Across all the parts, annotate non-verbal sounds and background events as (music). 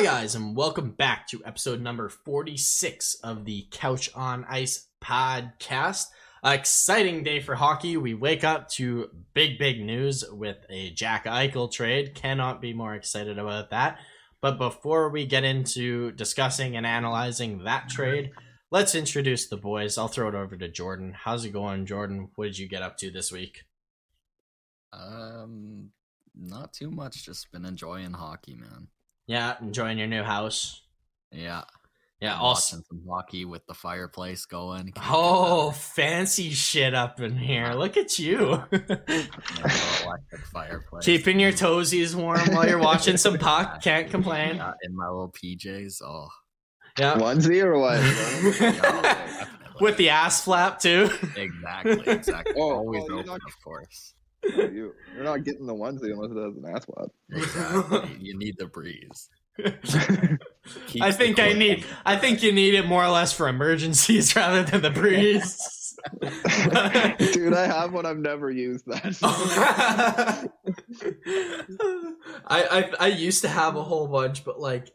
Hi, guys, and welcome back to episode number 46 of the Couch on Ice podcast. exciting day for hockey. We wake up to big, big news with a Jack Eichel trade. Cannot be more excited about that. But before we get into discussing and analyzing that trade, let's introduce the boys. I'll throw it over to Jordan. How's it going, Jordan? What did you get up to this week? Um, not too much. Just been enjoying hockey, man. Yeah, enjoying your new house. Yeah, Yeah, been also. watching some hockey with the fireplace going. Can't Oh, fancy shit up in here. Look at you. (laughs) better. Nice fireplace. Keeping your toesies warm while you're watching some (laughs) puck. Can't complain. Yeah, in my little PJs. Oh, Yeah. Onesie or what? (laughs) yeah. With the ass flap, too. exactly, exactly. Oh, Always oh, open, not- of course. You, you're not getting the onesie unless it has an ass flap. Exactly. you need the breeze. (laughs) I think I need. I think you need it more or less for emergencies (laughs) rather than the breeze. (laughs) Dude, I have one. I've never used that. I, I I used to have a whole bunch, but like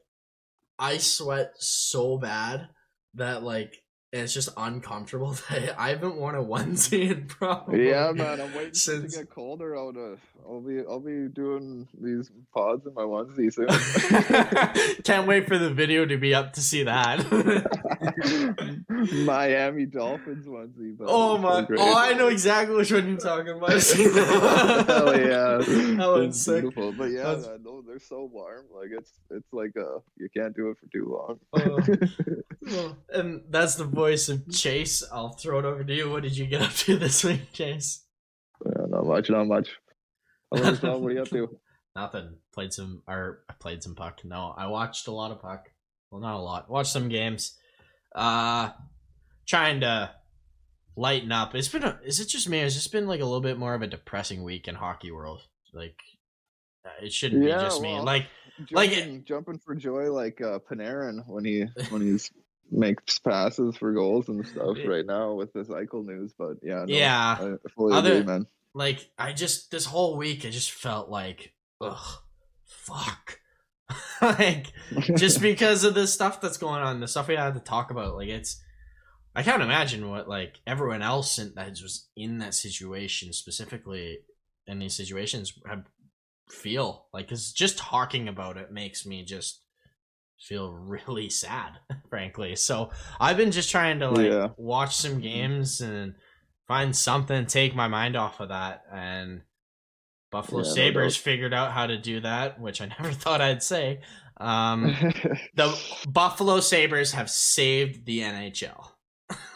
I sweat so bad that like it's just uncomfortable. (laughs) That I haven't worn a onesie in probably yeah, man. I'm waiting Since- to get colder. I'll, uh, I'll be I'll be doing these pods in my onesie soon. (laughs) Can't wait for the video to be up to see that. (laughs) Miami Dolphins onesie. But oh my! so. Oh, I know exactly which one you're talking about. Hell yeah, That one's It's sick. beautiful. But yeah, That's- man, no, they're so warm. Like it's it's like uh you can't do it for too long. Oh. and that's the voice of Chase. I'll throw it over to you. What did you get up to (laughs) this week, Chase? Yeah, not much, not much. (laughs) What are you up to? Nothing. Played some, or I played some puck. No, I watched a lot of puck. Well, not a lot. Watched some games. Uh, trying to lighten up. It's been. A, is it just me? It's just been like a little bit more of a depressing week in hockey world. Like, it shouldn't Yeah, be just me. well, Like, Like it- Jumping, jumping for joy like uh, Panarin when he when he's makes (laughs) passes for goals and (laughs) stuff right now with this Eichel news. But yeah, no, Yeah. I fully Other- agree, man. like I just this whole week I just felt like, ugh, fuck. (laughs) like just because of the stuff that's going on, the stuff we had to talk about. Like it's, I can't imagine what like everyone else in, that was in that situation, specifically in these situations, have feel like. Cause just talking about it makes me just feel really sad, (laughs) frankly. So I've been just trying to like Yeah. watch some games and find something to take my mind off of that and. Buffalo Yeah, Sabres figured out how to do that, which I (laughs) never thought I'd say. Um, (laughs) the Buffalo Sabres have saved the NHL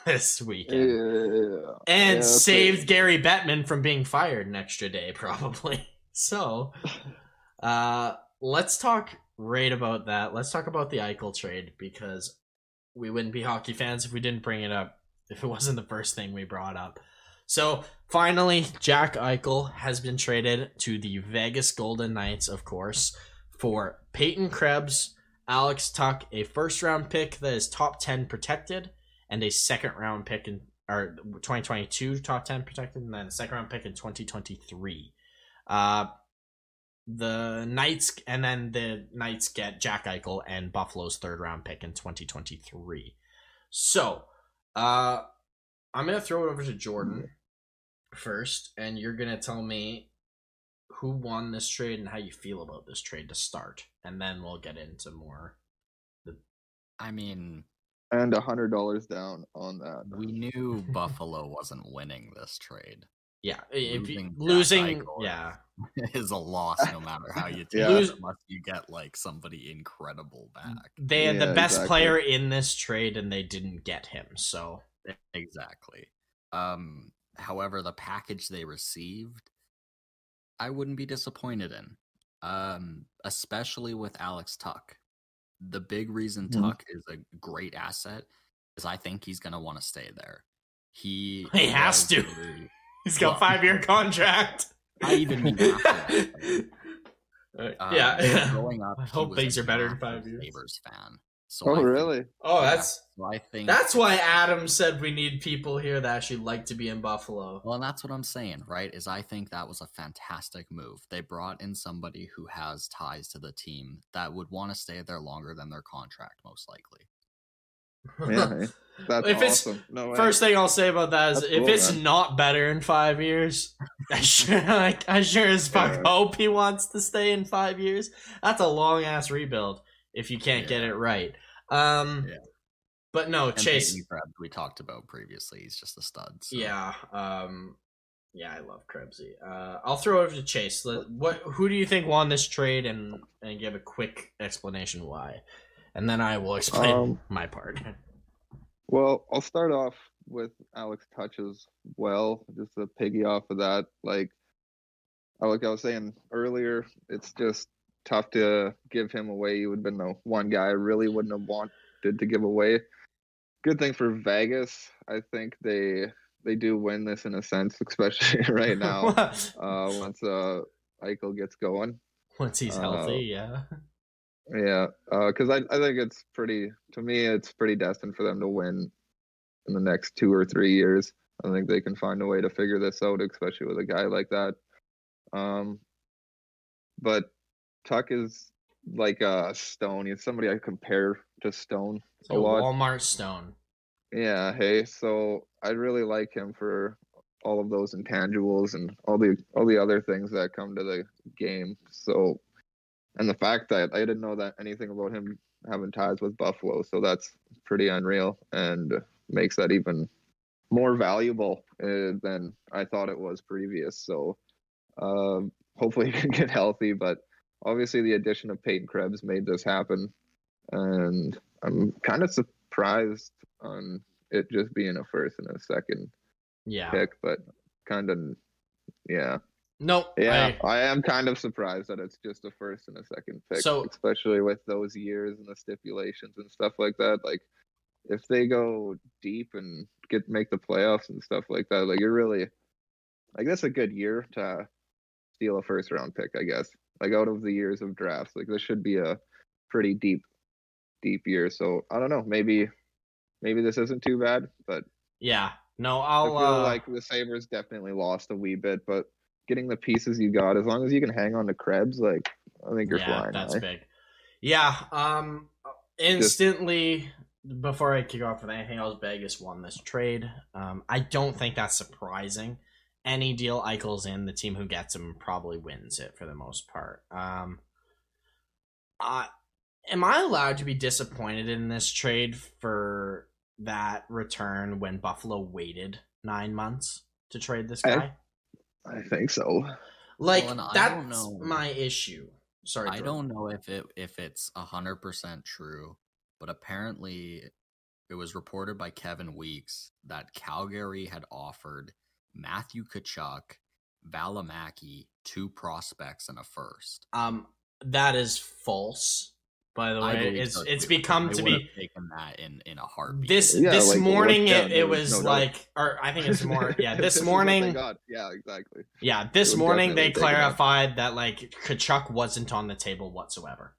this weekend yeah. and saved Gary Bettman from being fired an extra day, probably. So, uh, let's talk right about that. Let's talk about the Eichel trade because we wouldn't be hockey fans if we didn't bring it up, (laughs) if it wasn't the first thing we brought up. So, finally, Jack Eichel has been traded to the Vegas Golden Knights, of course, for Peyton Krebs, Alex Tuch, a first round pick that is top 10 protected, and a second round pick in or 2022 top 10 protected, and then a second round pick in 2023. Uh, the Knights, and then the Knights get Jack Eichel and Buffalo's third round pick in 2023. So, uh, I'm gonna throw it over to Jordan first, and you're gonna tell me who won this trade and how you feel about this trade to start, and then we'll get into more. The, I mean, and a hundred dollars down on that. we knew (laughs) Buffalo wasn't winning this trade. Yeah, if you, Losing Jack losing, Eichel. yeah, (laughs) is a loss no matter how you (laughs) take Yeah. it, Lose- unless you get like somebody incredible back. they had the best exactly. player in this trade, and they didn't get him. So Exactly. Um, however, the package they received, I wouldn't be disappointed in. Um, especially with Alex Tuch. The big reason Mhm. Tuch is a great asset is I think he's gonna want to stay there. He (laughs) He has to. a- he's got Well- five year contract. (laughs) I even mean after that. Uh, Um, yeah, (laughs) growing up, I hope things are better in massive five years. Sabres fan. So Oh, I think- really? Oh, yeah, that's so I think that's why Adam said we need people here that actually like to be in Buffalo. Well, and that's what I'm saying, right? Is I think that was a fantastic move. They brought in somebody who has ties to the team that would want to stay there longer than their contract, most likely. (laughs) Yeah, (laughs) that's If it's- No way. First thing I'll say about that is That's if cool, it's man. not better in five years, (laughs) I sure like I sure as fuck Yeah. hope he wants to stay in five years. That's a long ass rebuild if you can't get it right. Um Yeah. but no, And Chase Peyton Krebs, we talked about previously, he's just a stud. so- Yeah, um yeah, I love Krebsy. Uh I'll throw it over to Chase. What who do you think won this trade and and give a quick explanation why. And then I will explain Um, my part. (laughs) Well, I'll start off with Alex Tuch as well, just to piggy off of that. Like, like I was saying earlier, it's just tough to give him away. He would have been the one guy I really wouldn't have wanted to give away. Good thing for Vegas, I think they they do win this in a sense, (laughs) especially (laughs) right now. uh, once uh, Eichel gets going. Once he's uh, healthy, yeah. Yeah, because I, I think it's pretty, to me, it's pretty destined for them to win in the next two or three years. I think they can find a way to figure this out, especially with a guy like that. Um, but Tuch is like a Stone. He's somebody I compare to Stone a lot. Walmart stone. Yeah, hey, so I really like him for all of those intangibles and all the all the other things that come to the game. So, and the fact that I didn't know that anything about him having ties with Buffalo, so that's pretty unreal and makes that even more valuable uh, than I thought it was previous. So, um, hopefully (laughs) he can get healthy, but obviously the addition of Peyton Krebs made this happen, and I'm kind of surprised on it just being a first and a second Yeah. pick, but kind of, yeah, Nope. yeah. I- I, am kind of surprised that it's just a first and a second pick, So- especially with those years and the stipulations and stuff like that. Like, if they go deep and get make the playoffs and stuff like that, like you're really, like that's a good year to steal a first round pick, I guess. Like out of the years of drafts, like this should be a pretty deep, deep year. So I don't know, maybe, maybe this isn't too bad, but yeah. No, I I'll feel uh, like the Sabres definitely lost a wee bit, but getting the pieces you got, as long as you can hang on to Krebs, like I think you're yeah, fine. that's eh? big. Yeah. Um. Instantly, before I kick off with anything else, Vegas won this trade. Um. I don't think that's surprising. Any deal Eichel's in, the team who gets him probably wins it for the most part. Um. Uh, am I allowed to be disappointed in this trade for that return when Buffalo waited nine months to trade this guy? I think so. Like Well, that's don't know. my issue. Sorry, I don't know if it if it's hundred percent true, but apparently it was reported by Kevin Weeks that Calgary had offered Matthew Tkachuk, Valimaki, two prospects and a first. Um, that is false. By the way, it's so, it's too. become They to be taken that in in a heartbeat. this Yeah, this like, morning. It, it was was no doubt. like, or I think it's more. Yeah, (laughs) This this is what they morning. got. Yeah, exactly. Yeah, this morning they definitely take clarified that like Tkachuk wasn't on the table whatsoever.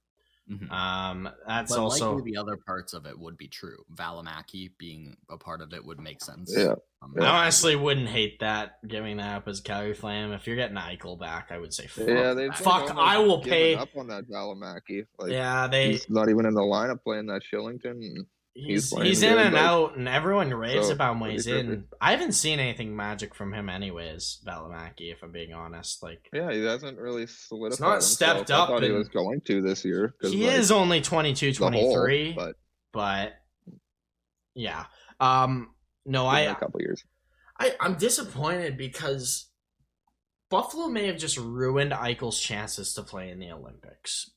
Mhm. Um, that's but also the other parts of it would be true. Valimaki being a part of it would make sense. Yeah. Um, I honestly wouldn't hate that giving that up as Calgary Flame. If you're getting Eichel back, I would say fuck. Yeah, they've Fuck, I will pay- up on that Valimaki. Like, yeah, they he's not even in the lineup playing that Shillington. And- he's he's in and like- out, and everyone raves So, about him when he's in. I haven't seen anything magic from him, anyways. Valimaki, if I'm being honest, like Yeah, he hasn't really solidified. not himself. stepped I up thought he was going to this year. he like, is only 22, the hole, 23, but but yeah. Um, no, I a couple years. I, I'm disappointed because Buffalo may have just ruined Eichel's chances to play in the Olympics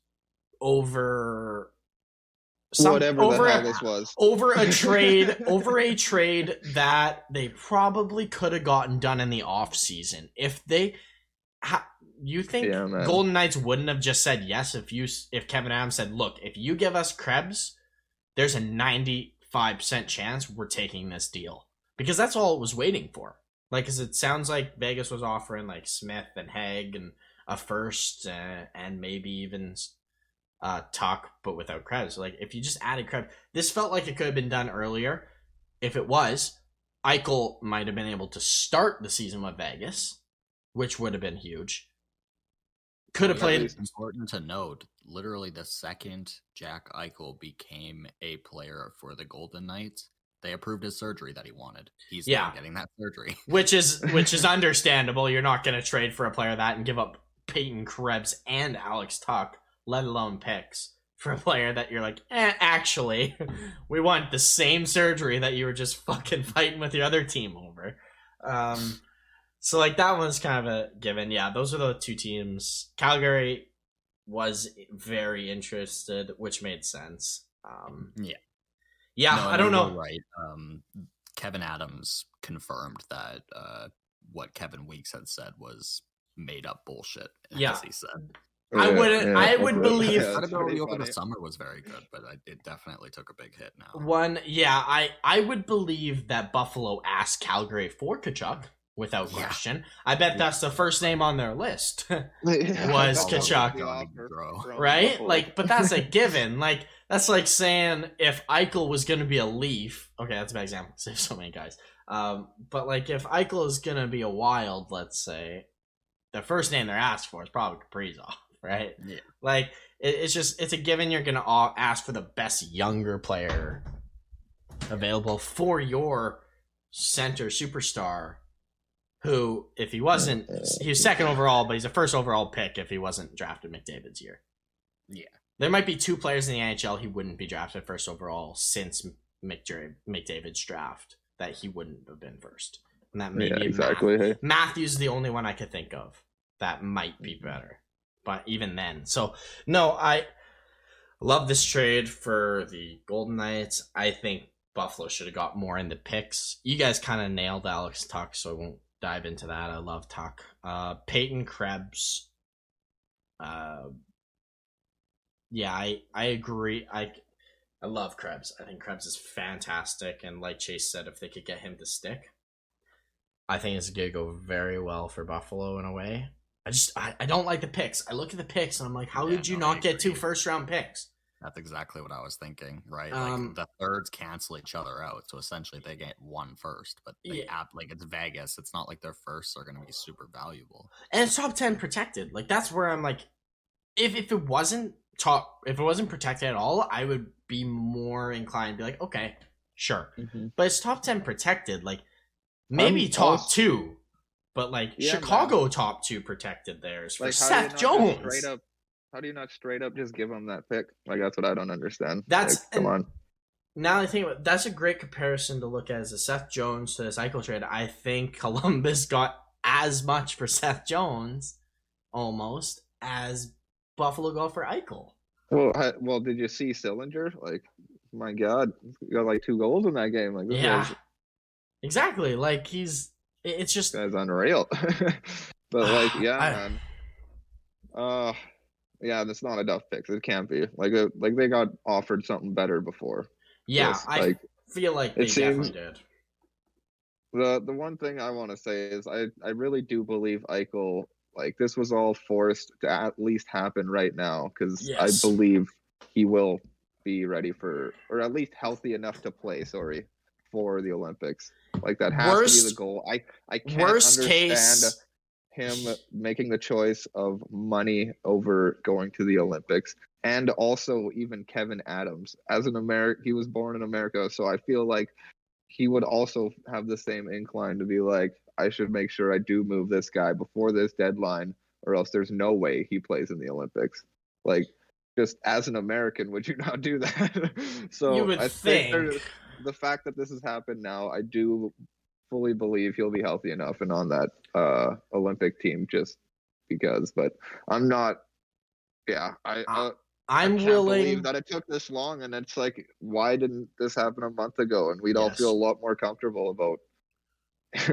over some, Whatever over a, this was. over a (laughs) trade over a trade that they probably could have gotten done in the off season if they ha, you think Yeah. Golden Knights wouldn't have just said yes if you if Kevyn Adams said look if you give us Krebs there's a 95% chance we're taking this deal because that's all it was waiting for like cuz it sounds like Vegas was offering like Smith and Hague and a first uh, and maybe even uh, Tuch, but without Krebs. Like if you just added Krebs, this felt like it could have been done earlier. If it was, Eichel might have been able to start the season with Vegas, which would have been huge. Could have played. It's important to note. Literally, the second Jack Eichel became a player for the Golden Knights, they approved his surgery that he wanted. He's yeah. getting that surgery. (laughs) which is which is (laughs) understandable. You're not going to trade for a player that and give up Peyton Krebs and Alex Tuch, let alone picks for a player that you're like, eh, actually, (laughs) we want the same surgery that you were just fucking fighting with your other team over. Um, so like that one's kind of a given. Yeah, those are the two teams. Calgary was very interested, which made sense. Um, Yeah. yeah. No, I don't know. Right. Um, Kevyn Adams confirmed that uh, what Kevin Weeks had said was made up bullshit. Yeah. As he said. I wouldn't- I would believe- Yeah, it's Credibility pretty over the funny. summer was very good, but I, it definitely took a big hit now. One, yeah, I I would believe that Buffalo asked Calgary for Tkachuk without Yeah. question. I bet that's the first name on their list, (laughs) (laughs) was Was Tkachuk. right? Like, but that's a (laughs) given. Like, that's like saying if Eichel was going to be a Leaf. Okay, that's a bad example. Save so many guys. Um, but like if Eichel is going to be a Wild, let's say, the first name they're asked for is probably Kaprizov, right? Yeah. Like it, it's just it's a given you're gonna all ask for the best younger player available for your center superstar. Who, if he wasn't, he was second overall, but he's a first overall pick if he wasn't drafted McDavid's year. Yeah. There might be two players in the NHL he wouldn't be drafted first overall since McDavid's draft that he wouldn't have been first. And that may Yeah, be exactly. Hey. Matthews is the only one I could think of that might be better. But even then. So no, I love this trade for the Golden Knights. I think Buffalo should have got more in the picks. You guys kind of nailed Alex Tuch, so I won't dive into that. I love Tuch. Uh Peyton Krebs. Uh yeah, I I agree. I I love Krebs. I think Krebs is fantastic and like Chase said if they could get him to stick, I think it's gonna go very well for Buffalo in a way. I just I, I don't like the picks. I look at the picks and I'm like, how Yeah, did you no, I not get two agree. first round picks? That's exactly what I was thinking, right? Um, like the thirds cancel each other out, so essentially they get one first, but they Yeah. add like it's Vegas. It's not like their firsts are going to be super valuable. And it's top ten protected. Like that's where I'm like, if if it wasn't top, if it wasn't protected at all, I would be more inclined to be like, okay, sure. Mhm. But it's top ten protected. Like maybe I'm top also- two, but like Yeah, Chicago top two protected theirs for Like, how do you Seth Jones. Straight up, how do you not straight up just give him that pick? Like that's what I don't understand. That's- like, come on. now I think about that's a great comparison to look at as a Seth Jones to this Eichel trade. I think (laughs) Columbus got as much for Seth Jones, almost as Buffalo got for Eichel. Well, I, well, did you see Sillinger? Like, my God, he got like two goals in that game. Like, Yeah, guy's- exactly. Like he's, it's just guy's unreal. (laughs) but like, (sighs) yeah, I- man. Uh, yeah, that's not enough picks. It can't be. Like, uh, like they got offered something better before. yeah. this. I like feel like they it seems- definitely did. the the one thing I want to say is I I really do believe Eichel. Like this was all forced to at least happen right now because Yes. I believe he will be ready for or at least healthy enough to play. Sorry for the Olympics. Like that has to be Worst- the goal. I I can't Worst understand case, him making the choice of money over going to the Olympics. And also even Kevyn Adams. As an American he was born in America, so I feel like he would also have the same incline to be like, I should make sure I do move this guy before this deadline, or else there's no way he plays in the Olympics. Like just as an American, would you (laughs) not do that? (laughs) so you would I think. there- the fact that this has happened now, I do fully believe he'll be healthy enough and on that uh, Olympic team just because. But I'm not. Yeah, I. Uh, I'm I willing. believe that it took this long, and it's like, why didn't this happen a month ago? And we'd all feel a lot more comfortable about. (laughs)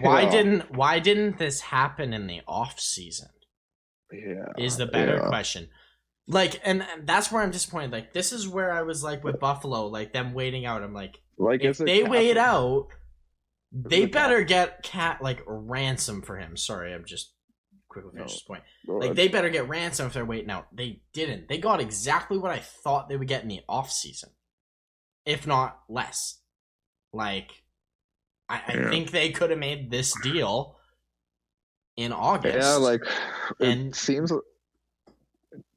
Why Yeah. didn't Why didn't this happen in the off season? Yeah, is the better yeah. question. Like, and, that's where I'm disappointed. Like, this is where I was like with Buffalo, like them waiting out. I'm like, Like if they wait out, they better get cat like ransom for him. Sorry, I'm just quickly finish No. this point. Go Like they better get ransom if they're waiting out. They didn't. They got exactly what I thought they would get in the off season, if not less. Like, I, I think they could have made this deal in August. yeah, like it And- seems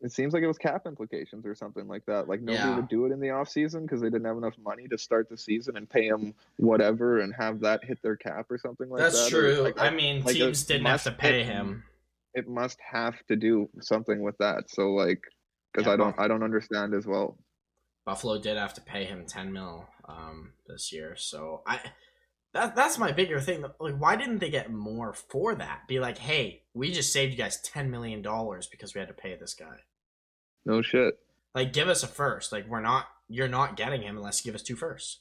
it seems like it was cap implications or something like that. Like nobody Yeah. would do it in the off season because they didn't have enough money to start the season and pay them whatever and have that hit their cap or something like that's that. That's true. like, I mean, like, teams didn't have to pay hit- him. It must have to do something with that. So like, because Yeah, I don't I don't understand as well. Buffalo did have to pay him ten mil um, this year, so I that that's my bigger thing. Like, why didn't they get more for that? Be like, hey, we just saved you guys ten million dollars because we had to pay this guy. No shit. Like, give us a first. Like, we're not you're not getting him unless you give us two firsts.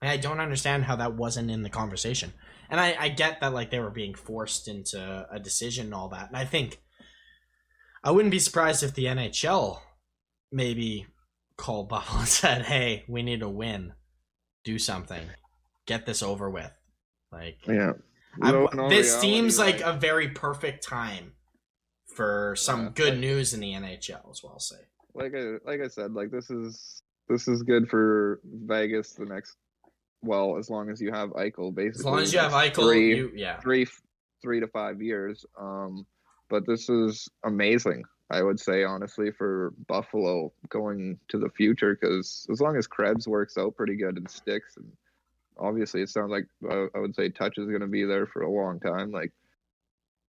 Like, I don't understand how that wasn't in the conversation. And I, I get that like they were being forced into a decision and all that. And I think I wouldn't be surprised if the NHL maybe called Buffalo (laughs) and said, "Hey, we need to win. Do something. Get this over with." Like Yeah. I- No- no this reality, seems like a very perfect time for some Yeah, good like- news in the NHL as well. Say. like I like I said, like this is this is good for Vegas the next well, as long as you have Eichel basically. As long as you have Eichel, three, you yeah. three three to five years. Um but this is amazing, I would say honestly for Buffalo going to the future because as long as Krebs works out pretty good and sticks and obviously it sounds like uh, I would say Tuch is going to be there for a long time like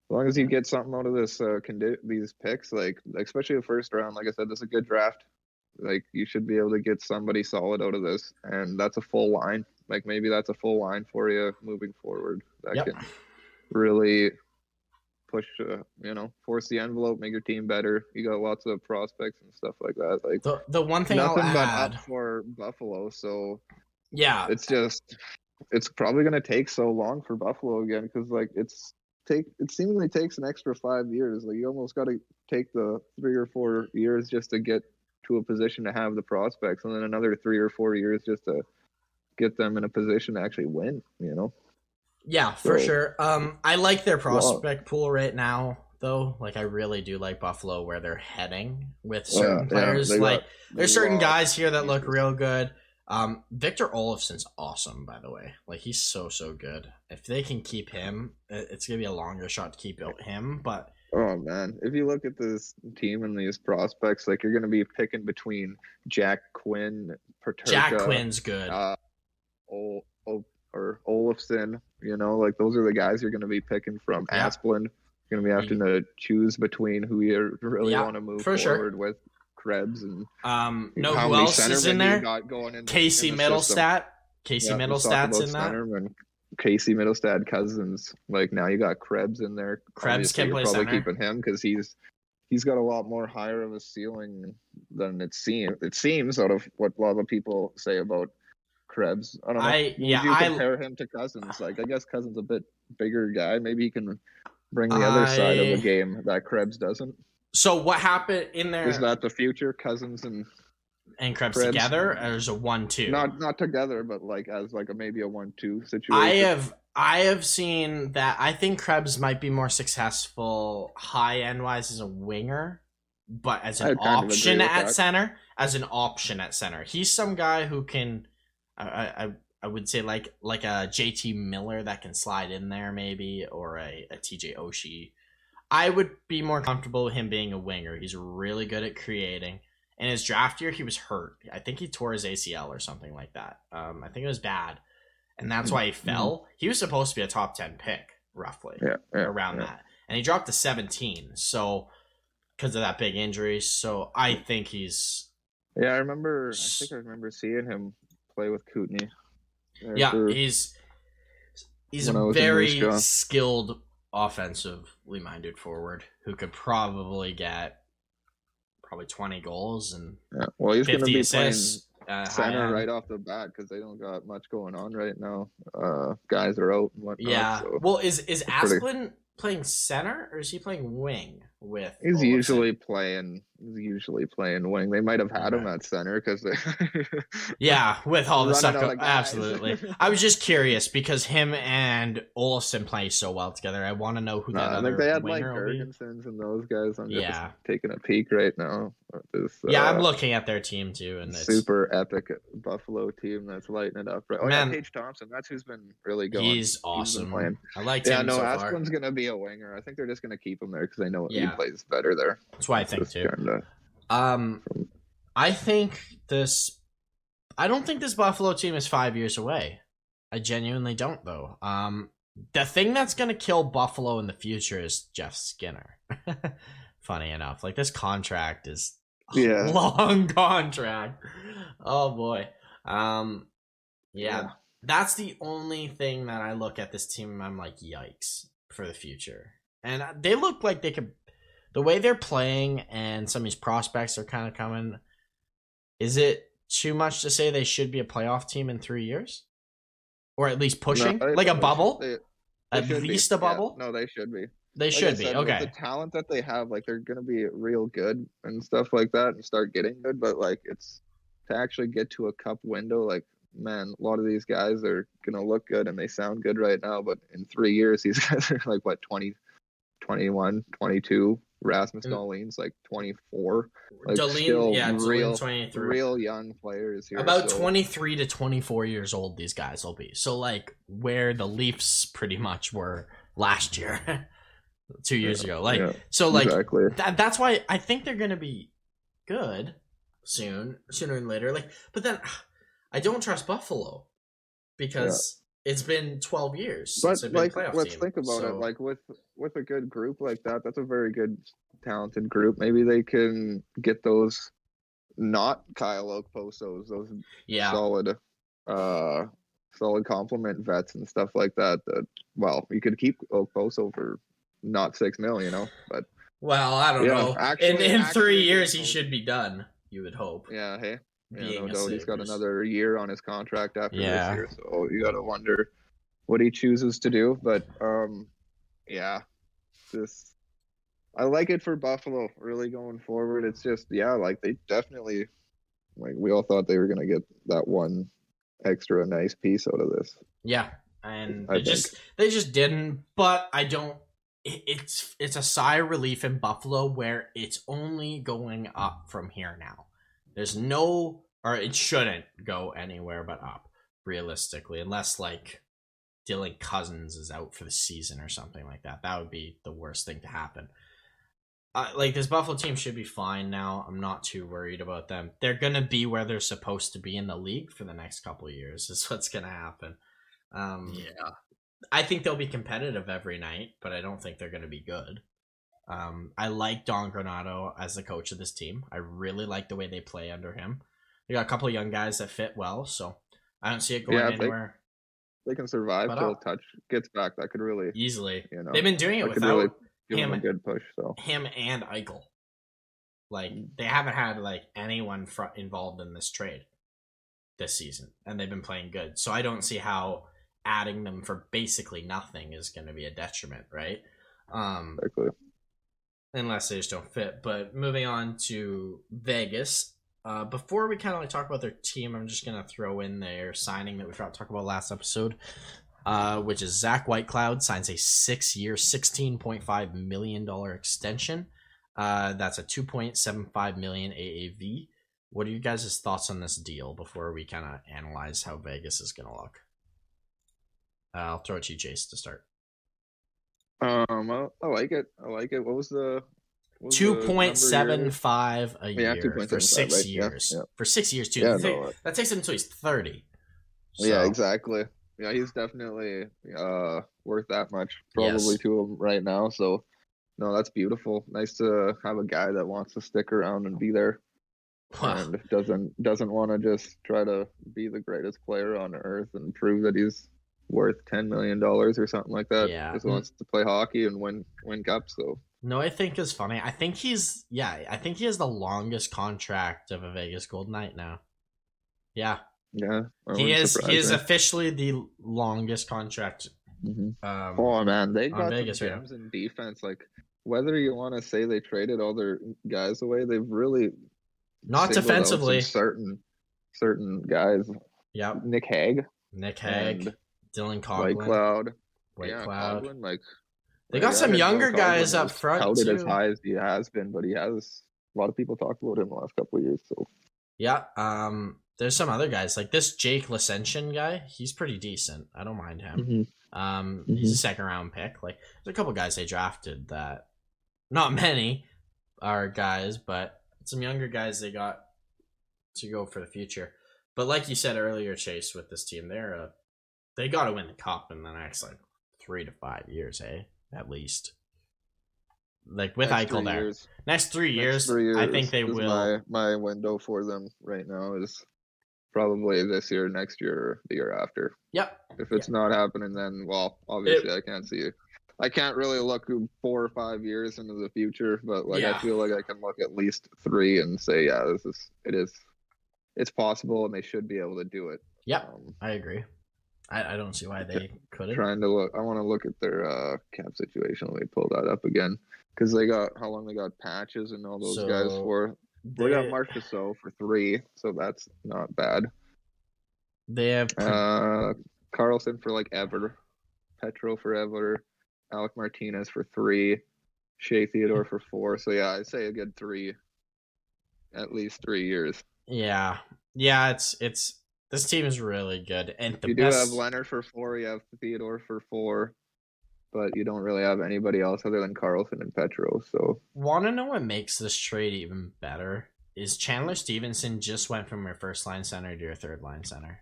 as long as you get something out of this uh condi- these picks like especially the first round like i said this is a good draft. Like you should be able to get somebody solid out of this and that's a full line. Like maybe that's a full line for you moving forward. That Yep. can really push uh, you know force the envelope make your team better. You got lots of prospects and stuff like that like The the one thing nothing I'll but add, up for buffalo so yeah, it's just it's probably going to take so long for buffalo again because like it's take it seemingly takes an extra five years like you almost got to take the three or four years just to get to a position to have the prospects and then another three or four years just to get them in a position to actually win you know yeah, for So- sure. Um, I like their prospect pool right now, though. Like, I really do like Buffalo where they're heading with certain Yeah, yeah, players. got like, there's certain guys here that look real good. Um, Victor Olofsson's awesome, by the way. Like, he's so so good. If they can keep him, it's gonna be a longer shot to keep him. But Oh man, if you look at this team and these prospects, like you're going to be picking between Jack Quinn, Peterka, Jack Quinn's good. uh, Ol, Ol, or Olofsson. You know, like those are the guys you're going to be picking from. Yeah. Asplund, you're going to be having to choose between who you really Yeah, want to move for sure. forward with. Krebs and Um, know how who else is in there? in the- Casey in the system. Mittelstadt. Casey Yeah, Mittelstadt's in that. Casey Mittelstadt Cozens. Like now you got Krebs in there. Krebs Obviously, can play probably center. keeping him because he's he's got a lot more higher of a ceiling than it seems. It seems out of what a lot of people say about Krebs. I don't know. I- yeah, you I- compare him to Cozens? Like I guess Cozens a bit bigger guy. Maybe he can bring the other side of I- the game that Krebs doesn't. So what happened in there Is that the future? Cozens and and Krebs, Krebs? together, or there's a one-two? not not together, but like as like a maybe a one-two situation. I have I have seen that. I think Krebs might be more successful high end wise as a winger, but as an kind of agree option at that. center, as an option at center, he's some guy who can. I I, I would say like like a JT Miller that can slide in there maybe, or a, a TJ Oshie. I would be more comfortable with him being a winger. He's really good at creating. In his draft year, he was hurt. I think he tore his ACL or something like that. Um, I think it was bad, and that's why he fell. He was supposed to be a top ten pick, roughly yeah, yeah around yeah. that, and he dropped to seventeen. So because of that big injury, so I think he's Yeah, I remember. I think I remember seeing him play with Kootenay. Yeah he's he's a very skilled offensively minded forward who could probably get probably 20 goals and yeah. Well, he's going to 50 be assists uh, playing high center right off the bat because they don't got much going on right now. Uh, guys are out and whatnot. yeah so- well is is pretty- playing center or is he playing wing with. He's usually playing. He's usually playing wing. They might have had him at center because they. (laughs) Yeah, with all the stuff. go- absolutely. (laughs) I was just curious because him and Olsen play so well together. I want to know who that I other think they had like winger will be. Jurgensons and those guys. I'm just Yeah. taking a peek right now. This, Yeah, I'm uh, looking at their team too, and it's, super epic Buffalo team that's lighting it up. Right? Oh Man. yeah, Tage Thompson. That's who's been really going. he's awesome. playing. I liked Yeah, him no, so far. Gonna be a winger. I think they're just gonna keep him there because they know he Yeah. Plays better there. That's why I think Just too. kinda- Um, I think this. I don't think this Buffalo team is five years away. I genuinely don't, though. Um, the thing that's gonna kill Buffalo in the future is Jeff Skinner. (laughs) Funny enough, like this contract is a Yeah. (laughs) long contract. Oh boy. Um, yeah, Yeah. that's the only thing that I look at this team and I'm like, yikes for the future. And they look like they could, the way they're playing and some of these prospects are kind of coming. Is it too much to say they should be a playoff team in three years, or at least pushing No, like a bubble? they- they at should be. least a Yeah, bubble. no, they should be. They Like should be said, with okay. The talent that they have, like they're gonna be real good and stuff like that, and start getting good. But like it's to actually get to a cup window. Like man, a lot of these guys are gonna look good and they sound good right now, but in three years, (laughs) these guys are like what 20, 21, 22. Rasmus And- Dahlin's like 24. like, still yeah, real- twenty three. Real young players here. About so- 23 to 24 years old these guys will be so like where the leafs pretty much were last year (laughs) two years Yeah, ago like yeah, so like exactly. that, that's why i think they're gonna be good soon sooner than later like but then i don't trust buffalo because it's been 12 years But since they've been like, let's team, think about so- it. Like with with a good group like that, that's a very good, talented group. Maybe they can get those, not Kyle Okposos, those yeah solid, uh, solid compliment vets and stuff like that. That well, you could keep Okposo for not six mil, you know. But well i don't Yeah, know in actually- in actually, three years he should be done you would hope yeah, hey, yeah, no doubt he's got another year on his contract after Yeah. this year, so you got to wonder what he chooses to do. But um, yeah, this I like it for Buffalo. Really going forward, it's just yeah, like they definitely like we all thought they were gonna get that one extra nice piece out of this. Yeah, and I they just they just didn't. But I don't. It's it's a sigh of relief in Buffalo where it's only going up from here now. There's no, or it shouldn't go anywhere but up, realistically, unless like Dylan Cozens is out for the season or something like that. That would be the worst thing to happen. Uh, like this Buffalo team should be fine now. I'm not too worried about them. They're gonna be where they're supposed to be in the league for the next couple of years. (laughs) Is what's gonna happen. Um, Yeah. I think they'll be competitive every night, but I don't think they're going to be good. Um, I like Don Granato as the coach of this team. I really like the way they play under him. They got a couple of young guys that fit well, so I don't see it going Yeah, they- anywhere They can survive But till Tuch gets back. That could really easily. you know They've been doing it without really them a him- good push. So him and Eichel. Like they haven't had like anyone fr- involved in this trade this season, and they've been playing good. So I don't see how adding them for basically nothing is going to be a detriment, right? Um, exactly. Unless they just don't fit. But moving on to Vegas. Uh, before we kind of like talk about their team, I'm just gonna throw in their signing that we forgot to talk about last episode, uh, which is Zach Whitecloud signs a six-year, sixteen point five million dollar extension. Uh, that's a two point seven five million AAV. What are you guys' thoughts on this deal before we kind of analyze how Vegas is gonna look? Uh, I'll throw it to you, Jace, to start. Um, I, I like it. I like it. What was the what was the Two point seven five a Yeah, year for 2.75, six right, years. yeah. For six years too. Yeah, That no, uh, that takes him until he's thirty. Yeah, exactly. Yeah, he's definitely uh worth that much probably Yes. to him right now. So no, that's beautiful. Nice to have a guy that wants to stick around and be there Wow. and doesn't doesn't want to just try to be the greatest player on earth and prove that he's worth ten million dollars or something like that. Yeah. Just wants to play hockey and win win cups. So No, I think is funny. I think he's yeah. I think he has the longest contract of a Vegas Golden Knight now. Yeah, yeah, he is. surprise He is me. officially the longest contract. Mhm. Um, Oh man, they got Vegas some right gems in defense. Like whether you want to say they traded all their guys away, they've really Not singled out some defensively. certain certain guys. Yeah. Nick Hague, Nick Hague, Dylan White Cloud. White yeah, Cloud. Coghlan, like They got I some younger Coghlan guys up front touted as too. high as he has been, but he has a lot of people talked about him the last couple of years. So Yeah. Um. There's some other guys like this Jake Leschyshyn guy. He's pretty decent. I don't mind him. Um, he's a second round pick. Like there's a couple guys they drafted that, not many, are guys, but some younger guys they got to go for the future. But like you said earlier, Chase, with this team, they're uh, they got to win the cup in the next like three to five years, eh? At least. Like with Next Eichel there, years- next three next years, three I think they will. My, my window for them right now is probably this year, next year, or the year after. Yep. If it's not happening, then well, obviously I can't see it. I can't really look four or five years into the future, but like Yeah. I feel like I can look at least three and say, yeah, this is it is it's possible, and they should be able to do it. Yep. Um, I agree. I, I don't see why they couldn't. trying to look, I want to look at their uh, cap situation. Let me pull that up again because they got how long they got patches and all those guys for. They got They, Mark Gasol for three, so that's not bad. they have Uh, Karlsson for like ever, Petro for ever, Alec Martinez for three, Shea Theodore for four. So yeah, I'd say a good three, at least three years. Yeah, yeah. It's it's this team is really good, and the you do best. have Leonard for four, you have Theodore for four, but you don't really have anybody else other than Karlsson and Petro. So Want to know what makes this trade even better? Is Chandler Stephenson just went from your first line center to your third line center?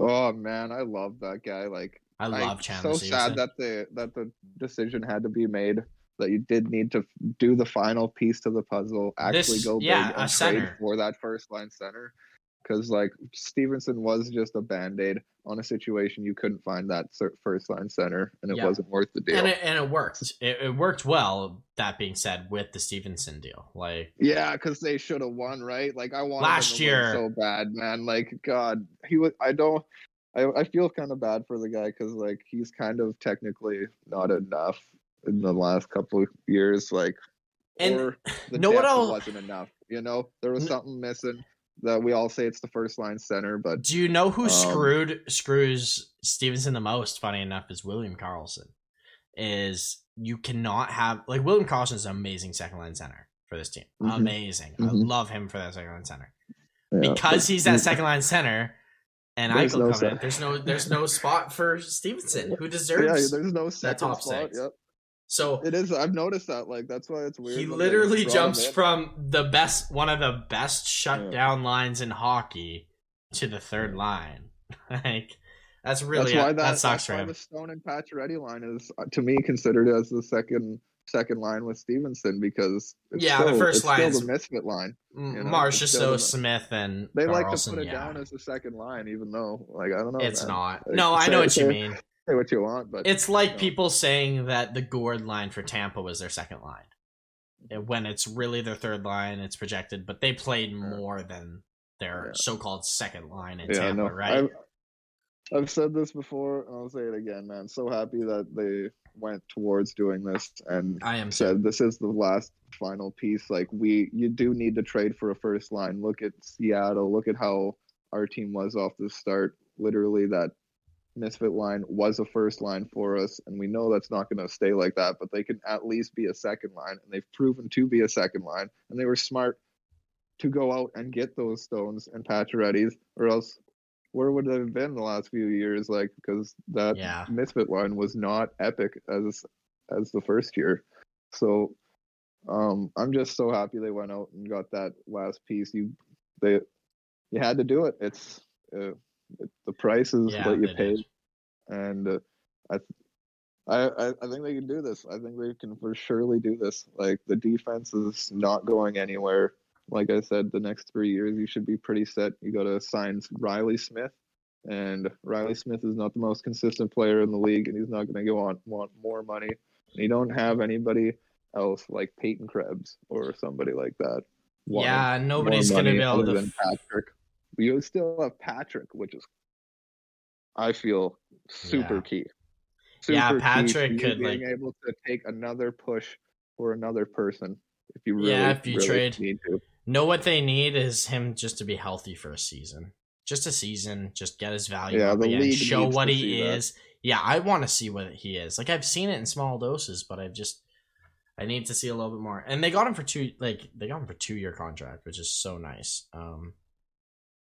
oh man, I love that guy. Like I I- love Chandler So Stephenson. sad that the that the decision had to be made that you did need to do the final piece to the puzzle, actually This- go big yeah, a and center. trade for that first line center. Because like Stephenson was just a band aid on a situation you couldn't find that first line center, and it Yeah. wasn't worth the deal. and it, and it worked. It, it worked well. That being said, with the Stephenson deal, like Yeah, because they should have won, right? Like I wanted Last them to win year- so bad, man. Like God, he was. I don't. I I feel kind of bad for the guy because like he's kind of technically not enough in the last couple of years. Like, And or (sighs) the know what I'll- wasn't enough. You know, there was something missing. That we all say it's the first line center, but do you know who Um, screwed screws Stephenson the most? Funny enough, is William Karlsson. Is you cannot have like William Karlsson is an amazing second line center for this team. Mhm. Amazing. I Mhm. love him for that second line center. yeah, because he's that second line center and There's Eichel no coming in, there's no there's no (laughs) spot for Stephenson who Yeah, deserves there's no second top spot. six. Yep, so it is. I've noticed that. Like that's why it's weird. he literally jumps from the best one of the best shutdown Yeah. lines in hockey to the third line. (laughs) like that's really that's why that, that, sucks for him. the Stone and Pacioretty line is uh, to me considered as the second second line with Stephenson because it's Yeah, the first line still is- the misfit line. You know, So Smith and They like to put it yeah. down as the second line, even though like I don't know. it's man. not. Like, No, I know what you mean. Say what you want, but It's like No. people saying that the Gord line for Tampa was their second line. When it's really their third line, it's projected, but they played more than their Yeah. so-called second line in yeah, Tampa, no, right? I've, I've said this before, and I'll say it again, man. So happy that they went towards doing this and I am said this is the last final piece. Like we, you do need to trade for a first line. Look at Seattle. Look at how our team was off the start. Literally, that misfit line was a first line for us, and we know that's not going to stay like that. But they can at least be a second line, and they've proven to be a second line. And they were smart to go out and get those Stones and Pacioretty's, or else where would they have been the last few years? Like because that Yeah. misfit line was not epic as as the first year. So um I'm just so happy they went out and got that last piece. You they you had to do it. It's uh, the price is Yeah, what you paid, and uh, I. I, I think they can do this. I think they can for surely do this. Like the defense is not going anywhere. Like I said, the next three years you should be pretty set. You got to sign Reilly Smith, and Reilly Smith is not the most consistent player in the league, and he's not going to go on want more money. And you don't have anybody else like Peyton Krebs or somebody like that. yeah, nobody's going to be able to. Patrick. You still have Patrick, which is I feel super Yeah. key. Yeah, Patrick you could, being like- able to take another push for another person if you really, Yeah, if you really trade. need to. know what they need is him just to be healthy for a season. Just a season, just get his value Yeah, up the again, league show what he is. that. Yeah, I want to see what he is. Like I've seen it in small doses, but I've just I need to see a little bit more. And they got him for two like they got him for two year contract, which is so nice. Um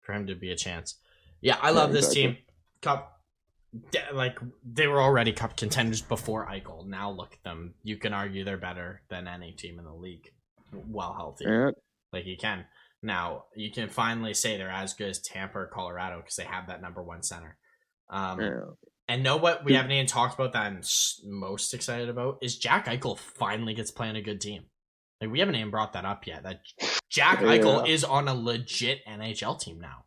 for him to be a chance. Yeah, I Yeah, love this team. Cup de- like they were already cup contenders before Eichel. Now look at them. You can argue they're better than any team in the league while healthy. Yeah, Like you can. Now you can finally say they're as good as Tampa or Colorado because they have that number one center. Um, yeah. And know what we haven't even talked about that I'm most excited about is Jack Eichel finally gets playing a good team. Like we haven't even brought that up yet. That Jack Eichel Yeah. is on a legit NHL team now.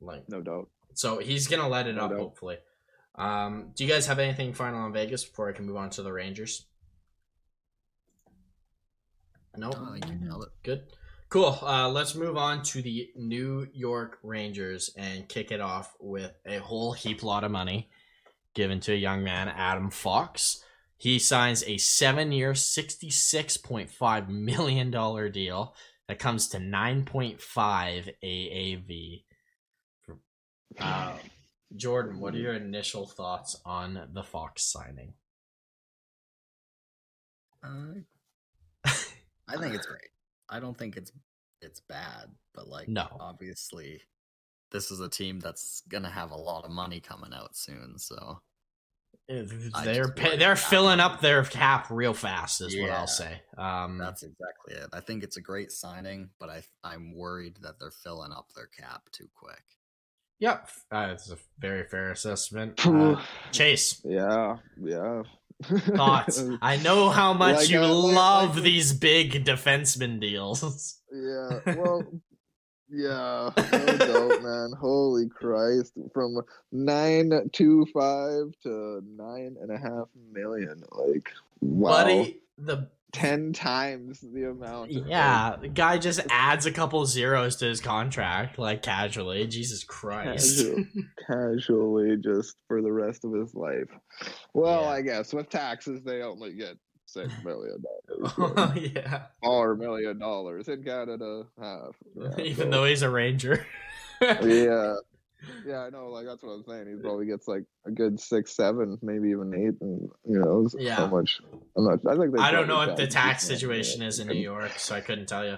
Like no doubt. so he's gonna let it No up doubt. hopefully. Um, do you guys have anything final on Vegas before I can move on to the Rangers? No. Oh, I think you nailed it. Good. Cool. Uh, let's move on to the New York Rangers and kick it off with a whole heap lot of money given to a young man, Adam Fox. He signs a seven year, $66.5 million deal that comes to 9.5 AAV. Uh, Jordan, what are your initial thoughts on the Fox signing? Uh, I think it's great. I don't think it's it's bad, but like No. obviously this is a team that's gonna have a lot of money coming out soon, so They're just pa- worry they're filling that. up their cap real fast, is what I'll say. Um, that's exactly it. I think it's a great signing, but I I'm worried that they're filling up their cap too quick. yep, uh, it's a very fair assessment. (sighs) Uh, Chase, yeah, yeah. thoughts? (laughs) I know how much Like, you uh, love like- these big defenseman deals. (laughs) Yeah, well, yeah, (laughs) no doubt, man. Holy Christ! From nine two five to nine and a half million, like wow, Buddy, the ten times the amount. like, yeah, the guy just adds a couple zeros to his contract, like casually. Jesus Christ. Casual. (laughs) casually, just for the rest of his life. Well, Yeah. I guess with taxes, they only get six million dollars. (laughs) Oh, yeah, Four million dollars in Canada, half. Yeah, (laughs) even so- though he's a Ranger. yeah (laughs) yeah i know like that's what i'm saying he probably gets like a good six seven maybe even eight and you know Yeah. how much i'm not i think I don't know what the tax tax it, yeah, situation is in New York, so I couldn't tell you.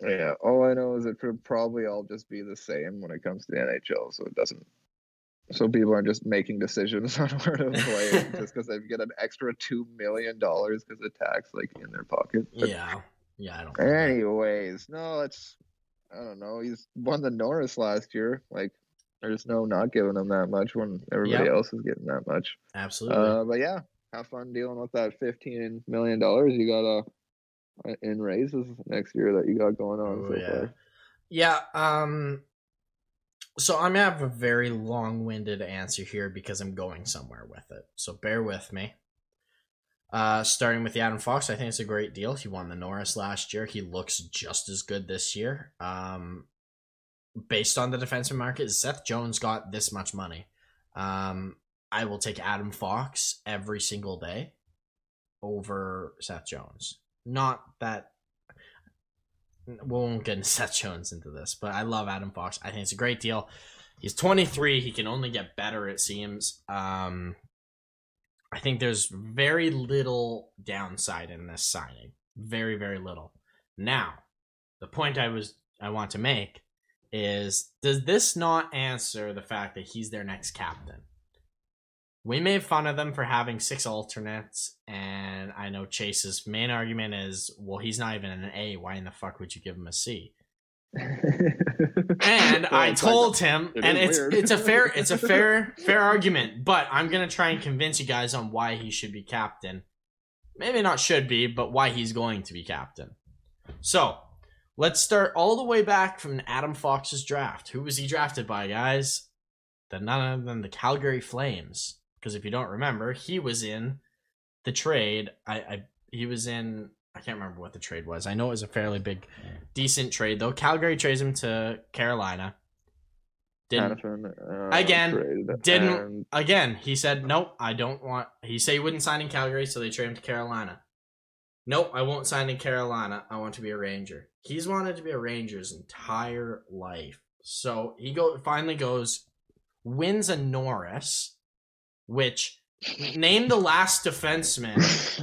yeah all i know is it could probably all just be the same when it comes to the nhl so it doesn't so people aren't just making decisions (laughs) on where to play just because they get an extra two million dollars because of tax like in their pocket But Yeah, yeah, I don't. anyways no it's i don't know he's won the norris last year like there's no not giving him that much when everybody Yep. else is getting that much Absolutely. Uh, but yeah, have fun dealing with that fifteen million dollars you got uh, in raises next year that you got going on Oh, so yeah. far. Yeah, um so I'm gonna have a very long winded answer here because I'm going somewhere with it. So bear with me. Uh starting with the Adam Fox, I think it's a great deal. He won the Norris last year. He looks just as good this year. Um based on the defensive market, Seth Jones got this much money. Um I will take Adam Fox every single day over Seth Jones. Not that we won't get (laughs) Seth Jones into this, but I love Adam Fox. I think it's a great deal. He's 23. He can only get better, it seems. Um, I think there's very little downside in this signing. Very, very little. Now, the point I was I want to make is does this not answer the fact that he's their next captain? We made fun of them for having six alternates, and I know Chase's main argument is, well, he's not even an A. Why in the fuck would you give him a C? (laughs) And Well, I it's like- told him, it and it's weird. it's a fair it's a fair (laughs) fair argument, but I'm gonna try and convince you guys on why he should be captain. Maybe not should be, but why he's going to be captain. So let's start all the way back from Adam Fox's draft. Who was he drafted by, guys? The none other than the Calgary Flames. Because if you don't remember, he was in the trade. I, I he was in. I can't remember what the trade was. I know it was a fairly big, decent trade though. Calgary trades him to Carolina. Didn't Hanifin, uh, Again, didn't- and again. He said nope. I don't want. He said he wouldn't sign in Calgary, so they trade him to Carolina. Nope, I won't sign in Carolina. I want to be a Ranger. He's wanted to be a Ranger his entire life. So he go finally goes, wins a Norris, which name the last defenseman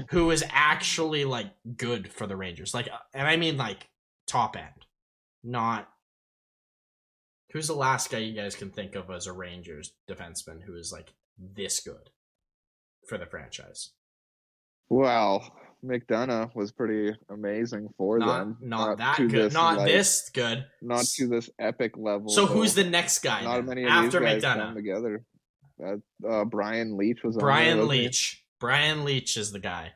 (laughs) who is actually like good for the Rangers. Like, uh, and I mean like top end, not. Who's the last guy you guys can think of as a Rangers defenseman who is like this good for the franchise? Well, McDonagh was pretty amazing for Not them. not, that good. this, not this good. Not to this epic level. So who's the next guy Not then? many after McDonagh? together. Uh, uh, Brian Leetch was Brian? Leetch. Brian Leetch is the guy.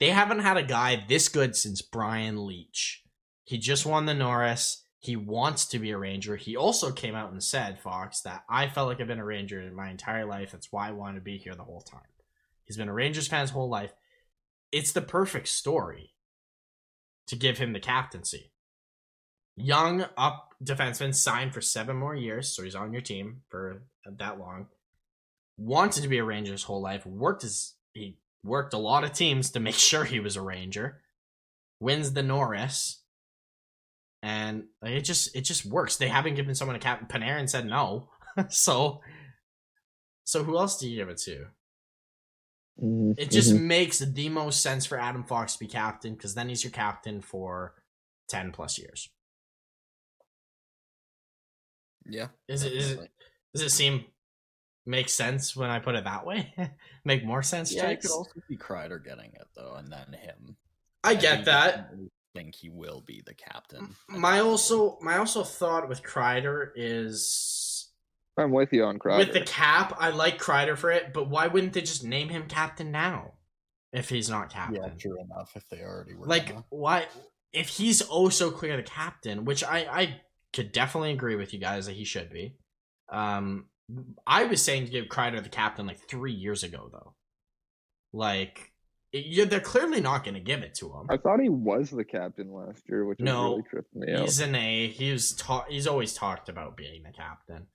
They haven't had a guy this good since Brian Leetch. He just won the Norris. He wants to be a Ranger. He also came out and said, Fox, that I felt like I've been a Ranger in my entire life. That's why I wanted to be here the whole time. He's been a Rangers fan his whole life. It's the perfect story to give him the captaincy. Young up defenseman signed for seven more years, so he's on your team for that long wanted to be a Ranger his whole life. Worked his he worked a lot of teams to make (laughs) sure he was a Ranger. Wins the Norris, and it just it just works. They haven't given someone a captain. Panarin said no, (laughs) so so who else do you give it to? Mhm, It just makes the most sense for Adam Fox to be captain because then he's your captain for ten plus years. Yeah. Is it is it does it seem make sense when I put it that way? (laughs) make more sense, Yeah, it Jakes? could also be Kreider getting it though, and then him. I do get that. definitely Think he will be the captain. My also my also thought with Kreider is I'm with you on Kreider. with the cap. I like Kreider for it, but why wouldn't they just name him captain now if he's not captain? Yeah, true enough. If they already were like gonna. why if he's oh so clear the captain, which I I could definitely agree with you guys that he should be. Um, I was saying to give Kreider the captain like three years ago though. Like, it, yeah, they're clearly not going to give it to him. I thought he was the captain last year, which No, really tripped me out. He's an A. He's ta- He's always talked about being the captain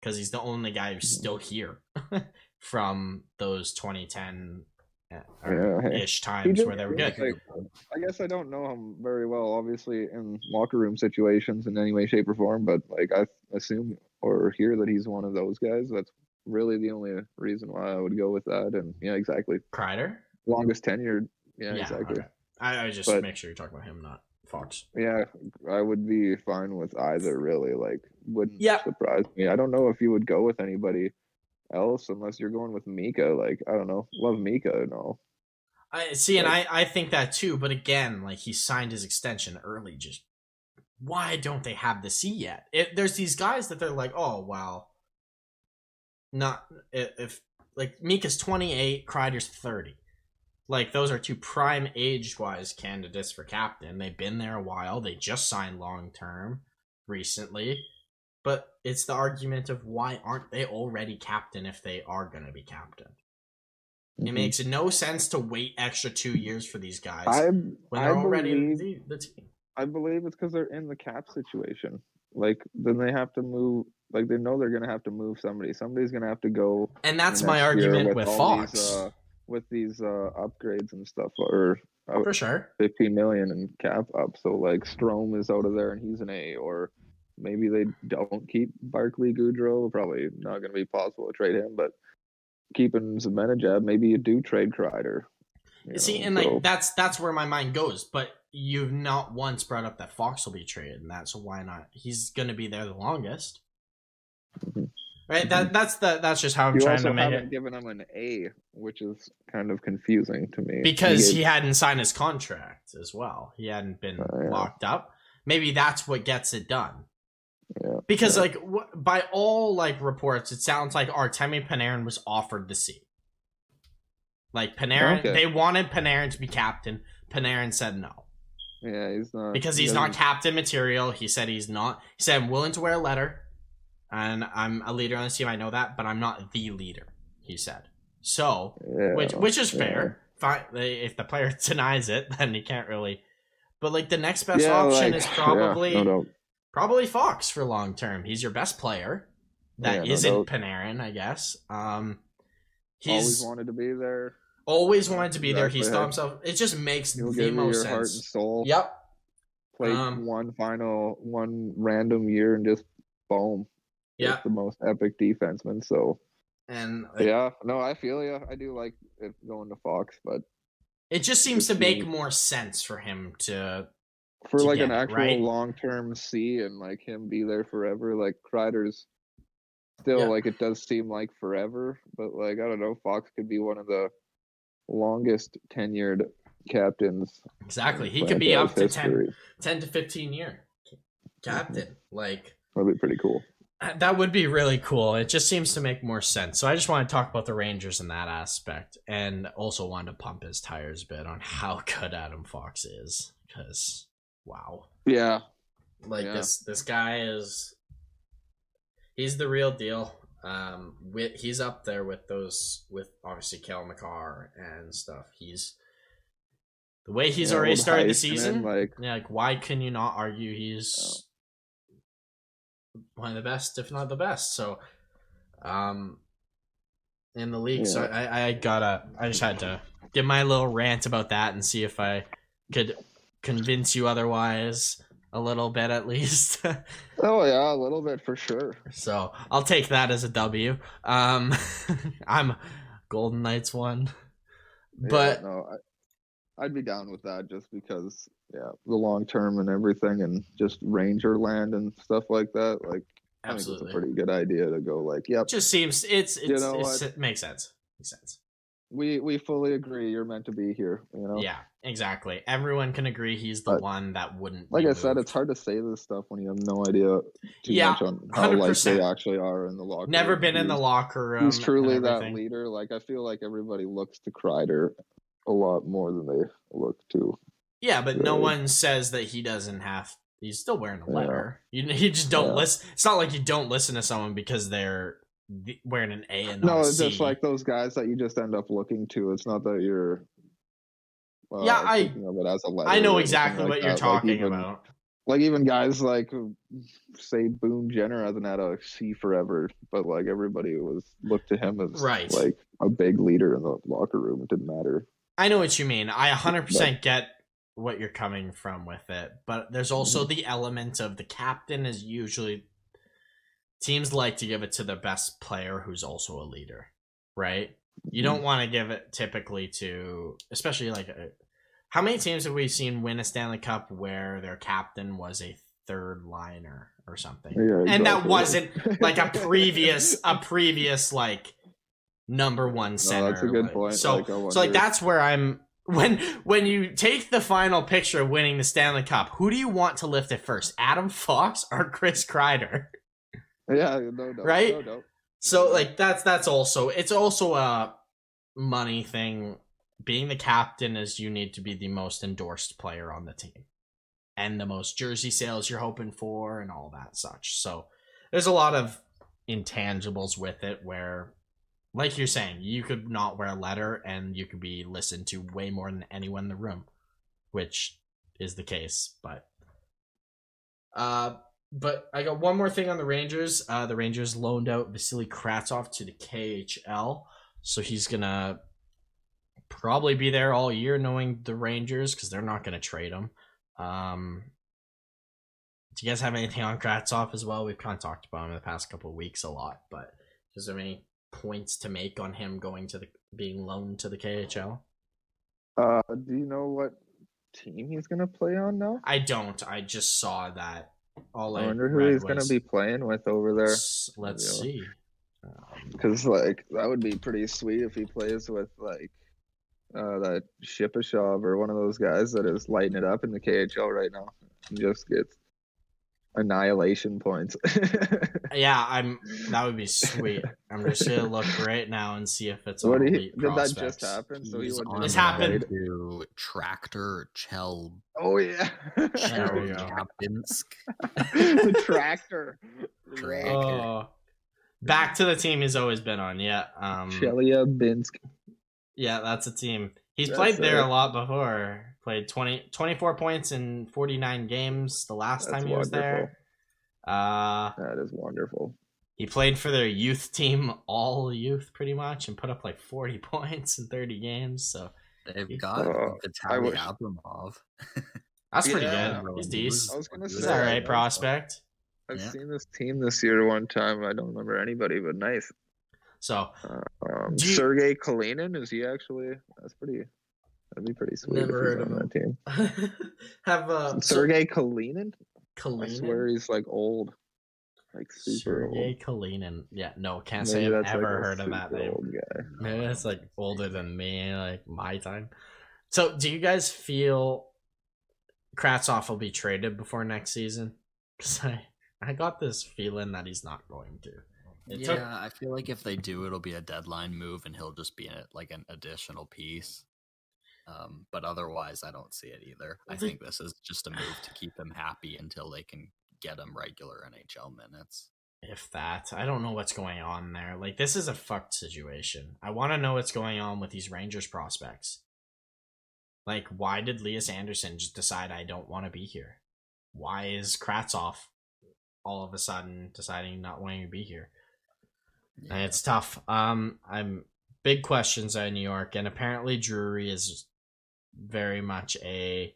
because he's the only guy who's hmm. still here (laughs) from those 2010 uh, Yeah, hey. ish times where they were good. like- I guess I don't know him very well, obviously in locker room situations in any way, shape, or form. But like I assume or hear that he's one of those guys. That's really the only reason why I would go with that. And yeah, exactly. Kreider. Longest tenured. Yeah, exactly. okay. I, I just But- make sure you're talking about him, not Fox. Yeah, I would be fine with either. Really, like wouldn't Yeah. surprise me. I don't know if you would go with anybody else unless you're going with Mika. Like I don't know, love Mika and all. I see, and I I think that too. But again, like he signed his extension early. Just why don't they have the C yet? It, there's these guys that they're like, oh wow, not if, like Mika's 28, Kreider's 30. Like those are two prime age wise candidates for captain. They've been there a while. They just signed long term recently. But it's the argument of why aren't they already captain if they are going to be captain? It Mhm. makes no sense to wait extra two years for these guys I when they're already believe the, the team. I believe it's because they're in the cap situation. Like then they have to move. Like they know they're gonna have to move somebody. Somebody's gonna have to go. And that's my argument with, all Fox. These, uh, with these uh, upgrades and stuff, or uh, for sure. 15 million in cap up. So like Strome is out of there and he's an A, or maybe they don't keep Barclay Goodrow. Probably not going to be possible to trade him, but keeping Zibanejad, maybe you do trade Kreider. You See, know, and like that's that's where my mind goes. But you've not once brought up that Fox will be traded, and that's why not. He's going to be there the longest, Mhm. right? That that's the that's just how I'm you trying also to make haven't it given him an A, which is kind of confusing to me. because gave- he hadn't signed his contract as well. He hadn't been Oh, yeah. locked up. Maybe that's what gets it done. Yeah, Because yeah. like wh- by all like reports, it sounds like Artemi Panarin was offered the seat. Like Panarin, Okay. they wanted Panarin to be captain. Panarin said no yeah, he's not because he's not doesn't- captain material. He said he's not. He said I'm willing to wear a letter, and I'm a leader on the team. I know that, but I'm not the leader. He said so, yeah, which which is fair. If the player (laughs) denies it, then he can't really. But like the next best Yeah, option like, is (sighs) probably no doubt. probably Fox for long term. He's your best player. That no not doubt. Panarin, I guess. Um, Always he's wanted to be there. Always wanted to be there. He Exactly. saw himself. It just makes He'll the give most your heart and soul. Yep. Play Um, one final, one random year, and just boom. Yeah. The most epic defenseman. So And uh, yeah, no, I feel you. I do like it going to Fox, but it just seems to make more sense for him to. for to like an it, actual right? long term C and like him be there forever, like Kreider's still Yeah. like it does seem like forever, but like I don't know, Fox could be one of the longest tenured captains. Exactly. He could be up to franchise 10, 10 to 15 year captain. Like, That'd be pretty cool. Uh, that would be really cool. It just seems to make more sense. So I just want to talk about the Rangers in that aspect and also wanted to pump his tires a bit on how (laughs) good Adam Fox is. Because, wow. Yeah, Like Yeah. this this guy is he's the real deal. Um with he's up there with those with obviously Cale Makar and stuff. He's the way he's Yeah, already started the season. Like yeah, like why can you not argue he's one of the best, if not the best? So um in the league. So I, I gotta I just had to give my little rant about that and see if I could convince you otherwise a little bit at least. (laughs) oh yeah, a little bit for sure. so I'll take that as a W. Um, (laughs) I'm Golden Knights one, Yeah, but no, I, I'd be down with that just because yeah, the long term and everything, and just Ranger land and stuff like that. Like I think absolutely, it's a pretty good idea to go like, yep, just seems it's it's, You know it's it makes sense. Makes sense. we we fully agree. You're meant to be here. You know. Yeah, exactly. Everyone can agree he's the But, one that wouldn't. Like I said, it's hard to say this stuff when you have no idea too Yeah, much on how like 100%. they actually are in the locker. Never room. been in the He's- locker room. He's truly that leader. Like I feel like everybody looks to Kreider a lot more than they look to. Yeah, but no one says that he doesn't have. He's still wearing a Yeah. letter. You you just don't Yeah. listen. It's not like you don't listen to someone because they're wearing an A and No, it's just like those guys that you just end up looking to. It's not that you're. Yeah, I- of it as a letter I know exactly like what you're that. Like, talking even- about. Like even guys like say Boone Jenner hasn't had a C forever, but like everybody was looked to him as Right. like a big leader in the locker room. It didn't matter. I know what you mean. I 100% get what you're coming from with it, but there's Mm-hmm. also the element of the captain is usually teams like to give it to the best player who's also a leader, right? You Mm-hmm. don't want to give it typically to, especially like, how many teams have we seen win a Stanley Cup where their captain was a third liner or something? Yeah, And that wasn't like a (laughs) previous, a previous like number one center. No, that's a good point. So, Like, so like that's where I'm when when you take the final picture of winning the Stanley Cup, who do you want to lift it first, Adam Fox or Chris Kreider? Yeah, no doubt. Right? No doubt. So like that's that's also it's also a money thing. Being the captain is you need to be the most endorsed player on the team, and the most jersey sales you're hoping for, and all that such. So there's a lot of intangibles with it where like you're saying you could not wear a letter and you could be listened to way more than anyone in the room which is the case but uh but i got one more thing on the rangers. Uh the rangers loaned out vasily Kravtsov to the khl so he's gonna probably be there all year knowing the rangers because they're not gonna trade him um do you guys have anything on Kravtsov as well? We've kind of talked about him in the past couple weeks a lot, but is there any points to make on him going to the being loaned to the KHL? Uh, do you know what team he's gonna play on now? I don't. I just saw that. All I, I wonder who he's gonna be playing with over there. Let's see. Because like that would be pretty sweet if he plays with like uh that Shipachyov or one of those guys that is lighting it up in the KHL right now. He just gets annihilation points. (laughs) yeah, I'm. That would be sweet. I'm just gonna look right now and see if it's on What did he- did that just Prospects. happen? So he He's wouldn't on This happened- to Tractor Chel oh yeah, (laughs) There we. Chelyabinsk. the tractor. (laughs) Drake. Oh, back to the team he's always been on. Yeah. Um. Chelyabinsk. Yeah, that's a team. He's That's played there a lot before. Played 20, 24 points in 49 games the last That's time he was there. Uh That is wonderful. He played for their youth team, all youth pretty much, and put up like 40 (laughs) points in 30 games. So They've got Uh, I Vitaly wish- Abramov. (laughs) that's pretty Yeah. good. He's I decent. was gonna He's say, all I- right prospect. I've Yeah. seen this team this year one time. I don't remember anybody, but nice. So Um, you- Sergey Kalinin is he actually? That's pretty. That'd be pretty sweet. Never heard of on that team. (laughs) have uh, Sergey Kalinin. I Kalinin? swear he's like old, like super old. Sergey old. Kalinin. Yeah, no, can't Maybe say I've that's, like, ever heard of that name. Guy. (laughs) Maybe that's like older than me, like my time. So, do you guys feel Kravtsov will be traded before next season? Because I, I got this feeling that he's not going to. It yeah, took- I feel like if they do, it'll be a deadline move, and he'll just be in it like an additional piece. Um, but otherwise, I don't see it either. I think- this is just a move to keep him happy until they can get him regular NHL minutes. if that, I don't know what's going on there. Like, this is a fucked situation. I want to know what's going on with these Rangers prospects. Like, why did Elias Andersson just decide I don't want to be here? Why is Kravtsov all of a sudden deciding not wanting to be here? Yeah. And it's tough. Um, I'm big questions of New York, and apparently Drury is very much a.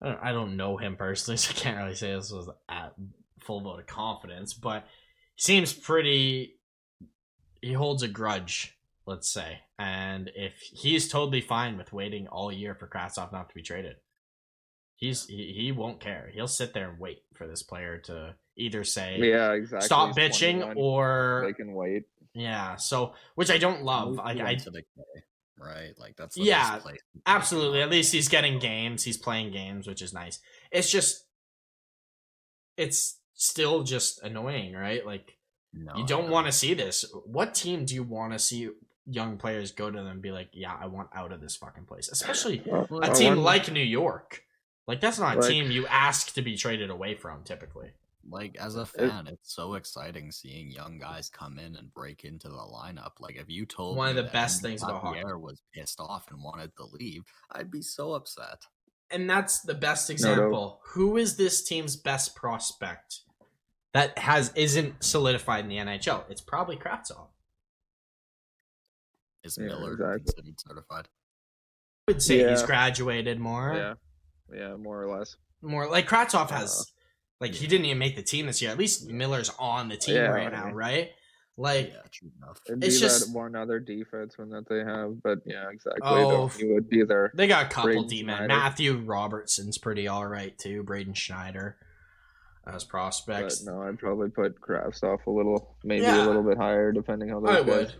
I don't, I don't know him personally, (laughs) so I can't really say this was at full vote of confidence, but he seems pretty. He holds a grudge, let's say, and if he's totally fine with waiting all year for Kravtsov not to be traded, he's he, he won't care. He'll sit there and wait for this player to either say Yeah, exactly. stop He's bitching or they can wait. yeah so which i don't love. Like i to the right? Like that's the Yeah, place absolutely. at least he's getting games. He's playing games which is nice. It's just it's still just annoying right? Like No, you don't know. want to see this. What team do you want to see young players go to them and be like yeah i want out of this fucking place especially Well, a I team like new york. Like that's not a Like- team you ask to be traded away from typically Like as a fan, it's so exciting seeing young guys come in and break into the lineup. Like if you told One of the that best things about. Was pissed off and wanted to leave, I'd be so upset. and that's the best no. example. (laughs) Who is this team's best prospect that has isn't solidified in the NHL? It's probably Kravtsov. Is Yeah, Miller exactly. considered certified? I would say he's graduated more. Yeah, yeah, more or less. More like Kravtsov uh, has Like he didn't even make the team this year. At least Miller's on the team Yeah, right now, right? Like yeah, true enough. It'd It's just- one other defenseman that they have, but yeah, exactly. Oh, Oh, would be there. they got a couple D men. Matthew Robertson's pretty all right too. Braden Schneider as But prospects. no, I'd probably put Krafts off a little, maybe Yeah. a little bit higher, depending how those I would.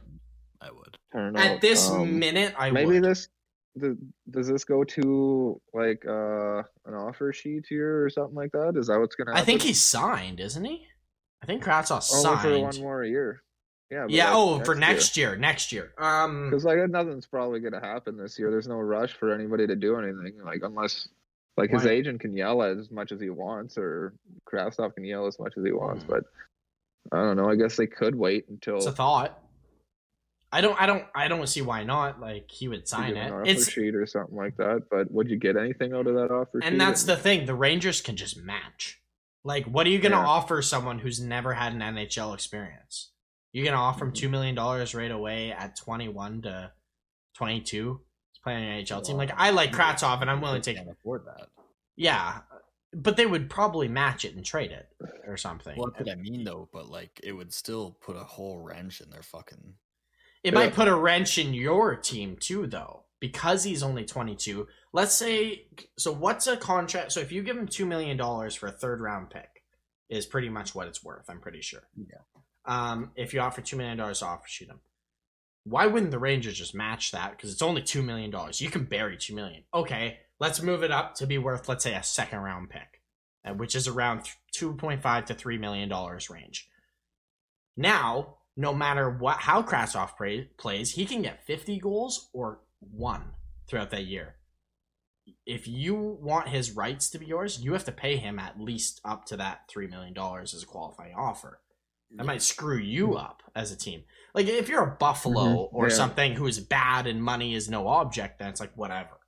I would. turn out. At this Um, minute, I maybe would. this does this go to like uh an offer sheet here or something like that? Is that what's gonna? Happen? I think he's signed, isn't he? I think Kravtsov only signed. for one more year. Yeah. yeah. like, oh, for next year. Next year. Um. Because like nothing's probably gonna happen this year. There's no rush for anybody to do anything. Like unless like his Why- agent can yell as much as he wants, or Kravtsov can yell as much as he wants. Hmm. But I don't know. I guess they could wait until It's a thought. I don't. I don't. I don't see why not. Like he would sign give an it. offer It's sheet or something like that. But would you get anything out of that offer sheet? and that's the thing. The Rangers can just match. Like, what are you gonna Yeah. offer someone who's never had an NHL experience? You're gonna offer him Mhm. two million dollars right away at 21 to 22. He's playing an NHL team. Like I like Kravtsov, and I'm willing to take. Can't afford that. Yeah, but they would probably match it and trade it or something. What that's what I mean, though. But like, it would still put a whole wrench in their fucking. It Yeah. might put a wrench in your team too, though, because he's only 22. Let's say, so what's a contract? So if you give him $2 million for a third round pick, is pretty much what it's worth, I'm pretty sure. Yeah. Um, if you offer $2 million to offer shoot him, why wouldn't the Rangers just match that? Because it's only $2 million. You can bury 2 million. Okay, let's move it up to be worth, let's say, a second round pick, uh, which is around th- 2.5 to $3 million range. Now, no matter what how Kravtsov play, plays, he can get 50 goals or one throughout that year. If you want his rights to be yours, you have to pay him at least up to that $3 million as a qualifying offer. That might screw you up as a team. Like if you're a Buffalo Mhm, or yeah. something who's bad and money is no object, then it's like whatever.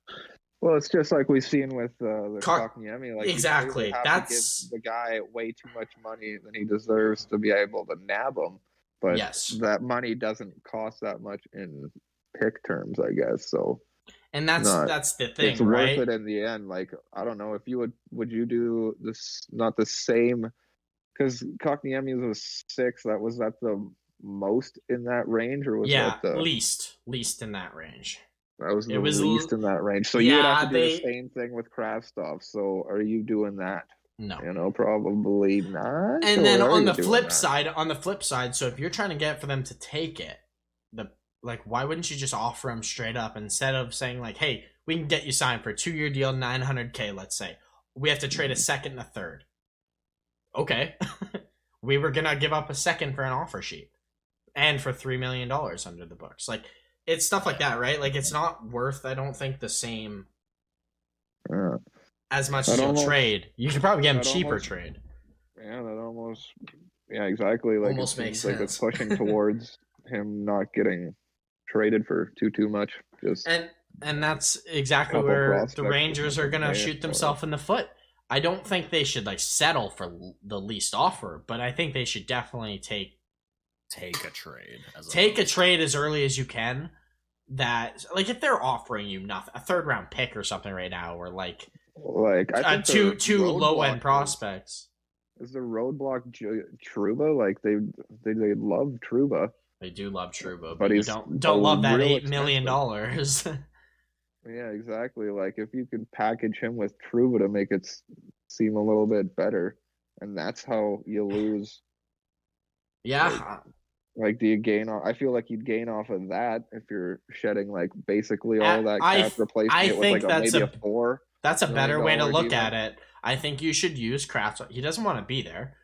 Well, it's just like we've seen with uh, the Car- Kotkaniemi. Like Exactly, really have to that's- the guy way too much money than he deserves to be able to nab him. But Yes. that money doesn't cost that much in pick terms, I guess. So And that's No, that's the thing, it's right? worth it in the end. Like I don't know if you would would you do this not the same because Kotkaniemi was six. That was that the most in that range, or was yeah, that the least least in that range. that was it the was least l- in that range? So you would have to do they- the same thing with Kravtsov. So are you doing that? No. You know, probably not. And then on the flip that? side, on the flip side, so if you're trying to get for them to take it, the like, why wouldn't you just offer them straight up instead of saying like, "Hey, we can get you signed for a two year deal, nine hundred k, let's say. We have to trade a Mm-hmm. second and a third. Okay, (laughs) we were gonna give up a second for an offer sheet, and for three million dollars under the books. Like, it's stuff like that, right? Like, it's not worth. I don't think the same Yeah. As much That as you'll almost- trade. You could probably get them cheaper almost- trade. Yeah, that almost. Yeah, exactly. Like Almost it makes seems like it's pushing (laughs) towards him not getting traded for too too much. Just And and that's exactly where the Rangers are going to shoot themselves in the foot. I don't think they should like settle for the least offer, but I think they should definitely take Take a trade. As take a trade as early as you can. That like if they're offering you nothing, a third round pick or something right now, or like like I uh, two two low end prospects. Is the roadblock Trouba? Like they they they love Trouba. They do love Trouba, but, But you don't don't love that eight million dollars. (laughs) Yeah, exactly. Like if you could package him with Trouba to make it seem a little bit better, and that's how you lose. yeah, Like, do you gain? Off, I feel like you'd gain off of that if you're shedding like basically all that cap, th- replacing I it with like a, maybe a- a, four. That's a better way to look at it. I think you should use Kratz. He doesn't want to be there.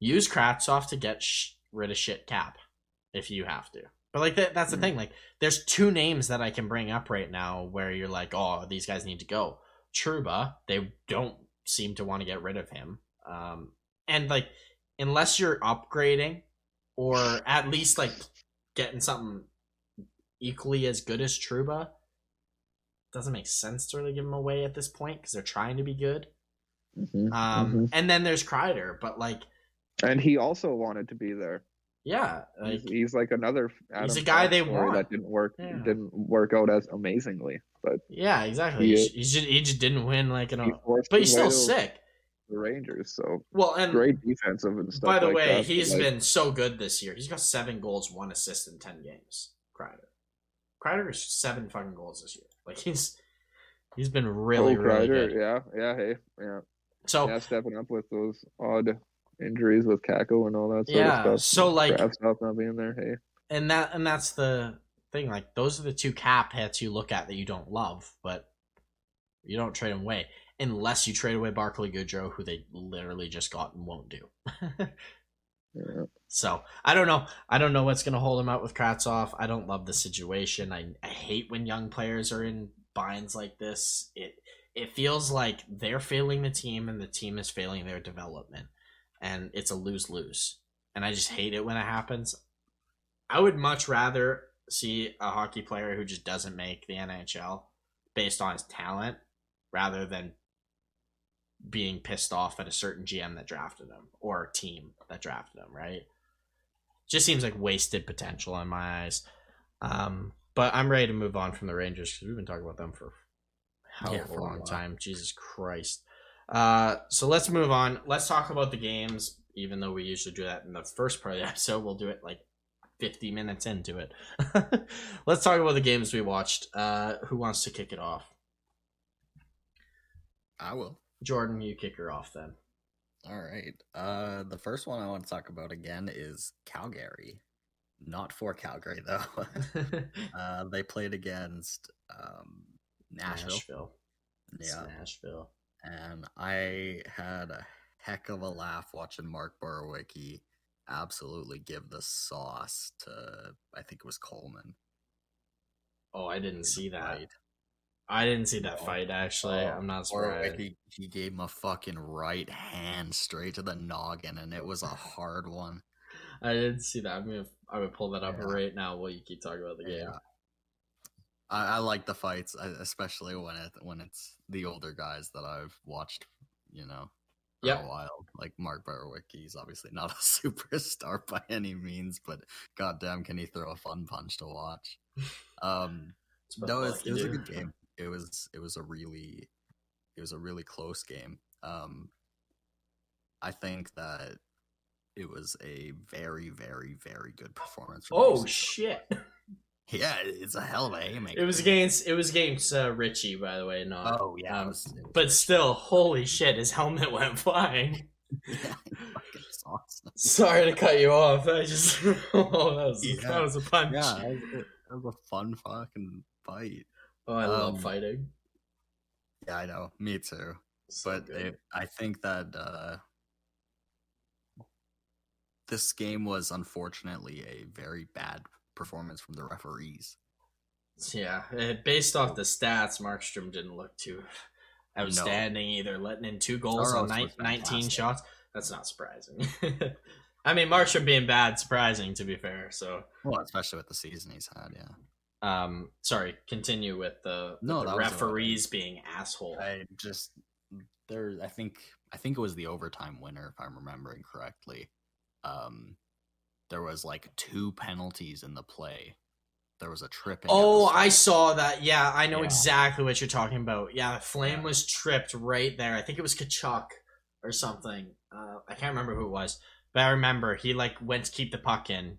Use Kravtsov to get sh- rid of shit cap if you have to. But like that, that's the Mhm. thing. Like, there's two names that I can bring up right now where you're like, oh, these guys need to go. Trouba, they don't seem to want to get rid of him. Um, and like, unless you're upgrading or at least like getting something equally as good as Trouba, doesn't make sense to really give him away at this point because they're trying to be good. Mhm, Um, mhm. and then there's Kreider, but like, And he also wanted to be there. yeah, like he's, he's like another. Adam He's a guy they want. That didn't work. Yeah. Didn't work out as amazingly, but yeah, exactly. He He, just, he just didn't win like an, but he's still sick. The Rangers, so Well, and great defensive and stuff. by the like way, that, he's like, been so good this year. He's got seven goals, one assist in ten games. Kreider, Kreider is seven fucking goals this year. Like he's he's been really oh, really Kreider, good. Yeah, yeah, hey, yeah, So yeah, stepping up with those odd injuries with Kakko and all that sort Yeah, of stuff. so, like- Kravtsov not being there, hey, and that and that's the thing. Like those are the two cap hits you look at that you don't love, but you don't trade them away unless you trade away Barclay Goodrow, who they literally just got and won't do. (laughs) so I don't know. I don't know what's gonna hold him out with Kravtsov. I don't love the situation. I I hate when young players are in binds like this. It it feels like they're failing the team and the team is failing their development, and it's a lose lose. And I just hate it when it happens. I would much rather see a hockey player who just doesn't make the NHL based on his talent rather than being pissed off at a certain GM that drafted him or team that drafted him, right? Just seems like wasted potential in my eyes. Um, but I'm ready to move on from the Rangers because we've been talking about them for hell Yeah, of a for a long while. time. Jesus Christ. Uh, so let's move on. Let's talk about the games, even though we usually do that in the first part of the (laughs) episode. We'll do it like 50 minutes into it. (laughs) let's talk about the games we watched. Uh, who wants to kick it off? I will. Jordan, you kick her off then. All right. Uh, the first one I want to talk about again is Calgary. Not for Calgary though. (laughs) uh, they played against um, Nashville. Nashville. Yeah, Nashville. and I had a heck of a laugh watching Mark Borowiecki absolutely give the sauce to I think it was Coleman. Oh, I didn't see that. Right. I didn't see that fight. Actually, Oh, I'm not surprised. Borowiecki, he gave him a fucking right hand straight to the noggin, and it was a (laughs) hard one. I didn't see that. I'm gonna. I'm gonna pull that up Yeah. right now while you keep talking about the game. Yeah. I, I like the fights, especially when it when it's the older guys that I've watched. You know, for Yep. a while. Like Mark Berwick, he's obviously not a (laughs) superstar by any means, but goddamn, can he throw a fun punch to watch? (laughs) Um, no, it was, it was a good game. It was it was a really it was a really close game. Um, I think that it was a very very very good performance. Oh shit! (laughs) yeah, it's a hell of a haymaker. It was against it was against uh, Ritchie, by the way, not. Oh yeah, um, it was- it was but still, holy shit! His helmet (laughs) went flying. (laughs) yeah, it fucking was awesome. Sorry to cut you off. I just oh, that was Yeah. that was a punch. Yeah, it was a fun fucking fight. Oh, I love Um, fighting. Yeah, I know, me too. So but it, I think that uh, this game was unfortunately a very bad performance from the referees. Yeah, based off the stats, Markstrom didn't look too (laughs) outstanding either, letting in two goals on ni- 19 shots. That's not surprising. (laughs) I mean, Markstrom being bad, surprising to be fair. So, Well, especially with the season he's had, yeah. Um, sorry, continue with the, No, the that was about it. referees being asshole. I just there. I think I think it was the overtime winner, if I'm remembering correctly. Um, there was like two penalties in the play. There was a tripping. Oh. I saw that. Yeah, I know Yeah. exactly what you're talking about. Yeah, Flame Yeah. was tripped right there. I think it was Tkachuk or something. Uh, I can't remember who it was, but I remember he like went to keep the puck in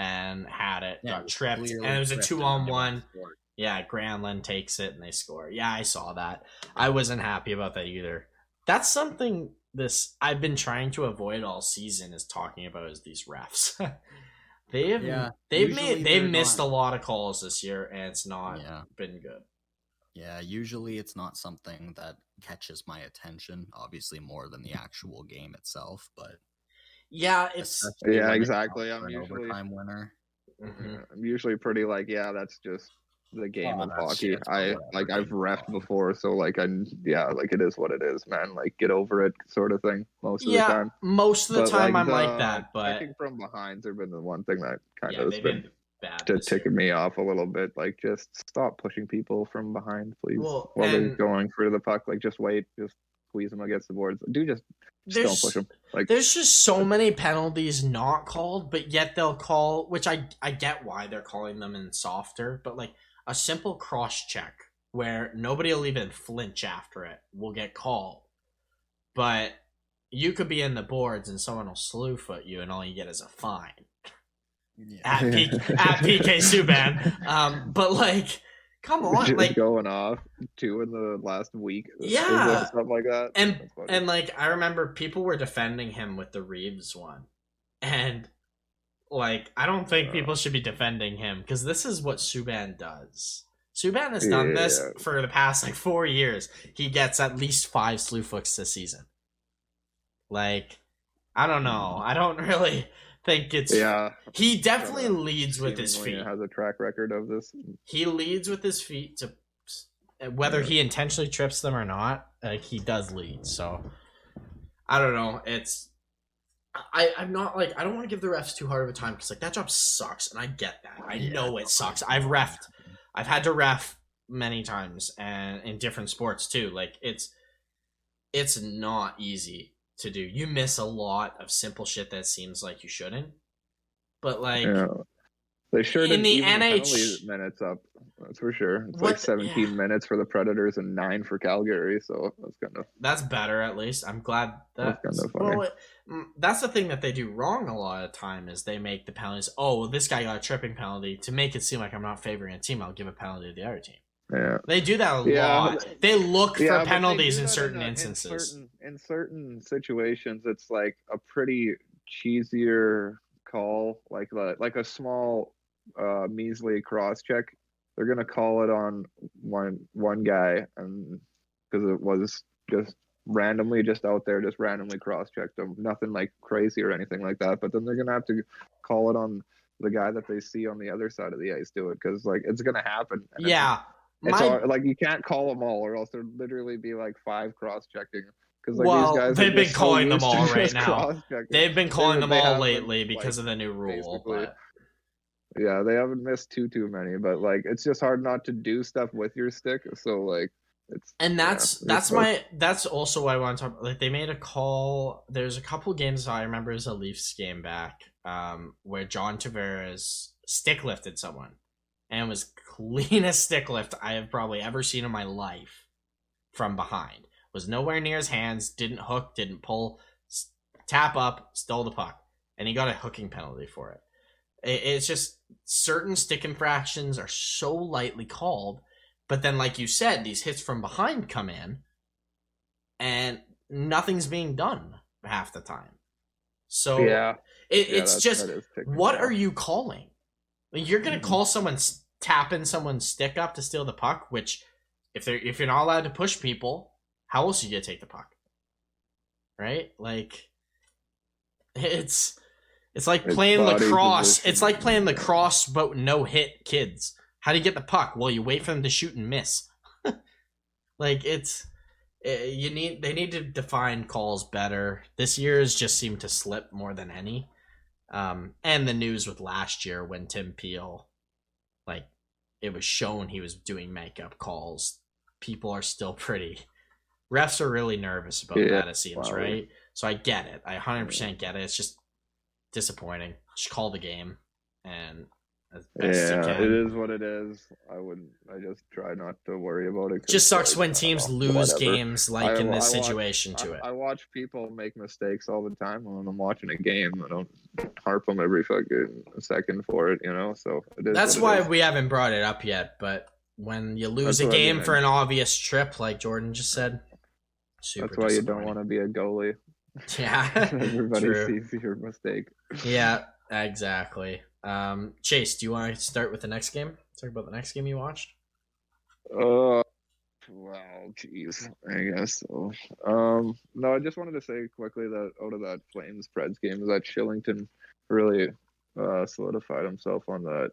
and had it, Yeah, got was tripped, and it was a two on one. it. Yeah, Granlund takes it and they score. Yeah, I saw that. I wasn't happy about that either. That's something this I've been trying to avoid all season is talking about is these refs. (laughs) they have Yeah, they've made they've missed not- a lot of calls this year and it's not Yeah. been good. Yeah, usually it's not something that catches my attention, obviously more than the actual game itself, but Yeah, it's especially Yeah, exactly, I'm an usually- overtime winner. mhm. I'm usually pretty like, yeah, that's just the game Oh, of hockey. shit, I like I've game refed before, so like I'm yeah, like it is what it is, man. Like get over it, sort of thing. Most of yeah. the time. Most of the But, time, I'm the like that, but kicking from behind have been the one thing that kind yeah, of has been been bad. to this ticking me off a little bit. Like just stop pushing people from behind, please. Well, While they're going through the puck, like just wait, just squeeze them against the boards. Do just, just don't There's- push them. Like There's just so many penalties not called, but yet they'll call, which I I get why they're calling them in softer, but like a simple cross check where nobody will even flinch after it will get called. But you could be in the boards and someone will slew foot you and all you get is a fine. Yeah. At, P- (laughs) at PK Subban. Um, but like, come on, just like going off two in the last week. Yeah. stuff like that. and and like I remember people were defending him with the Reaves one, and like I don't think Uh. people should be defending him because this is what Subban does. Subban has done this for the past like four years. He gets at least five slew foots this season. Like, I don't know. I don't (laughs) really think it's. yeah, He definitely leads with his feet. has a track record of this. He leads with his feet to uh, whether Yeah. he intentionally trips them or not. Like he does lead. So I don't know. It's I I'm not like I don't want to give the refs too hard of a time because like that job sucks and I get that. I Yeah, know it sucks. I've refed. I've had to ref many times and in different sports too. Like it's it's not easy to do. You miss a lot of simple shit that seems like you shouldn't. But like yeah. They sure in didn't the NH minutes up. That's for sure. It's What like the- 17 yeah. minutes for the Predators and nine for Calgary. So that's kind of That's better, at least. I'm glad that. That's kinda funny. well, it- mm, that's the thing that they do wrong a lot of time is they make the penalties. Oh, well, this guy got a tripping penalty to make it seem like I'm not favoring a team. I'll give a penalty to the other team. Yeah. They do that a Yeah, lot. They look Yeah, for penalties in that certain a- instances. certain, in certain situations, it's like a pretty cheesier call, like the, like a small, uh, measly cross check. They're gonna call it on one one guy, and because it was just randomly just out there, just randomly cross checked them, nothing like crazy or anything like that. But then they're gonna have to call it on the guy that they see on the other side of the ice do it because like it's gonna happen. and it's yeah. It's My, all, like you can't call them all, or else there'd literally be like five cross checking. Because like Well, these guys, they've been so calling them all (laughs) right now. they've been calling They- them they all lately because like, of the new rule. But Yeah, they haven't missed too too many, but like it's just hard not to do stuff with your stick. So like it's and that's yeah, that's my that's also why I want to talk. Like they made a call. There's a couple games I remember as a Leafs game back, um, where John Tavares stick lifted someone, and was cleanest (laughs) stick lift I have probably ever seen in my life from behind. Was nowhere near his hands. Didn't hook. Didn't pull. Tap up. Stole the puck, and he got a hooking penalty for it. It's just certain stick infractions are so lightly called but then, like you said, these hits from behind come in, and nothing's being done half the time. So yeah, it, yeah, it's just that is ticking what are you calling? You're gonna Mhm. call someone tapping someone's stick up to steal the puck, which if they're if you're not allowed to push people, how else are you gonna take the puck? Right? Like it's it's like It's playing lacrosse. position. It's like playing lacrosse but no hit kids. How do you get the puck? Well, you wait for them to shoot and miss. (laughs) like it's eh, you need they need to define calls better. This year's just seemed to slip more than any. Um, and the news with last year when Tim Peel, it was shown he was doing makeup calls. People are still pretty. Refs are really nervous about Yeah, that. It seems wow. right. So I get it. I hundred percent get it. It's just disappointing. Just call the game and as best you Yeah, it is what it is. I wouldn't. I just try not to worry about it. Just sucks like, when teams know, lose whatever. games like I- in this I watch- situation to I, it. I watch people make mistakes all the time when I'm watching a game. I don't harp them every fucking second for it, you know. So it is That's why we haven't brought it up yet. But when you lose That's a game for an obvious trip, like Jordan just said, super That's why you don't want to be a goalie. (laughs) Yeah, (laughs) Everybody true. sees your mistake. Yeah, exactly. Um, Chase, do you want to start with the next game? Talk about the next game you watched. Uh, well, jeez, I guess so. Um, no, I just wanted to say quickly that out of that Flames Preds game, that Kylington really uh, solidified himself on that.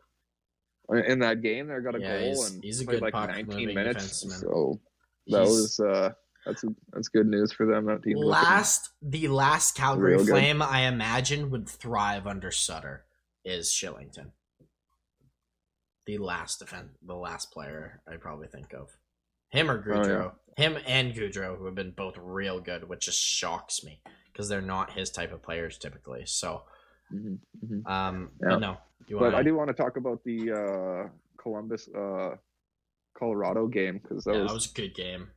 In that game, there got a Yeah, goal he's- and he's a played good like 19 minutes. defenseman. So that He's- was uh, that's that's good news for them. That team looking- Last, the last Calgary Real good. Flame I imagine would thrive under Sutter is Kylington. The last defense, the last player I probably think of, him or Oh, yeah. Gaudreau, him and Gaudreau, who have been both real good, which just shocks me because they're not his type of players typically. So, Mhm, mhm. um, Yeah. but no, But want I do want to talk about the uh, Columbus uh, Colorado game because that yeah, was that was a good game.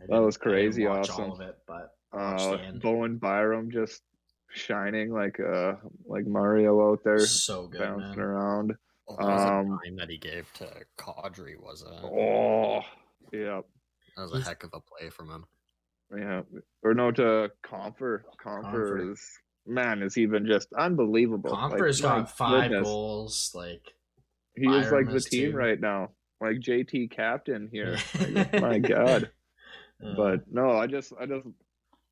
I that was crazy watch awesome. All of it, but uh. Bowen Byram just shining like uh like Mario out there so good, bouncing man. around. Well, that was a Um, time that he gave to Kadri was a Oh, yeah, that was a heck of a play from him. yeah. Or no to. Compher Compher. is man is even just unbelievable. Like, Compher's my got five goodness. goals. Like, He is like the team too. right now, like JT captain here. Like, (laughs) my God. Uh, but no, I just I just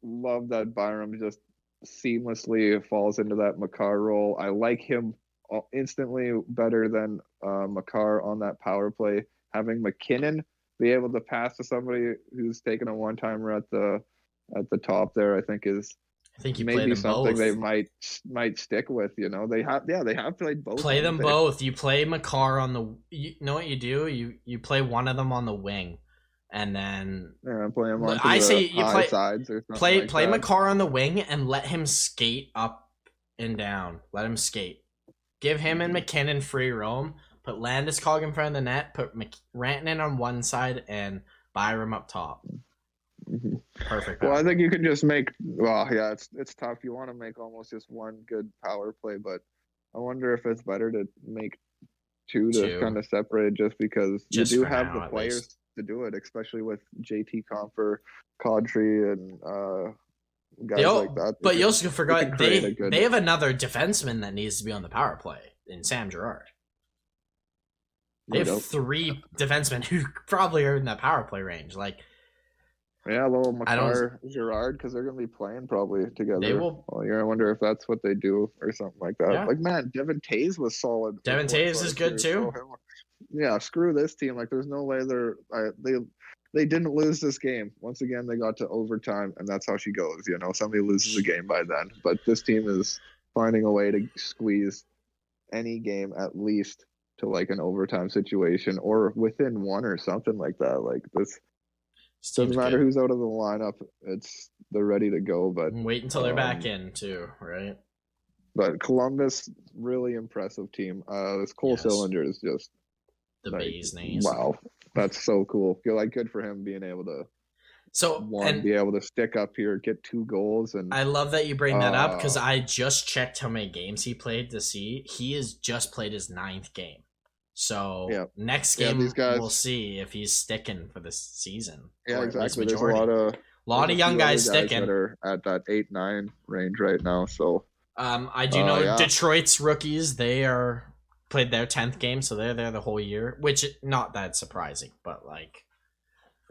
love that Byram just seamlessly falls into that Makar role. I like him uh, instantly better than uh, Makar on that power play. Having MacKinnon be able to pass to somebody who's taken a one timer at the at the top there, I think is I think you maybe something both. they might might stick with. You know, they have yeah they have played both. play them both. You play Makar on the. You know what you do? You you play one of them on the wing, and then Yeah, play them on I say you play- sides or something play like play that. Makar on the wing and let him skate up and down. Let him skate. Give him and MacKinnon free roam. Put Landeskog in front of the net. Put Mc- Rantanen on one side and Byram up top. Mhm. Perfect. Well, I think you can just make. Well, yeah, it's it's tough. You want to make almost just one good power play, but I wonder if it's better to make two to Two. kind of separate, just because Just you do have now, the players. To do it, especially with JT Compher, Kadri, and uh, guys They like that. But you also forgot they good... they have another defenseman that needs to be on the power play in Sam Girard. They have three defensemen who probably are in that power play range. Like yeah, little don't- Girard, because they're gonna be playing probably together. They will- All year. I wonder if that's what they do or something like that. Yeah. Like man, Devon Toews was solid. Devin so is good too. Yeah, screw this team. Like, there's no way they're I, they they didn't lose this game. Once again, they got to overtime, and that's how she goes. You know, somebody loses a game by then, but this team is finding a way to squeeze any game at least to like an overtime situation or within one or something like that. Like this Seems doesn't matter who's out of the lineup, it's they're ready to go. But Wait until they're back um, in too, right? but Columbus, really impressive team. Uh, this Cole Yes. Sillinger is just The like, bee's knees. wow, that's so cool. Feel like good for him being able to So one and be able to stick up here, get two goals, and I love that you bring that up because Uh, I just checked how many games he played to see. He has just played his ninth game. So Yeah. next Yeah, game these guys- we'll see if he's sticking for this season. yeah, or at least exactly. There's a lot of lot of young few guys sticking. that at that eight nine range right now. So Um, I do Uh, know yeah. Detroit's rookies. They are played their tenth game, so they're there the whole year. Which not that surprising, but like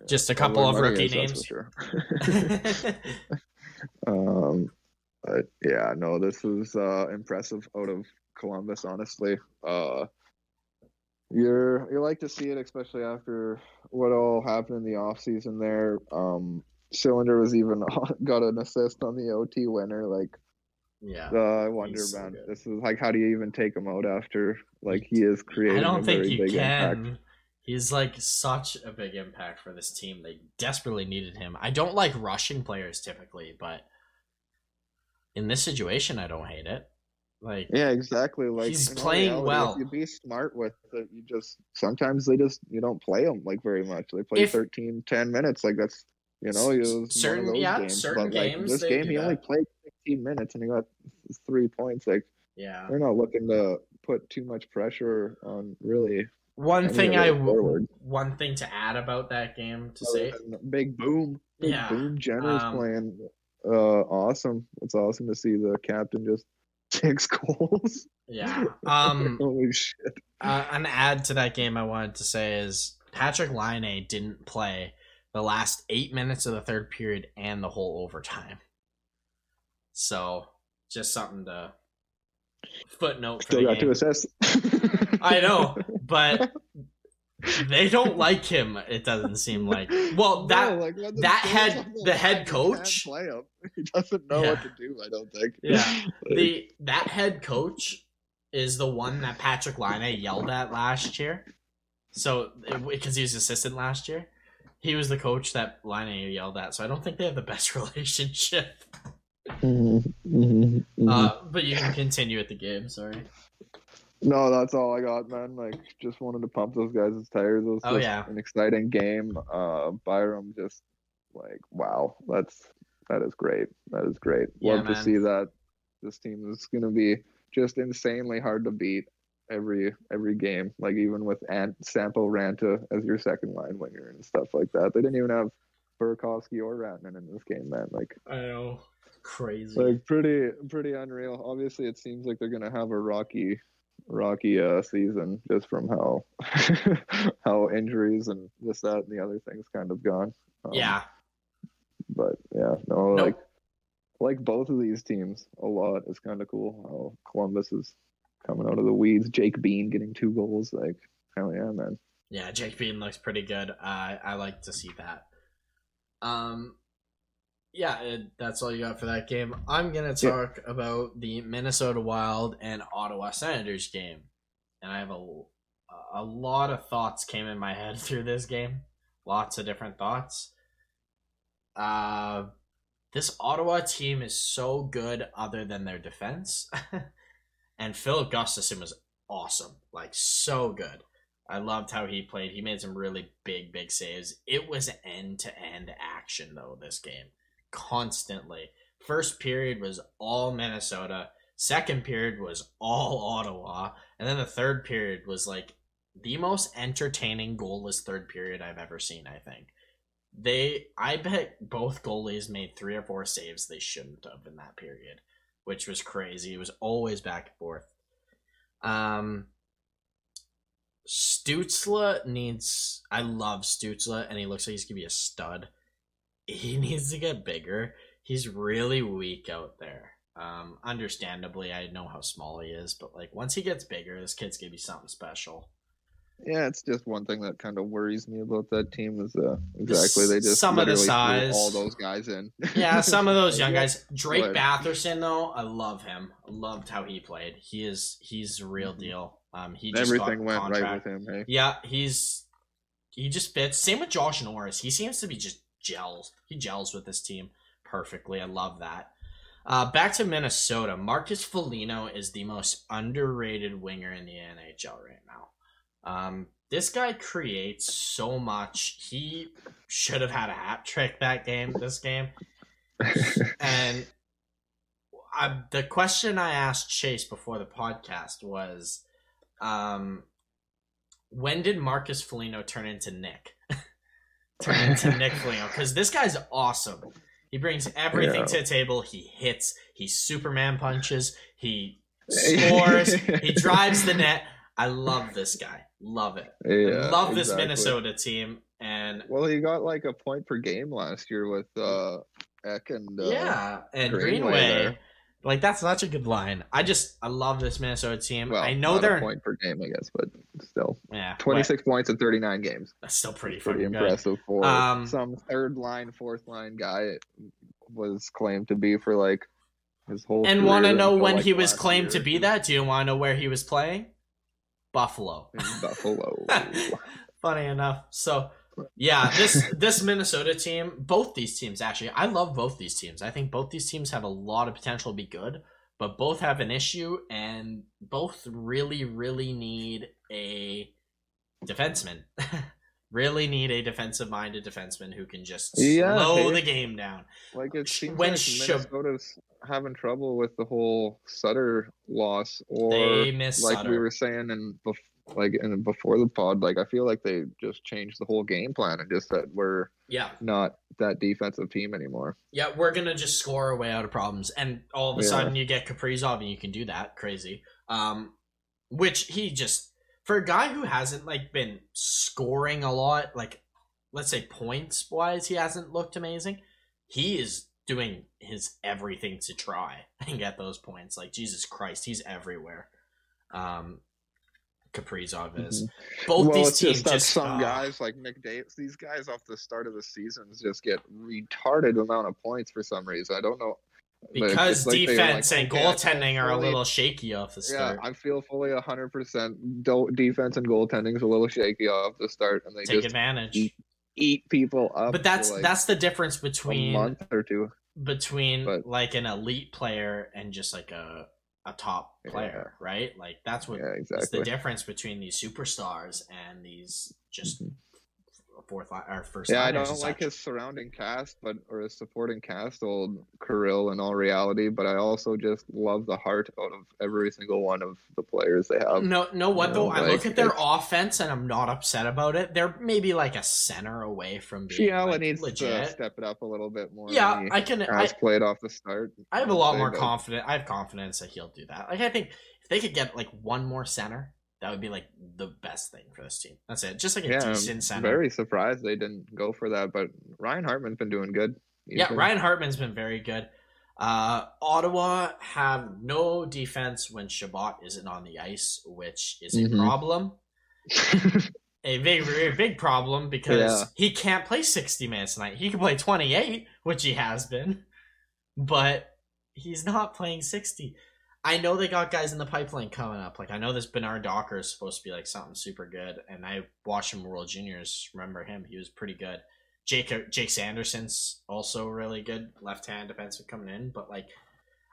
just a couple of rookie is, names. (laughs) sure. (laughs) um, but yeah, no, this was uh, impressive out of Columbus. Honestly, uh, you're you like to see it, especially after what all happened in the off season. There, um, Sillinger was even (laughs) got an assist on the OT winner. Like, yeah, I wonder, so man, good. this is like, how do you even take him out after like he is creating? I don't think you can. impact. He's like such a big impact for this team. They desperately needed him. I don't like rushing players typically, but in this situation, I don't hate it. Like, Yeah, exactly. Like He's playing reality, well. If you be smart with it, you just sometimes they just you don't play them like very much. They play If- 13, 10 minutes. Like that's you know S- it was one certain- yeah, games. certain but like games this game, he only played fifteen minutes and he got three points. Like yeah. they're not looking to put too much pressure on really. One thing I those forwards. one thing to add about that game to Other say, Big boom, big Yeah, boom. Jenner's um, playing uh awesome. It's awesome to see the captain just (laughs) six goals. yeah. (laughs) Um, Holy shit. uh, an add to that game I wanted to say is Patrik Laine didn't play the last eight minutes of the third period and the whole overtime. So just something to footnote for Still got game. two assists. (laughs) I know, but (laughs) they don't like him. It doesn't seem like. Well, that No, like, the that head- on the head line, you coach- play him. (laughs) He doesn't know Yeah. what to do. I don't think. Yeah. Like, the that head coach is the one that Patrik Laine yelled at last year. So because he was assistant last year, he was the coach that Laine yelled at. So I don't think they have the best relationship. Mhm, mhm, mhm. Uh, but you can continue at the game. Sorry. no, that's all I got, man. Like, just wanted to pump those guys' tires. It was Oh, just yeah. an exciting game. Uh, Byram just like, wow, that's that is great. That is great. Yeah, Love to see that. This team is gonna be just insanely hard to beat every every game. Like even with Ant Sampo Ranta as your second line winger and stuff like that. They didn't even have Burakovsky or Ratman in this game, man. Like I know. Crazy. like pretty pretty unreal. Obviously, it seems like they're gonna have a rocky rocky uh season just from how (laughs) how injuries and this that and the other things kind of gone. Um, yeah. but yeah, no, Nope. like like both of these teams a lot. It's kind of cool how Columbus is coming out of the weeds. Jake Bean getting two goals, like hell yeah, man. Yeah, Jake Bean looks pretty good. I I like to see that. Um, yeah, that's all you got for that game. I'm gonna Yeah. talk about the Minnesota Wild and Ottawa Senators game, and I have a a lot of thoughts came in my head (laughs) through this game. Lots of different thoughts. Uh, this Ottawa team is so good, other than their defense, (laughs) and Filip Gustavsson was awesome, like so good. I loved how he played. He made some really big, big saves. It was end to end action, though, this game. Constantly. First period was all Minnesota. Second period was all Ottawa. And then the third period was like the most entertaining goalless third period I've ever seen, I think. They, I bet both goalies made three or four saves they shouldn't have in that period, which was crazy. It was always back and forth. Um, Stützle needs. I love Stützle, and he looks like he's gonna be a stud. He (laughs) needs to get bigger. He's really weak out there. Um, understandably, I know how small he is, but like once he gets bigger, this kid's gonna be something special. Yeah, it's just one thing that kind of worries me about that team is uh, exactly they just some of the size. all those guys in. Yeah, some of those (laughs) young guys. Drake But- Batherson, though, I love him. Loved how he played. He is he's the real Mhm. deal. Um, he just Everything went right with him. Hey, Yeah, he's he just fits. Same with Josh Norris. He seems to be just gels. He gels with this team perfectly. I love that. Uh, back to Minnesota. Marcus Foligno is the most underrated winger in the NHL right now. Um, this guy creates so much. He should have had a hat trick that game. This game, (laughs) and I, the question I asked Chase before the podcast was, um, when did Marcus Foligno turn into Nick? Turn into (laughs) Nick Foligno because this guy's awesome. He brings everything Yeah. to the table. He hits. He Superman punches. He (laughs) scores. he drives the net. I love this guy. Love it. yeah, love this exactly. Minnesota team. And Well, he got like a point per game last year with uh, Ek and uh, yeah, and Greenway Greenway. Like that's such a good line. I just I love this Minnesota team. Well, I know they're a point per game, I guess, but still, yeah, twenty six points in thirty nine games. That's still pretty Pretty fucking good. impressive for Um, some third line, fourth line guy. Was claimed to be for like his whole. And want to know when like, he was claimed to be that? Do you want to know where he was playing? Buffalo. in Buffalo. (laughs) Funny enough. So yeah, this this Minnesota team, both these teams actually, I love both these teams. I think both these teams have a lot of potential to be good, but both have an issue, and both really, really need a defenseman. (laughs) really need a defensive minded defenseman who can just Yeah, slow hey. the game down. like it seems When like Shab- Minnesota's having trouble with the whole Suter loss, or They miss like Suter. we were saying in like and before the pod. Like I feel like they just changed the whole game plan and just that we're yeah. not that defensive team anymore. Yeah, we're gonna just score our way out of problems, and all of a Yeah. sudden you get Kaprizov, and you can do that. Crazy. Um, which he just for a guy who hasn't like been scoring a lot, like let's say points wise, he hasn't looked amazing. He is doing his everything to try (laughs) and get those points. Like Jesus Christ, he's everywhere. Um, Kaprizov is. Both Mm-hmm. well, these teams just just some ah. guys like Nick Davis, these guys off the start of the seasons just get retarded amount of points for some reason. I don't know. Because like defense like, and goaltending are a little shaky off the start. Yeah. I feel fully hundred percent. Defense and goaltending is a little shaky off the start, and they Take just advantage. eat eat people up. but that's like, that's the difference a between month or two. between but- like an elite player and just like a a top Yeah. player, right? Like that's what Yeah, is the difference between these superstars and these just Mhm. Fourth line or first Yeah, I don't like his surrounding cast, but or his supporting cast, old Kirill in all reality. But I also just love the heart out of every single one of the players they have. No, no. What you though? know, I look at their offense and I'm not upset about it. They're maybe like a center away from being Fiala like, needs legit. to step it up a little bit more. yeah, I can. I, played off the start. I have a lot more confidence. I have confidence that he'll do that. Like I think if they could get like one more center, that would be like the best thing for this team. That's it. Just like a Yeah, decent center. very surprised they didn't go for that. But Ryan Hartman's been doing good. He's yeah, been- Ryan Hartman's been very good. Uh, Ottawa have no defense when Chabot isn't on the ice, which is a Mhm. problem. (laughs) A big, very big problem because Yeah. he can't play 60 minutes tonight. He can play 28, which he has been, but he's not playing 60. I know they got guys in the pipeline coming up. Like I know this Bernard Docker is supposed to be like something super good, and I watched him World Juniors. Remember him? He was pretty good. Jake uh, Jake Sanderson's also really good left hand defensive coming in, but like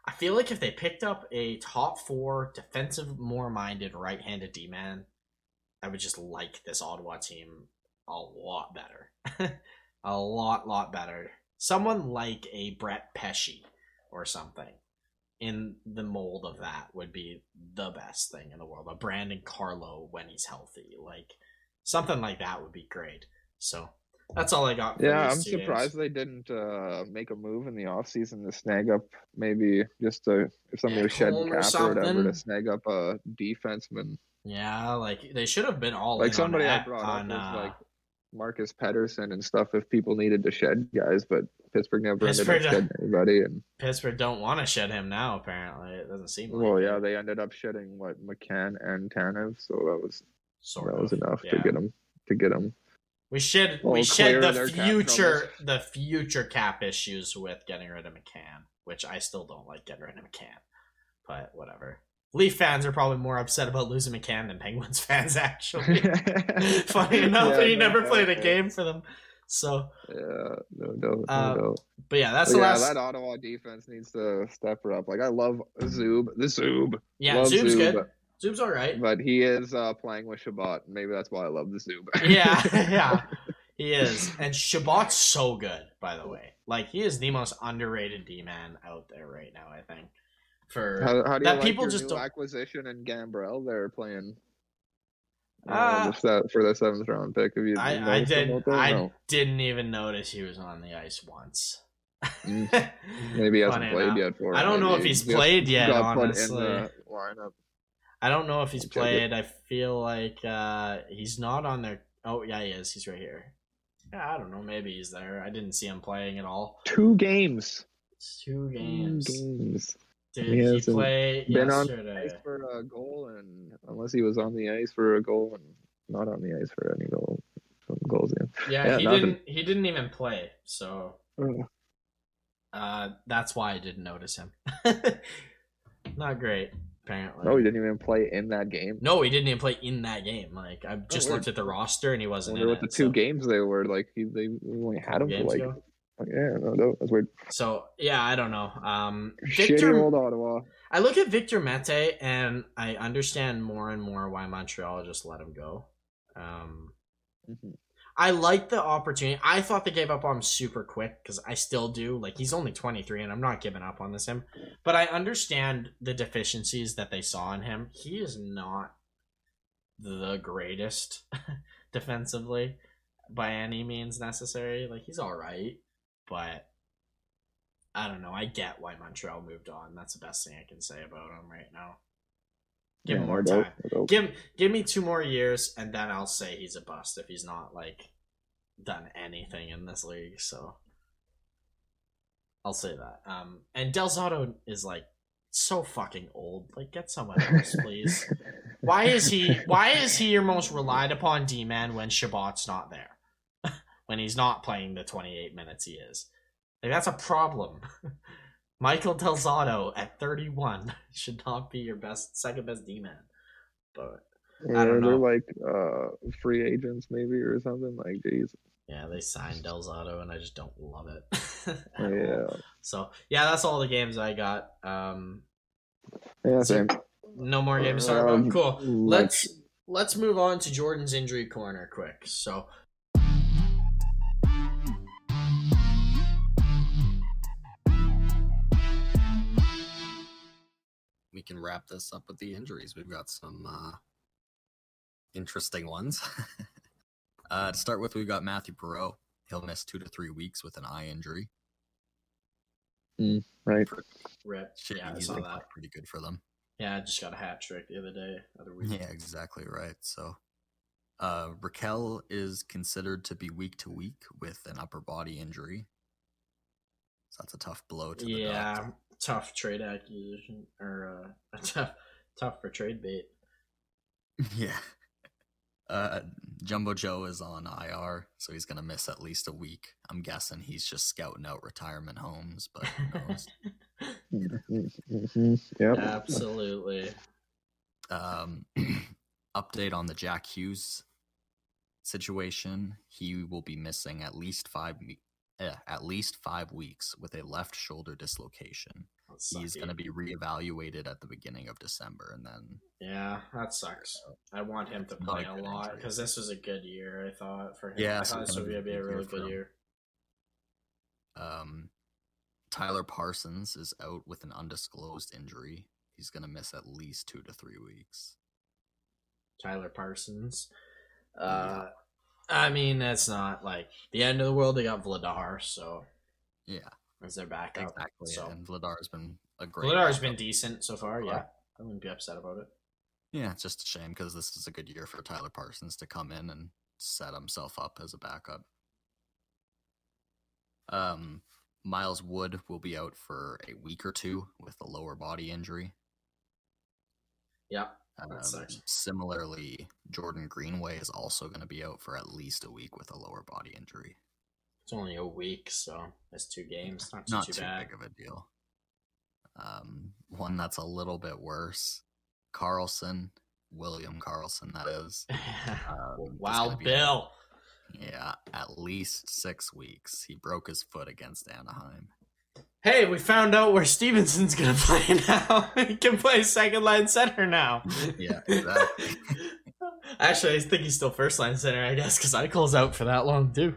I feel like if they picked up a top four defensive, more minded right handed D man, I would just like this Ottawa team a lot better. (laughs) a lot, lot better. Someone like a Brett Pesce or something in the mold of that would be the best thing in the world. A Brandon Carlo when he's healthy. Like something like that would be great. So that's all I got. For Yeah, I'm games. surprised they didn't uh, make a move in the offseason to snag up maybe just to if somebody was shedding Ekholm or cap or whatever to snag up a defenseman. Yeah, like they should have been all Like somebody on, I brought on, up was uh, like Marcus Pettersson and stuff if people needed to shed guys, but Pittsburgh never Pittsburgh ended up shedding (laughs) anybody. And Pittsburgh don't want to shed him now. Apparently, it doesn't seem like. well, it. yeah, they ended up shedding what McCann and Tanev, so that was Sort that was enough yeah. to get him to get him. We should Well, we shed the future the future cap issues with getting rid of McCann, which I still don't like getting rid of McCann, but whatever. Leaf fans are probably more upset about losing McCann than Penguins (laughs) fans actually. (laughs) Funny enough, Yeah, he no, never played a yeah. game for them. So, Yeah, no doubt, no Um, doubt. but yeah, that's But the yeah, last. that Ottawa defense needs to step her up. Like I love Zub, the Zub, yeah, love Zoom's Zub, good. Zoom's all right. but he is uh, playing with Chabot. Maybe that's why I love the Zub. yeah, (laughs) yeah, he is. And Chabot's so good, by the way. Like he is the most underrated D man out there right now. I think. For How, how do you That like people your just new don't- acquisition and Gambrell? They're playing. Uh, Uh, for the seventh round pick. Have you? I, I did. I No. didn't even notice he was on the ice once. Mm. (laughs) Maybe he hasn't played enough. yet for. I don't know if he's he played yet. put in Honestly. I don't know if he's it. played. I feel like uh, he's not on there. Oh yeah, he is. He's right here. Yeah, I don't know. Maybe he's there. I didn't see him playing at all. Two games. Two Two games. Did He he, hasn't play been on yesterday? Ice for a goal, and unless he was on the ice for a goal and not on the ice for any goal, some goals in. yeah, Yeah, he nothing. didn't. He didn't even play. So Oh, uh, that's why I didn't notice him. (laughs) not great, apparently. No, he didn't even play in that game. No, he didn't even play in that game. Like I just weird. looked at the roster and he wasn't wonder in what the two so- games they were like. He they only had him for like. ago. Yeah, no, no, that's weird. So yeah, I don't know. Um, Shitty Victor, old Ottawa. I look at Victor Mete and I understand more and more why Montreal just let him go. Um, Mhm. I like the opportunity. I thought they gave up on him super quick because I still do. Like he's only 23 and I'm not giving up on this him. But I understand the deficiencies that they saw in him. He is not the greatest (laughs) defensively by any means necessary. Like he's all right, but I don't know. I get why Montreal moved on. That's the best thing I can say about him right now. Give him more time. Give give me two more years, and then I'll say he's a bust if he's not like done anything in this league. So I'll say that. Um, and Del Zotto is like so fucking old. Like, get someone else, please. (laughs) Why is he? Why is he your most relied upon D man when Chabot's not there? When he's not playing the 28 minutes he is. Like that's a problem. (laughs) Michael Del Zotto at 31 (laughs) should not be your best, second best D man. But I don't They're know. like uh, free agents, maybe or something. Like, geez, yeah, they signed Del Zotto, and I just don't love it. (laughs) at all. yeah, So yeah, that's all the games I got. Um, yeah, same. no more games about. Um, Cool. Let's let's move on to Jordan's injury corner quick. So we can wrap this up with the injuries. We've got some uh, interesting ones. (laughs) uh, to start with, we've got Mathieu Perreault. He'll miss two to three weeks with an eye injury. right. rip. Shit, yeah, I he's saw like that. pretty good for them. Yeah, I just got a hat trick the other day, other week. Yeah, exactly right. So, uh, Rakell is considered to be week to week with an upper body injury. So that's a tough blow to the yeah, Ducks. Tough trade acquisition or uh, (laughs) tough, tough for trade bait. (laughs) Yeah. Uh, Jumbo Joe is on IR, so he's gonna miss at least a week. I'm guessing he's just scouting out retirement homes, but who knows? (laughs) Yep. Absolutely. um, (clears throat) update on the Jack Hughes situation. He will be missing at least five eh, at least five weeks with a left shoulder dislocation. He's going to be reevaluated at the beginning of December, and then Yeah, that sucks. I want him to play a a lot because this was a good year. I thought for him. Yeah, I so thought this would be be a really good year. um, Tyler Parsons is out with an undisclosed injury. He's going to miss at least two to three weeks. Tyler Parsons. Uh, I mean, that's not like the end of the world. They got Vladar, so Yeah, as their backup. exactly. So And Vladar's been a great. Vladar's been decent so far. Yeah, I wouldn't be upset about it. Yeah, it's just a shame because this is a good year for Tyler Parsons to come in and set himself up as a backup. Um, Miles Wood will be out for a week or two with a lower body injury. Yeah. Um, similarly, Jordan Greenway is also going to be out for at least a week with a lower body injury. It's only a week, so that's two games. Not too, Not too too bad. big of a deal. Um, one that's a little bit worse, Karlsson, William Karlsson, that is. (laughs) Um, wow, Bill. Yeah, at least six weeks. He broke his foot against Anaheim. Hey, we found out where Stephenson's gonna (laughs) play now. he can play second line center now. Yeah, exactly. (laughs) Actually, I think he's still first line center, I guess, because Eichel's out for that long too.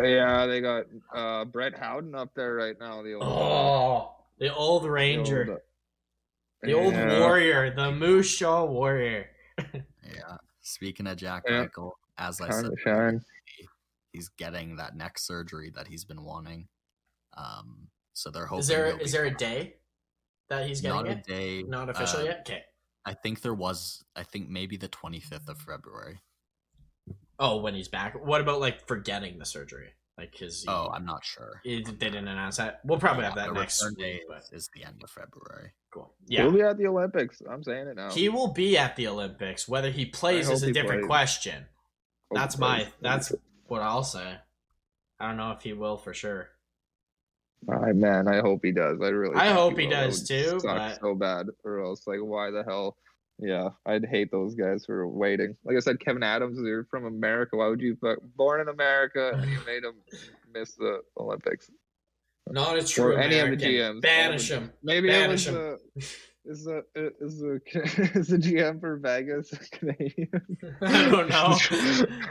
Yeah, they got uh, Brett Howden up there right now. The old, Oh, the old the Ranger, old- the old Yeah. warrior, the Moose Shaw warrior. (laughs) Yeah. Speaking of Jack Yeah. Eichel, as I Time said, to shine. he's getting that neck surgery that he's been wanting. Um, so they're hoping. Is there he'll is be there a day that he's getting Not a day. Not official uh, yet. Okay. I think there was. I think maybe the twenty fifth of February. Oh, when he's back. What about like forgetting the surgery? Like his. Oh, I'm not sure. It, they didn't announce that. We'll probably have that next return week, date but is the end of February. cool. Yeah. He'll be at the Olympics. I'm saying it now. he will be at the Olympics. Whether he plays is a different plays. question. Hope That's my. That's what I'll say. I don't know if he will for sure. I man, I hope he does. I really. I hope he. Does too, but- so bad, or else like why the hell? Yeah, I'd hate those guys for waiting. Like I said, Kevyn Adams, you're from America. Why would you? Born in America, and you made him miss the Olympics. Not a true or any of the American. GMs. Banish him. Maybe Banish him. Uh, (laughs) is the uh, is the (laughs) is the GM for Vegas a Canadian. (laughs) I don't know. (laughs)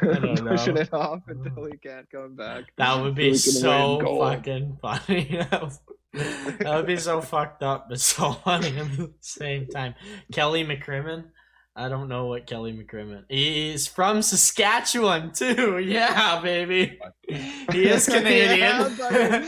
I don't know. Pushing it off until he can't come back. That would be So we can so win gold. fucking funny. that would be so fucked up, but so funny at the same time. Kelly McCrimmon. I don't know what Kelly McCrimmon. He's from Saskatchewan too. (laughs) Yeah, baby. He is Canadian. (laughs) Yeah,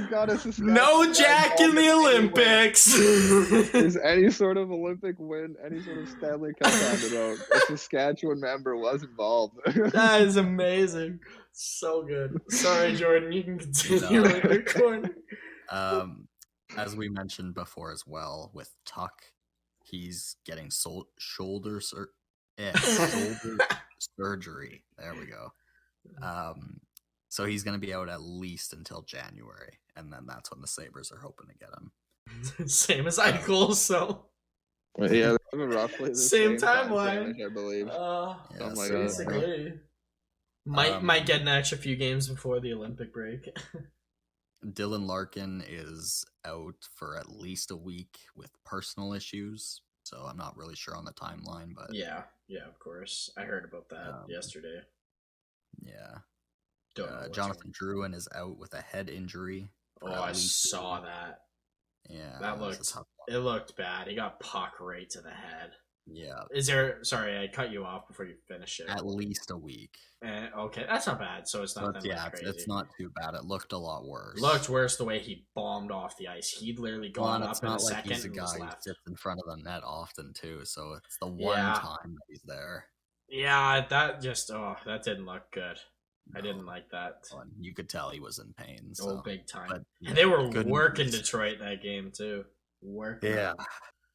but got is Saskatchewan no Jack in the. Olympics. (laughs) Is any sort of Olympic win, any sort of Stanley Cup handed out, a Saskatchewan member was involved. that is amazing. So good. Sorry, Jordan. You can continue No. with your corner. Um, as we mentioned before as well, with Tuch, he's getting sol- shoulder sur- eh, (laughs) shoulder (laughs) surgery. There we go. Um, so he's going to be out at least until January, and then that's when the Sabres are hoping to get him. (laughs) Same as Eichel, so. yeah, roughly the Same same, timeline. finish, I believe. Uh, Yeah, Something like so- that. basically. Might Um, might get an extra few games before the Olympic break. Dylan Larkin is out for at least a week with personal issues, so I'm not really sure on the timeline, but yeah, yeah, of course. I heard about that Um, yesterday. yeah. Uh, Jonathan Drouin is out with a head injury. Oh, I saw that. Yeah, That a looked- It looked bad. He got puck right to the head. Yeah, Is there? Sorry, I cut you off before you finish it. at least a week. Eh, okay, that's not bad. So it's not But that yeah, it's, crazy. it's not too bad. It looked a lot worse. Looked worse the way he bombed off the ice. He'd literally gone it's up in a like second he's a and guy who sits in front of the net often too. So it's the one Yeah. time that he's there. Yeah, that just oh, that didn't look good. I didn't like that. and You could tell he was in pain. So. Oh, big time. but, yeah, And they were working news. Detroit that game too. Working. Yeah.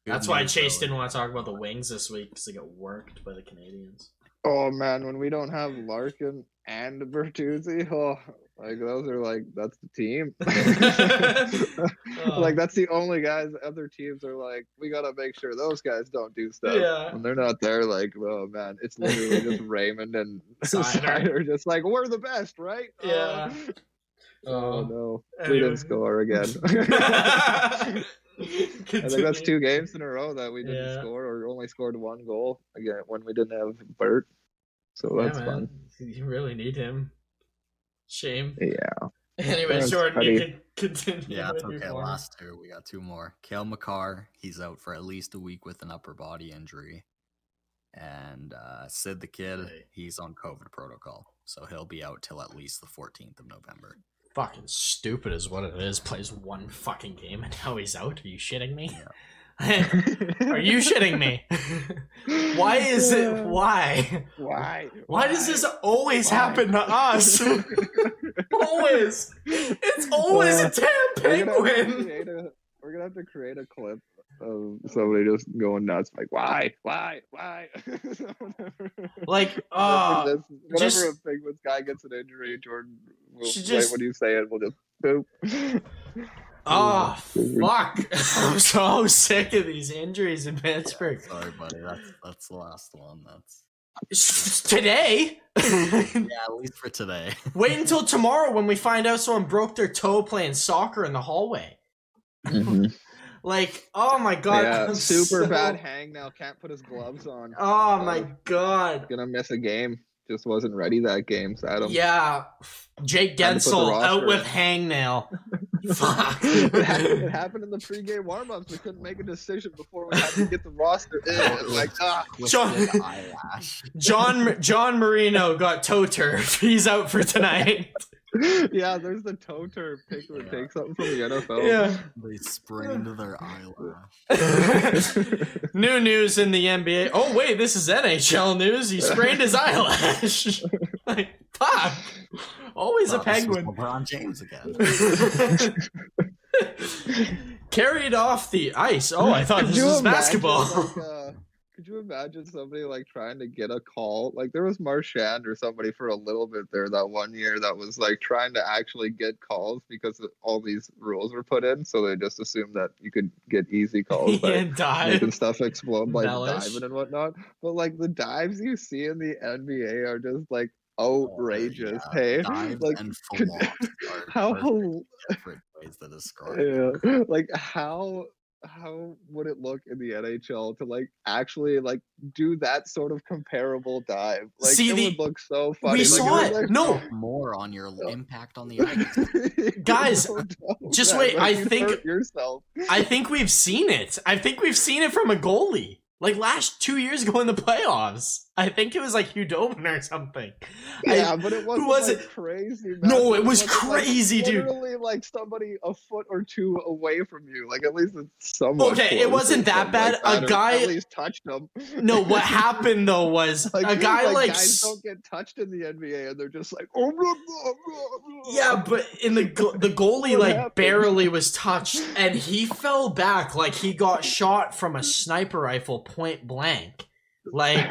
That's why Chase didn't want to talk about the Wings this week because they got worked by the Canadiens. Oh man, when we don't have Larkin and Bertuzzi, (laughs) oh, like those are like that's the team. (laughs) (laughs) Oh. like that's the only guys. Other teams are like, we gotta make sure those guys don't do stuff. Yeah. When they're not there, like, oh man, it's literally just Raymond and Seider. Seider, just like we're the best, right? Yeah. Oh, oh Oh. no, we Anyway. didn't score again. I think that's two games in a row that we didn't Yeah. score or only scored one goal again when we didn't have Bert. So Yeah, that's man. fun. You really need him. Shame. Yeah. (laughs) Anyway, Thanks, Jordan, buddy. you can continue. Yeah, it's okay. corner. Last two. We got two more. Cale Makar, he's out for at least a week with an upper body injury. And uh, Sid the Kid, he's on COVID protocol. So he'll be out till at least the 14th of November. Fucking stupid is what it is. Plays one fucking game and now he's out. Are you shitting me? (laughs) Are you shitting me? (laughs) why is it? Uh, why? Why? Why does this always Why? happen to us? (laughs) always. It's always a damn We're gonna, have to penguin. create a, we're gonna have to create a clip of somebody just going nuts, like why, why, why? (laughs) Like, uh, whenever, this, whenever just- a Penguins guy gets an injury, Jordan will Should right just- when you say it, we'll just boop. Oh (laughs) fuck! (laughs) I'm so sick of these injuries in Pittsburgh. Sorry, buddy. That's that's the last one. That's Today. yeah, at least for today. Wait until tomorrow when we find out someone broke their toe playing soccer in the hallway. Mhm. Like, oh my god, yeah, super so- bad hang now. Can't put his gloves on. Oh my god. Gonna miss a game. Just wasn't ready that game. Sad. him. Yeah, Jake Time to put the Guentzel out with in. hangnail. (laughs) Fuck. (laughs) it happened- it happened in the pregame warm-ups. We couldn't make a decision before we had to get the roster. in. like, ah, John- John John Marino got toe turf. (laughs) He's out for tonight. (laughs) yeah. There's the toe turf pick would Yeah. take something from the NFL. yeah. They sprained their eyelash. (laughs) New news in the NBA. Oh wait, this is NHL news. He sprained his eyelash. (laughs) like, fuck. Always a Wow, this penguin. LeBron James again. Carried off the ice. Oh, I thought Could this you was basketball. like, uh, could you imagine somebody like trying to get a call? Like there was Marchand or somebody for a little bit there that one year that was like trying to actually get calls because all these rules were put in, so they just assumed that you could get easy (laughs) calls by making stuff explode by diving and whatnot. But like the dives you see in the NBA are just like outrageous. Oh, yeah. Hey, Dives like could- (laughs) how perfect hil- different ways to describe. (laughs) yeah like how how would it look in the nhl to like actually like do that sort of comparable dive like See, it the- would look so funny we like, saw was, it. like, No, More on your Oh. impact on the (laughs) ice. Guys, No just man, wait, like, I you'd think- yourself I think we've seen it. I think we've seen it from a goalie. Like last two years ago in the playoffs. I think it was like Hugh Doman or something. I- yeah but it wasn't was like, it? crazy No, man. it was wasn't, like, crazy, dude. literally like somebody a foot or two away from you like at least it's somewhat Okay, it wasn't that bad. like A guy- at least touched them no, what (laughs) happened though was Like, a guy like, guys don't get touched in the NBA, and they're just like, oh, blah, blah, blah, blah." yeah, but in the go- the goalie like happened? barely was touched, (laughs) and he fell back like he got shot from a sniper rifle point blank. Like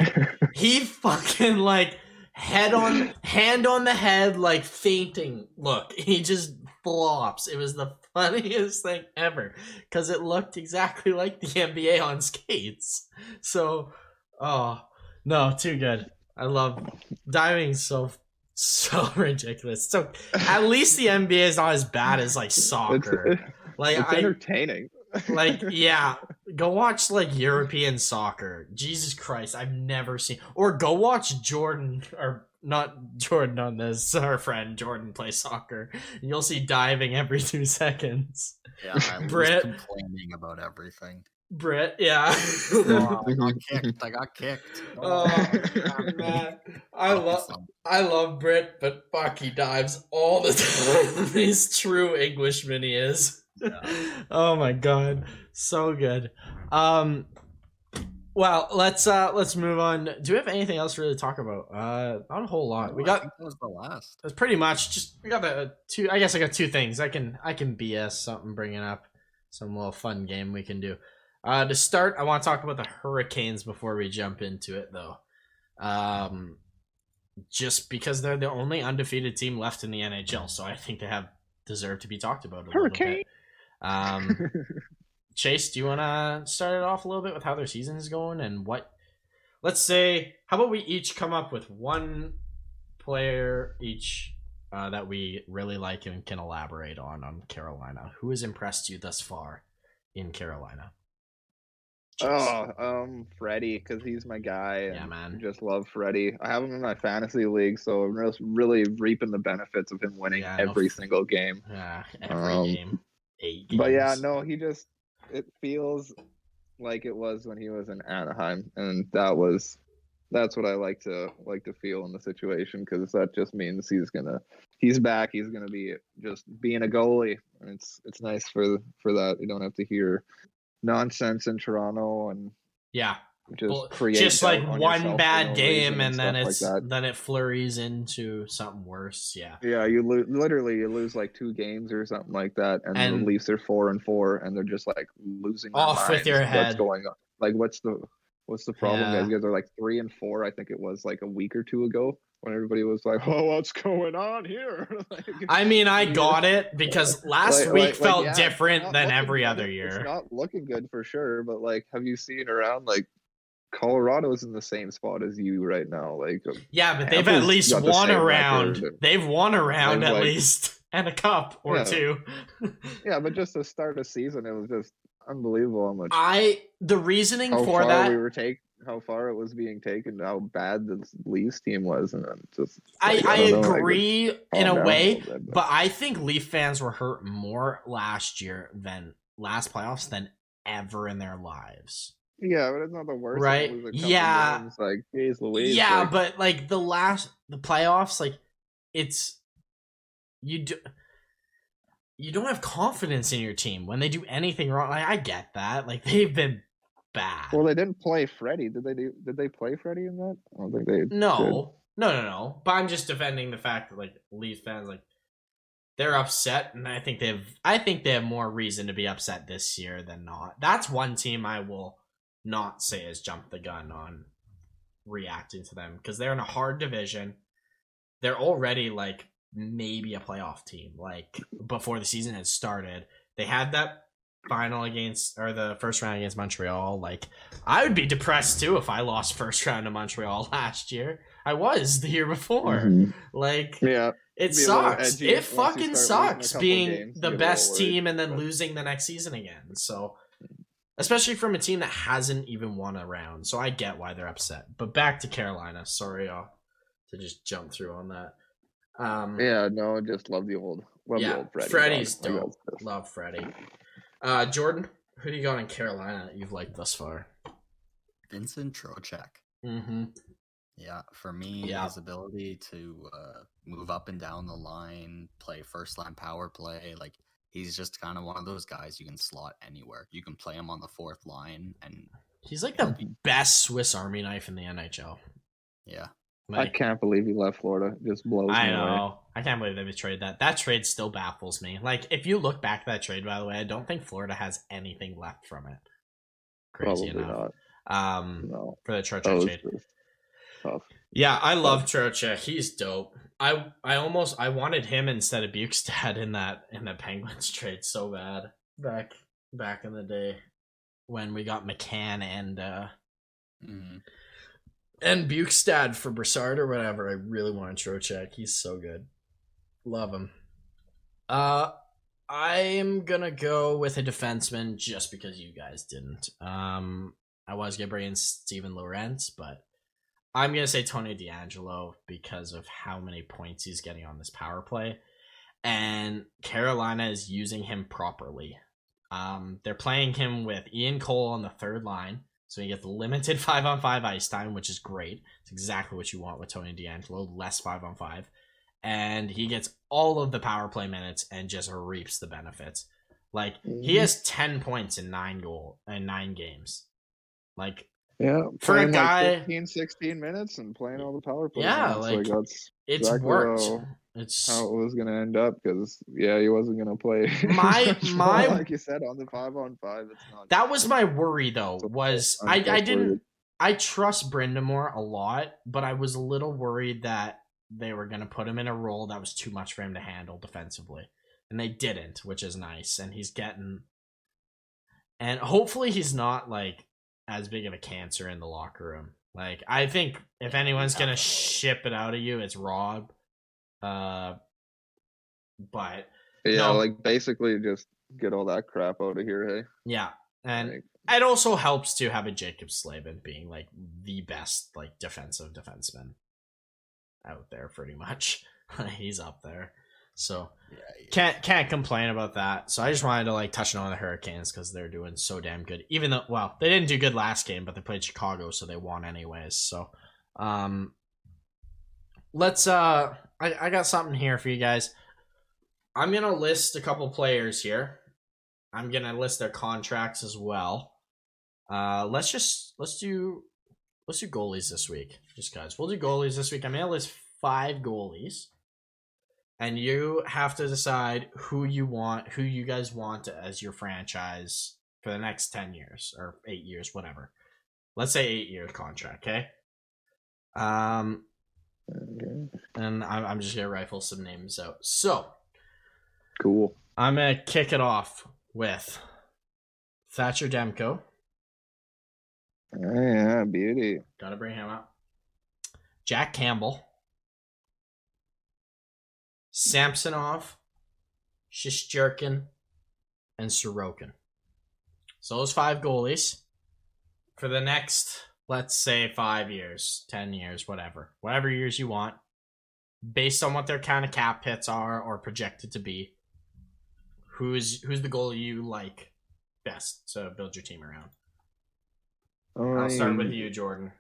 he fucking like head on hand on the head like fainting. Look he just flops. It was the funniest thing ever because it looked exactly like the nba on skates. So oh no too good. I love diving so so (laughs) ridiculous. So at least the nba is not as bad as like it's, soccer. like it's i entertaining. Like (laughs) yeah go watch like european soccer jesus christ i've never seen or go watch jordan or not jordan on this (laughs) our friend jordan play soccer you'll see diving every two seconds Yeah, I was Brett. complaining about everything. Brit, yeah (laughs) Oh, I got kicked. I got kicked. Oh, oh. man i love i love brit but fuck he dives all the time he's true englishman he is Yeah. (laughs) oh my god. So good. Um well let's uh let's move on. Do we have anything else to really talk about? Uh not a whole lot. We I got think that was the last. that's pretty much just we got the two i guess i got two things. I can i can bs something bringing up. Some little fun game we can do. Uh to start i want to talk about the hurricanes before we jump into it though. Um just because they're the only undefeated team left in the nhl so i think they have deserve to be talked about a little bit um (laughs) Chase, do you want to start it off a little bit with how their season is going and what? Let's say, how about we each come up with one player each uh, that we really like and can elaborate on on Carolina. Who has impressed you thus far in Carolina? Chase. Oh, um, Freddie, because he's my guy. Yeah, man. Just love Freddie. I have him in my fantasy league, so I'm just really reaping the benefits of him winning Yeah, every f- single game. Yeah, every Um, game, eight games. But yeah, no, he just it feels like it was when he was in Anaheim, and that was that's what I like to like to feel in the situation because that just means he's gonna he's back. He's gonna be just being a goalie, and it's it's nice for for that. You don't have to hear nonsense in Toronto, and yeah, just create just like on one bad game reason and then it's like then it flurries into something worse. Yeah. Yeah, you lo- literally you lose like two games or something like that, and, And- the Leafs are four and four, and they're just like losing Off with your head What's going on? Like, what's the what's the problem, Yeah. guys? You guys are like three and four. I think it was like a week or two ago when everybody was like, "Oh, what's going on here?" (laughs) Like, I mean, I got it because (laughs) last like- week like- felt yeah, different than every good. other It's year. not looking good for sure, but like, have you seen around like? Colorado's in the same spot as you right now. Like, um, Yeah, but they've at least the won a round. They've won a round at like- least (laughs) and a cup or Yeah. two. (laughs) yeah, but just to start a season, it was just unbelievable how much I the reasoning for that we were take how far it was being taken, how bad the Leafs team was, and then just I, like, I know, like, agree in a way, little bit, but I think Leaf fans were hurt more last year than last playoffs than ever in their lives. Yeah, but it's not the worst. Right, Lose a couple yeah. games, like geez, Louise. yeah, like, but like the last the playoffs, like it's you do you don't have confidence in your team when they do anything wrong. Like I get that. Like (laughs) they've been bad. well, they didn't play Freddie. Did they? Do, did they play Freddie in that? I don't think they. did. No, no, no, no. But I'm just defending the fact that like Leafs fans like they're upset, and I think they've I think they have more reason to be upset this year than not. That's one team I will not say has jumped the gun on reacting to them because they're in a hard division. They're already like maybe a playoff team. Like before the season had started, they had that final against or the first round against Montreal. Like I would be depressed too if I lost first round to Montreal (laughs) last year. I was the year before. Mhm. Like Yeah, it Be a little sucks. It fucking start losing a sucks being games, the best worried, team and then but- losing the next season again. So especially from a team that hasn't even won a round. So I get why they're upset. But back to Carolina. Sorry uh, to just jump through on that. Um yeah. No, just love the old. Love Yeah, the old Freddie. Freddie's dog. Dope. that's just- love Freddie. Uh Jordan, who do you got in Carolina that you've liked thus far? Vincent Trocheck. Mm-hmm. Yeah, for me, Yeah. his ability to uh, move up and down the line, play first line power play, like he's just kind of one of those guys you can slot anywhere. You can play him on the fourth line, and He's like the best Swiss Army knife in the NHL. yeah, I can't believe he left Florida. It just blows I me away. know. I can't believe they betrayed that. That trade still baffles me. Like, if you look back at that trade, by the way, I don't think Florida has anything left from it. Crazy Probably enough. not. Um, No, for the Trocheck that trade. tough. Yeah, I love Trocheck. He's dope. I I almost I wanted him instead of Bjugstad (laughs) in that in the Penguins trade so bad back back in the day when we got McCann and uh Mhm. and Bjugstad for Brassard or whatever. I really wanted Trocheck. He's so good. Love him. Uh I'm gonna go with a defenseman just because you guys didn't. Um I was gonna bring in Steven Lorentz, but I'm gonna say Tony DeAngelo because of how many points he's getting on this power play. And Carolina is using him properly. Um, they're playing him with Ian Cole on the third line. So he gets limited (laughs) five on five ice time, which is great. It's exactly what you want with Tony DeAngelo, less five on five. And he gets all of the power play minutes and just reaps the benefits. Like he Mhm. has ten points in nine goal in nine games. Like Yeah, For a guy- like 15, 16 minutes and playing all the power plays. Yeah, minutes, like, that's it's Exactly worked. how- It's how it was gonna end up because yeah, he wasn't gonna play. (laughs) My- (laughs) my- like you said on the five on five, it's not. that was my worry though. Was I I didn't I trust Brind'Amour a lot, but I was a little worried that they were going to put him in a role that was too much for him to handle defensively. And they didn't, which is nice. And he's getting. And hopefully he's not like as big of a cancer in the locker room. Like, I think if anyone's going to ship it out of you, it's Rob. Uh, but Yeah, no. like basically just get all that crap out of here, hey. yeah. And Like, it also helps to have a Jaccob Slavin being like the best like defensive defenseman out there pretty much. (laughs) He's up there. So yeah, yeah. can't can't complain about that. So I just wanted to like touch on the Hurricanes because they're doing so damn good. Even though well, they didn't do good last game, but they played Chicago, so they won anyways. So um let's uh I, I got something here for you guys. I'm gonna list a couple players here. I'm gonna list their contracts as well. Uh, let's just let's do let's do goalies this week, just guys. We'll do goalies this week. I'm gonna list five goalies, and you have to decide who you want, who you guys want as your franchise for the next ten years or eight years, whatever. Let's say eight year contract, okay? Um, and I'm, I'm just gonna rifle some names out. So Cool. I'm gonna kick it off with Thatcher Demko. Yeah, beauty. Gotta bring him up. Jack Campbell. Samsonov, Shesterkin, and Sorokin. So those five goalies for the next, let's say, five years, ten years, whatever, whatever years you want, based on what their kind of cap hits are or projected to be. Who's who's the goalie you like best to build your team around? I'll start with um, you, Jordan.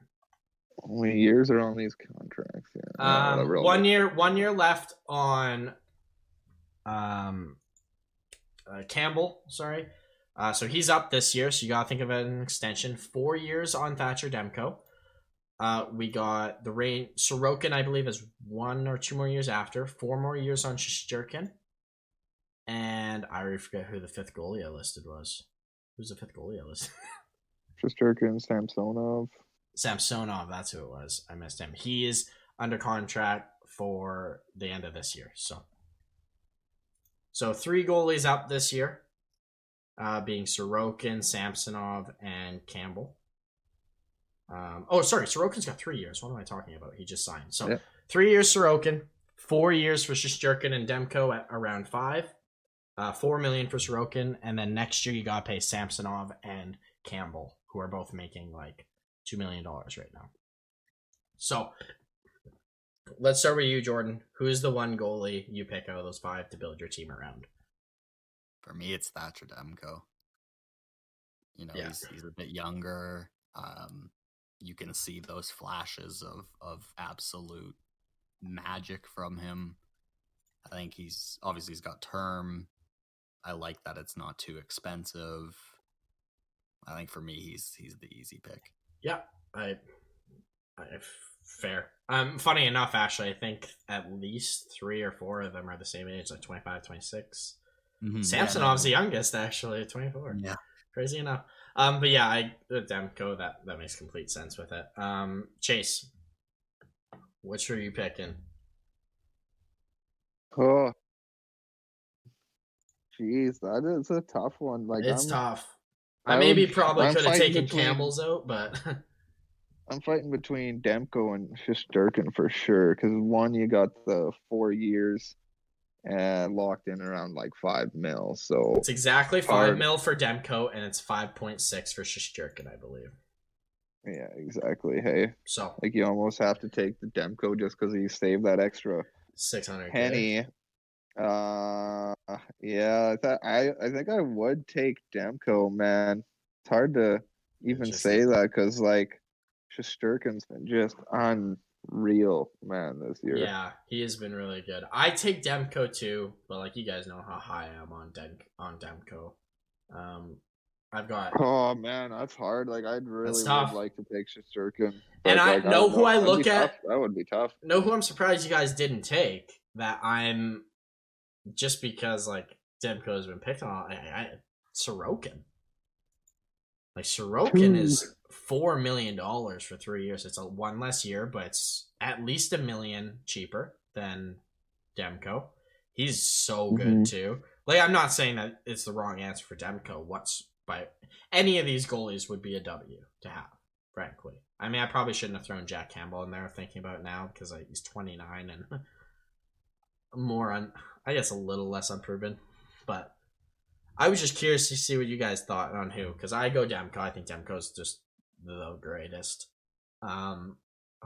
How many years are on these contracts? Yeah. Um, one year, one year left on, um, uh, Campbell. Sorry, uh, so he's up this year. So you gotta think of an extension. Four years on Thatcher Demko. Uh, we got the rain. Sorokin, I believe, is one or two more years after. Four more years on Shesterkin. And I already forget who the fifth goalie I listed was. Who's the fifth goalie I listed? (laughs) Shesterkin, Samsonov. Samsonov, that's who it was. I missed him. He is under contract for the end of this year. So, so three goalies up this year, uh, being Sorokin, Samsonov, and Campbell. Um, oh, sorry, Sorokin's got three years. What am I talking about? He just signed. So Yeah. three years Sorokin, four years for Shesterkin and Demko at around five. Uh, four million for Sorokin, and then next year you gotta pay Samsonov and Campbell, who are both making like two million dollars right now. So let's start with you, Jordan. Who's the one goalie you pick out of those five to build your team around? For me, it's Thatcher Demko. You know, Yeah. he's he's a bit younger. Um, you can see those flashes of of absolute magic from him. I think he's obviously he's got term. I like that it's not too expensive. I think for me, he's he's the easy pick. Yeah, I, I fair. Um, funny enough, actually, I think at least three or four of them are the same age, like 25, 26. Mhm, yeah, Samsonov's the youngest, actually, at 24. Yeah. Crazy enough. Um, but yeah, I the Demko that that makes complete sense with it. Um, Chase, which are you picking? Oh, jeez, that is a tough one. Like it's I'm, tough. I, I maybe would- probably could have taken between- Campbell's out, but (laughs) I'm fighting between Demko and Shesterkin for sure. Because one, you got the four years and locked in around like five mil. So it's exactly five Hard. mil for Demko, and it's five point six for Shesterkin, I believe. yeah, exactly. Hey, So like you almost have to take the Demko just because he saved that extra six hundred penny. Uh, yeah, I thought I I think I would take Demko, man. It's hard to even say that because like Shesterkin's been just unreal, man, this year. Yeah, he has been really good. I take Demko too, but like you guys know how high I am on Den- on Demko. Um, I've got Oh man, that's hard. Like I'd really would like to take Shesterkin. And I like, know don't who I look at- tough. That would be tough. know who I'm surprised you guys didn't take. That I'm just because like Demko has been picked on. I, I Sorokin. Like Sorokin is four million dollars for three years. It's a one less year, but it's at least a million cheaper than Demko. He's so good Mhm. too. Like I'm not saying that it's the wrong answer for Demko. What's by any of these goalies would be a W to have, frankly. I mean, I probably shouldn't have thrown Jack Campbell in there. Thinking about it now because like, he's 29 and (laughs) more on, I guess, a little less unproven. But I was just curious to see what you guys thought on who because I go Demko. I think Demko's just the greatest. Um,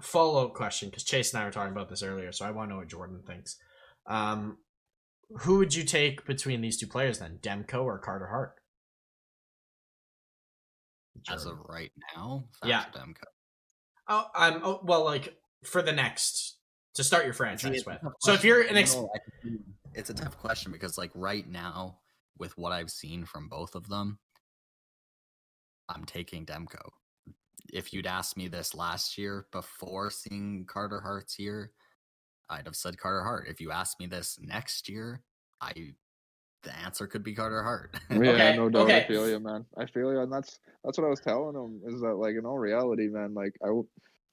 follow up question because Chase and I were talking about this earlier, so I want to know what Jordan thinks. Um, who would you take between these two players then, Demko or Carter Hart? As of right now, Yeah. Demko. Oh, I'm oh, well, like for the next to start your franchise with. So if you're an ex, know, I can- it's a tough question because like right now with what I've seen from both of them, I'm taking Demko. If you'd asked me this last year before seeing Carter Hart's year, I'd have said Carter Hart. If you asked me this next year, I the answer could be Carter Hart. (laughs) Yeah, Okay, no doubt. okay. I feel you, man. I feel you, and that's that's what I was telling him is that like in all reality, man, like I w-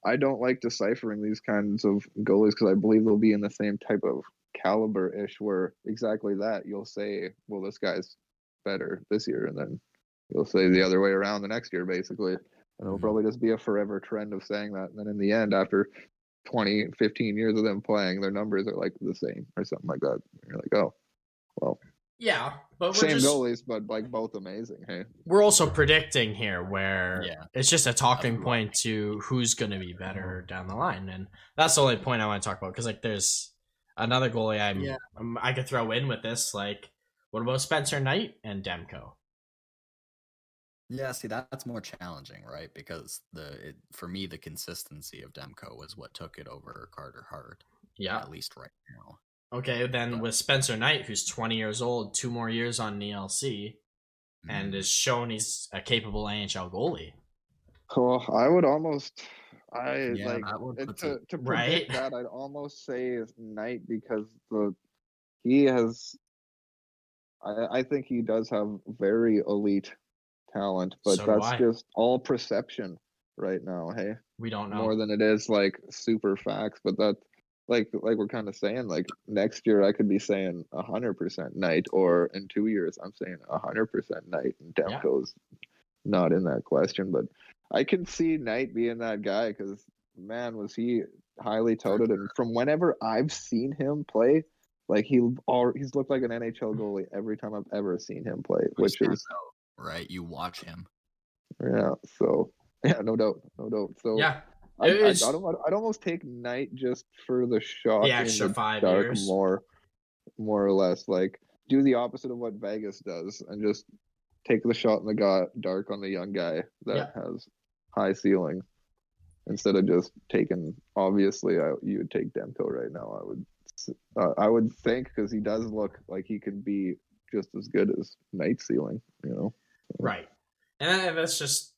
I don't like deciphering these kinds of goalies because I believe they'll be in the same type of caliber ish where exactly that you'll say, well, this guy's better this year, and then you'll say the other way around the next year, basically. And it'll Mhm. probably just be a forever trend of saying that. And then in the end, after 20, 15 years of them playing, their numbers are like the same or something like that. And you're like, oh, well, Yeah, but we're same just goalies, but like both amazing. Hey, we're also predicting here where Yeah. it's just a talking Everyone. point to who's going to be better down the line, and that's the only point I want to talk about because like there's another goalie I'm, Yeah. um, I could throw in with this. Like, what about Spencer Knight and Demko? Yeah, see that's more challenging, right? Because the it, for me the consistency of Demko was what took it over Carter Hart, Yeah. at least right now. Okay, then with Spencer Knight, who's 20 years old, two more years on the ELC, and Mhm. is shown he's a capable NHL goalie. Well, I would almost, I yeah, like that one it, to to Right. predict that. I'd almost say is Knight because the he has. I I think he does have very elite talent, but So that's just all perception right now. Hey, We don't know. more than it is like super facts. But that, like, like we're kind of saying, like next year I could be saying a hundred percent Knight, or in two years I'm saying a hundred percent Knight, and Yeah. Not in that question. But I can see Knight being that guy because man, was he highly touted, and from whenever I've seen him play. Like he, all he's looked like an NHL goalie every time I've ever seen him play, which stands is out, right. You watch him. yeah. So (laughs) yeah, no doubt, no doubt. So yeah, I, It I, is- I'd, almost- I'd almost take Knight just for the shot the extra the five dark years. more, more or less. Like do the opposite of what Vegas does and just take the shot in the go- dark on the young guy that Yeah. has high ceiling instead of just taking. Obviously, I, you would take Demko right now. I would, uh, I would think because he does look like he could be just as good as night ceiling. You know. Right. And that's just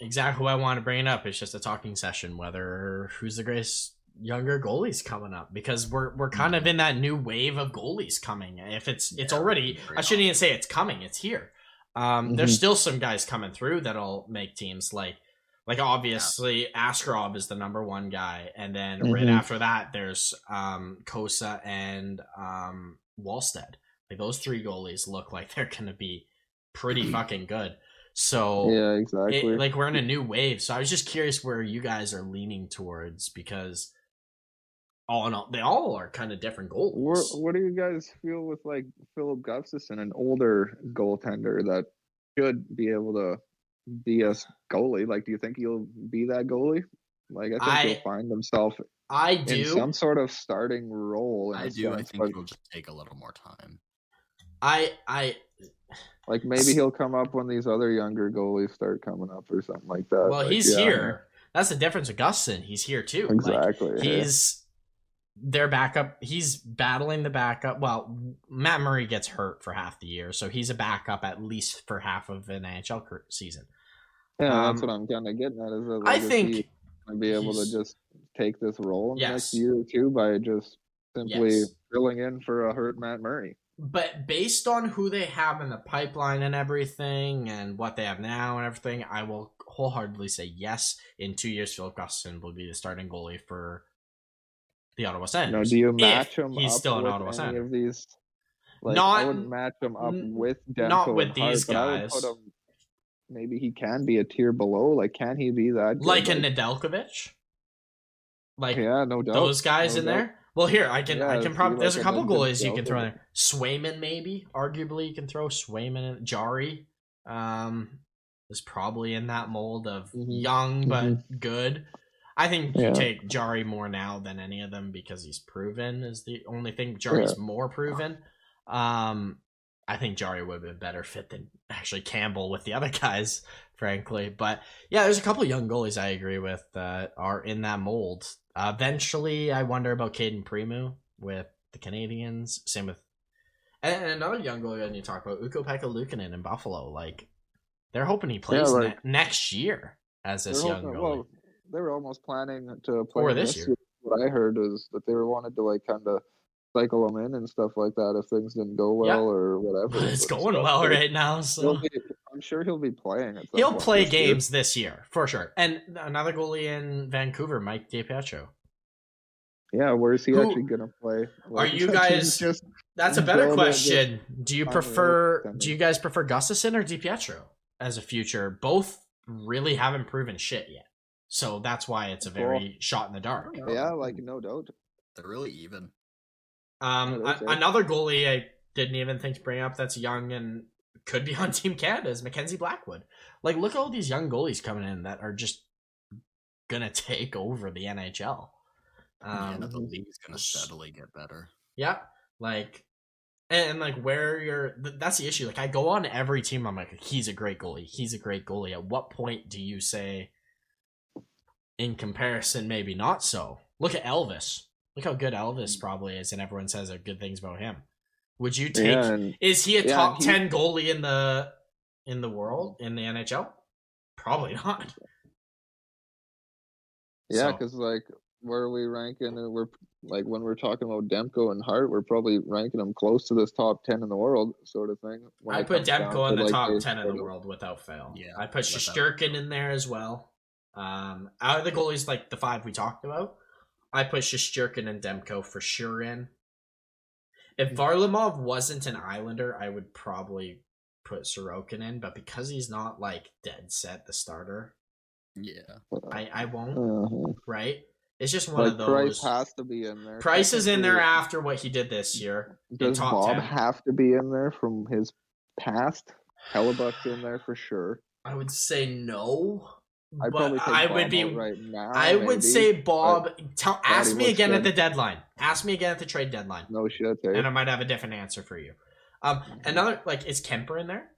exactly why I want to bring up. It's just a talking session whether who's the greatest younger goalies coming up because we're we're kind of in that new wave of goalies coming. If it's it's Yeah, already I shouldn't even say it's coming, it's here. Um there's Mhm. still some guys coming through that'll make teams like like obviously Askarov is the number one guy and then right Mhm. after that there's um Cossa and um Wallstedt. Like those three goalies look like they're gonna be pretty (clears throat) fucking good. So Yeah, it- exactly. like we're in a new wave. So I was just curious where you guys are leaning towards because all in all, they all are kind of different goals. Where, what do you guys feel with like Filip Gustavsson, an older goaltender that should be able to be a goalie? Like, do you think he'll be that goalie? Like, I think I- he'll find himself I in do. some sort of starting role. In I a do. I think but, it'll just take a little more time. I I like maybe he'll come up when these other younger goalies start coming up or something like that. well, Like, he's yeah, here. That's the difference with Gustin. He's here too. Like, Exactly. yeah. he's their backup. He's battling the backup. Well, Matt Murray gets hurt for half the year, so he's a backup at least for half of an NHL season. Yeah, um, that's what I'm kind of getting at. Is that, I like, is think be able to just take this role in Yes. next year or two by just simply Yes. filling in for a hurt Matt Murray. but based on who they have in the pipeline and everything and what they have now and everything i will wholeheartedly say yes in two years philip gustin will be the starting goalie for the ottawa senators do you match him he's up still an Ottawa Senator. of these? Like, Not- I wouldn't match him up with Demko not with Hart, these would guys. him. Maybe he can be a tier below. Like, can he be that? good? like a nedeljkovic like yeah, no doubt. those guys no in doubt. there well here i can Yeah, i can probably like there's a couple goalies you can throw in there swayman maybe arguably you can throw swayman and jarry um is probably in that mold of Mhm. young but good i think you take jarry more now than any of them because he's proven is the only thing. Jarry's more proven. Um i think jarry would have been a better fit than actually campbell with the (laughs) other guys frankly. But yeah there's a couple young goalies i agree with that are in that mold. Uh, eventually i wonder about Cayden Primeau with the canadians. Same with and another young goalie I need to talk about Ukko-Pekka Luukkonen in Buffalo. Like They're hoping he plays like- ne- next year as this young hoping- goalie. well, they were almost planning to play Or this this year. year. What I heard is that they were wanted to like kind of cycle them in and stuff like that if things didn't go well Yeah. or whatever. (laughs) It's but going well right now, so be- I'm sure he'll be playing. He'll play this year. games this year for sure. And another goalie in Vancouver, Mike DiPietro. Yeah, where is he Who- actually gonna play? Are you (laughs) guys- just That's a better question. Do you prefer? Do you guys prefer Gustavsson or DiPietro as a future? Both really haven't proven shit yet, so that's why it's a very shot in the dark. yeah, like no doubt. They're really even. Um, Yeah, a- another goalie I didn't even think to bring up that's young and could be (laughs) on Team Canada is Mackenzie Blackwood. Like, look at all these young goalies coming in that are just gonna (laughs) take over the NHL. yeah, Um, the league's gonna steadily get better. Yeah, like, and, like where you're. Th- that's the issue. Like, I go on every team. I'm like, he's a great goalie. He's a great goalie. At what point do you say, in comparison, maybe not so? Look at Elvis. Look how good Elvis mm. probably is, and everyone says good things about him. Would you take? Yeah, and Is he a Yeah, top he- ten goalie in the in the world in the NHL? Probably (laughs) not. yeah, So- because like where are we ranking? And we're like when we're talking about Demko and Hart, we're probably ranking them close to this top ten in the world, sort of thing. I put Demko in the like, top ten in the world without fail. Yeah, I put without Shesterkin in there as well. Um, out of the goalies, like the five we talked about, I put Shesterkin and Demko for sure in. If Varlamov wasn't an Islander, I would probably put Sorokin in, but because he's not like dead set the starter, Yeah, I I won't. Uh-huh. Right? It's just one Like of those. Price has to be in there. Price is in there after what he did this year. Does top Bob 10. have to be in there from his past? Hellebuyck's in there for sure. I would say no, But probably I Bob would be. right now. I would say Bob. Tell, ask me again at the deadline. Ask me again at the trade deadline, no shit. eh? and I might have a different answer for you. Um, another like is Kuemper in there?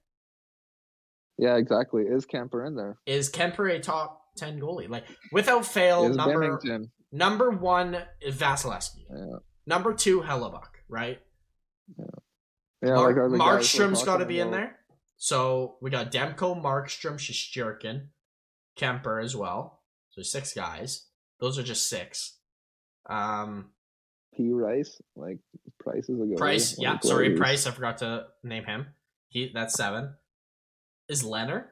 Yeah, exactly. Is Kuemper in there? Is Kuemper a top ten goalie? Like without fail, is number Binnington? number one Vasilevskiy. Yeah. Number two, Hellebuyck. Right. Yeah, Mark, like are the guys we're Markstrom's got to be in there. So we got Demko, Markstrom, Shesterkin, Kuemper as well. So six guys. Those are just six. Um, P. Rice, like Price is a good Price, yeah, sorry, is- Price. I forgot to name him. He that's seven. Is Leonard?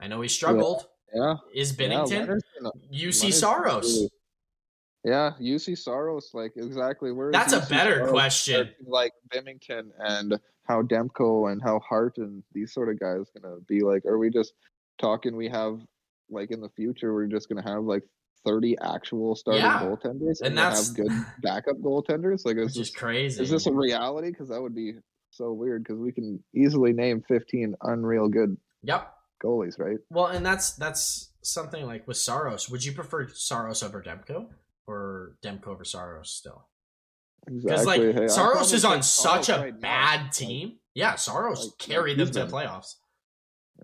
I know he struggled. Yeah, Is yeah, Binnington? Leonard's gonna- Juuse Leonard's Saros. really- Yeah, Juuse Saros, like exactly where. is That's a better Saros question. Like Binnington and how Demko and how Hart and these sort of guys gonna be like. Are we just talking? We have like in the future, we're just gonna have like thirty actual starting Yeah, goaltenders, and and, that's- have good (laughs) backup goaltenders. Like, is Which is this, crazy. is this a reality? Because that would be so weird. Because we can easily name fifteen unreal good yep. goalies, right? Well, and that's that's something like with Saros. Would you prefer Saros over Demko or Demko over Saros still? Because Exactly. like Hey, Saros is on such a right now. bad Like, team. yeah, Saros like- carried like them to the playoffs.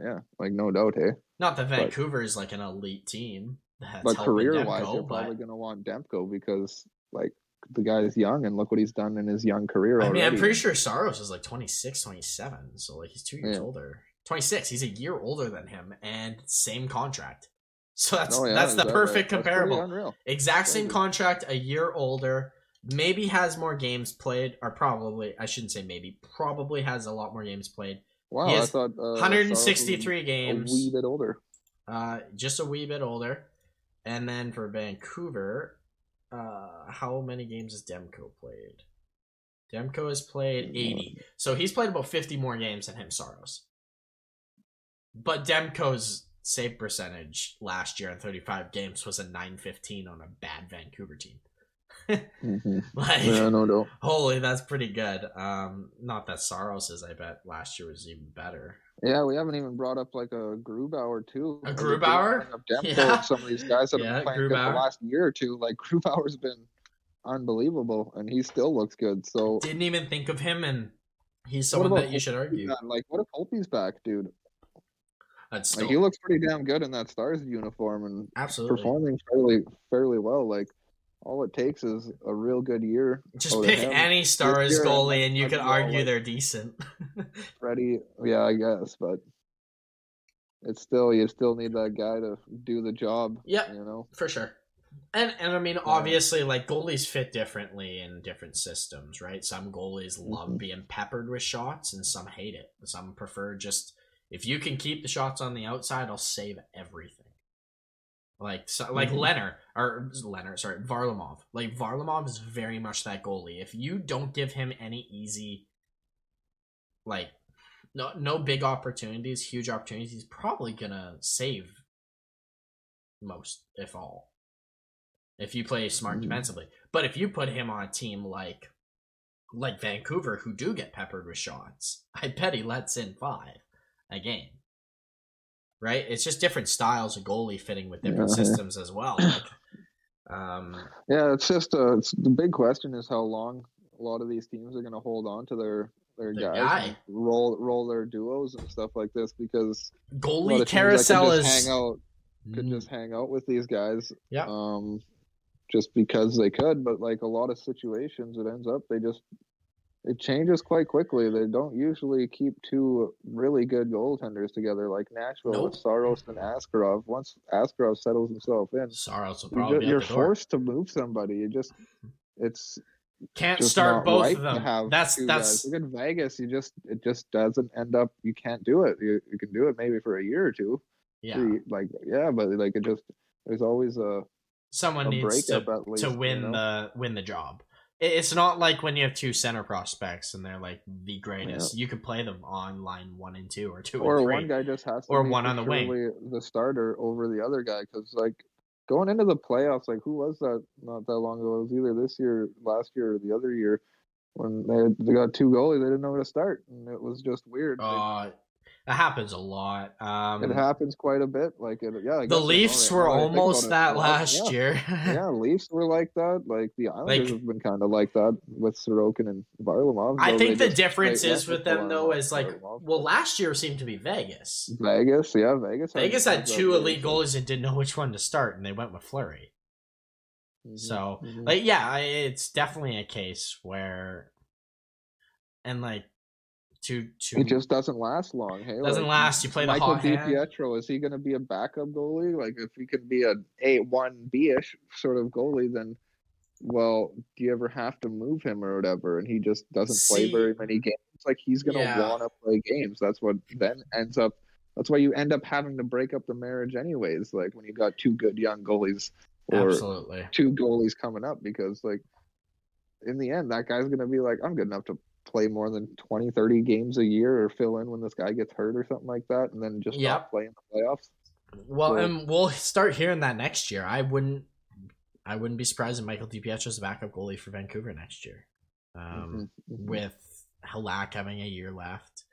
Yeah, like no doubt, hey. Not that But- Vancouver is like an elite team. That's but career Demko, wise, you're but- probably gonna want Demko because like the guy's young and look what he's done in his young career I already. mean, I'm pretty sure Saros is like 26, 27, so like he's two years Yeah. older. 26, he's a year older than him, and same contract. (laughs) So that's Oh, yeah, that's the that perfect right? Comparable. Exact same contract, a year older. Maybe has more games played, or probably I shouldn't say maybe. Probably has a lot more games played. Wow, I thought uh, Saros was 163 a games. wee bit older. Uh, just a wee bit older. And then for Vancouver, uh, how many games has Demko played? Demko has played 80. So he's played about 50 more games than him, Saros. But Demko's save percentage last year in 35 games was a 915 on a bad Vancouver team. Mhm. (laughs) Like, Yeah, no doubt. holy, that's pretty good. Um, not that Saros's, I bet last year was even better. Yeah, we haven't even brought up like a Grubauer too. A Grubauer? bring up Demko, (laughs) Yeah. Some of these guys that Yeah, have been playing good the last year or two, like (laughs) Grubauer's been unbelievable, and he still looks good. So Didn't even think of him, and he's someone that you should argue. Yeah, like what if Holtby's back, dude? That's Like he looks pretty damn good in that Stars uniform and absolutely. performing fairly fairly well. Like all it takes is a real good year. Just pick him. any Stars year, goalie, and you could argue they're decent. (laughs) Freddie, yeah, I guess, but it's still you still need that guy to do the job. Yeah. you know. for sure. And and I mean, obviously, like goalies fit differently in different systems, right? Some goalies love Mhm. being peppered with shots, and some hate it. Some prefer just if you can keep the shots on the outside, I'll save everything. Like so, like Mhm. Leonard or Leonard, sorry, Varlamov. Like Varlamov is very much that goalie. If you don't give him any easy, like no no big opportunities, huge opportunities, he's probably gonna save most, if all. If you play smart Mhm. defensively, but if you put him on a team like like Vancouver, who do get peppered with shots, I bet he lets in five a game. Right? It's just different styles of goalie fitting with different Yeah. systems as well. Like, um, Yeah, it's just uh, it's the big question is how long a lot of these teams are going to hold on to their their Their guys, guy. roll roll their duos and stuff like this because goalie of teams that carousel is hang out could just hang out with these guys, Yeah. um, just because they could. But like a lot of situations, it ends up they just it changes quite quickly. They don't usually keep two really good goaltenders together like Nashville Nope. with Saros and Askarov. Once Askarov settles himself in, Saros will you probably ju- be you're at the door. forced to move somebody. You just it's Can't just start both right of them. That's that's guys. Look at Vegas. You just it just doesn't end up. You can't do it. You you can do it maybe for a year or two. yeah. three, like yeah, but like it just there's always a, Someone a needs to breakup at least to win you know? the win the job. It- It's not like when you have two center prospects and they're like the greatest. You could play them on line one and two or two or one guy just has to Or be one on the wing. the starter over the other guy because like going into the playoffs, like who was that not that long ago? It was either this year, last year, or the other year when they they got two goalies, they didn't know where to start, and it was just weird. Like, Uh, that happens a lot. Um, it happens quite a bit. Like it, yeah, I the Leafs were right. Now that almost it, that last yeah. year. (laughs) yeah, Leafs were like that. Like the Islanders Like- have been kind of like that with Sorokin and Varlamov. I think the difference is with them though is like Varlamov. well last year seemed to be Vegas. Vegas, yeah, Vegas. Vegas had two elite goalies and didn't know which one to start, and they went with Fleury. Mhm, So, mhm. like, yeah, it's definitely a case where, and like, to to it just doesn't last long. Hey, doesn't like, last. You play the Michael hand. DiPietro is he going to be a backup goalie? Like if he can be a A one B ish sort of goalie, then well, do you ever have to move him or whatever? And he just doesn't play very many games. Like he's going to Yeah. want to play games. That's what then ends up. That's why you end up having to break up the marriage anyways. Like when you got two good young goalies or Absolutely. two goalies coming up because like in the end that guy's going to be like i'm good enough to play more than 20 30 games a year or fill in when this guy gets hurt or something like that and then just Yep. not play in the playoffs Well, So- and we'll start hearing that next year. I wouldn't, I wouldn't be surprised if Michael DiPietro's a backup goalie for Vancouver next year, um, Mhm, mhm. with Halak having a year left.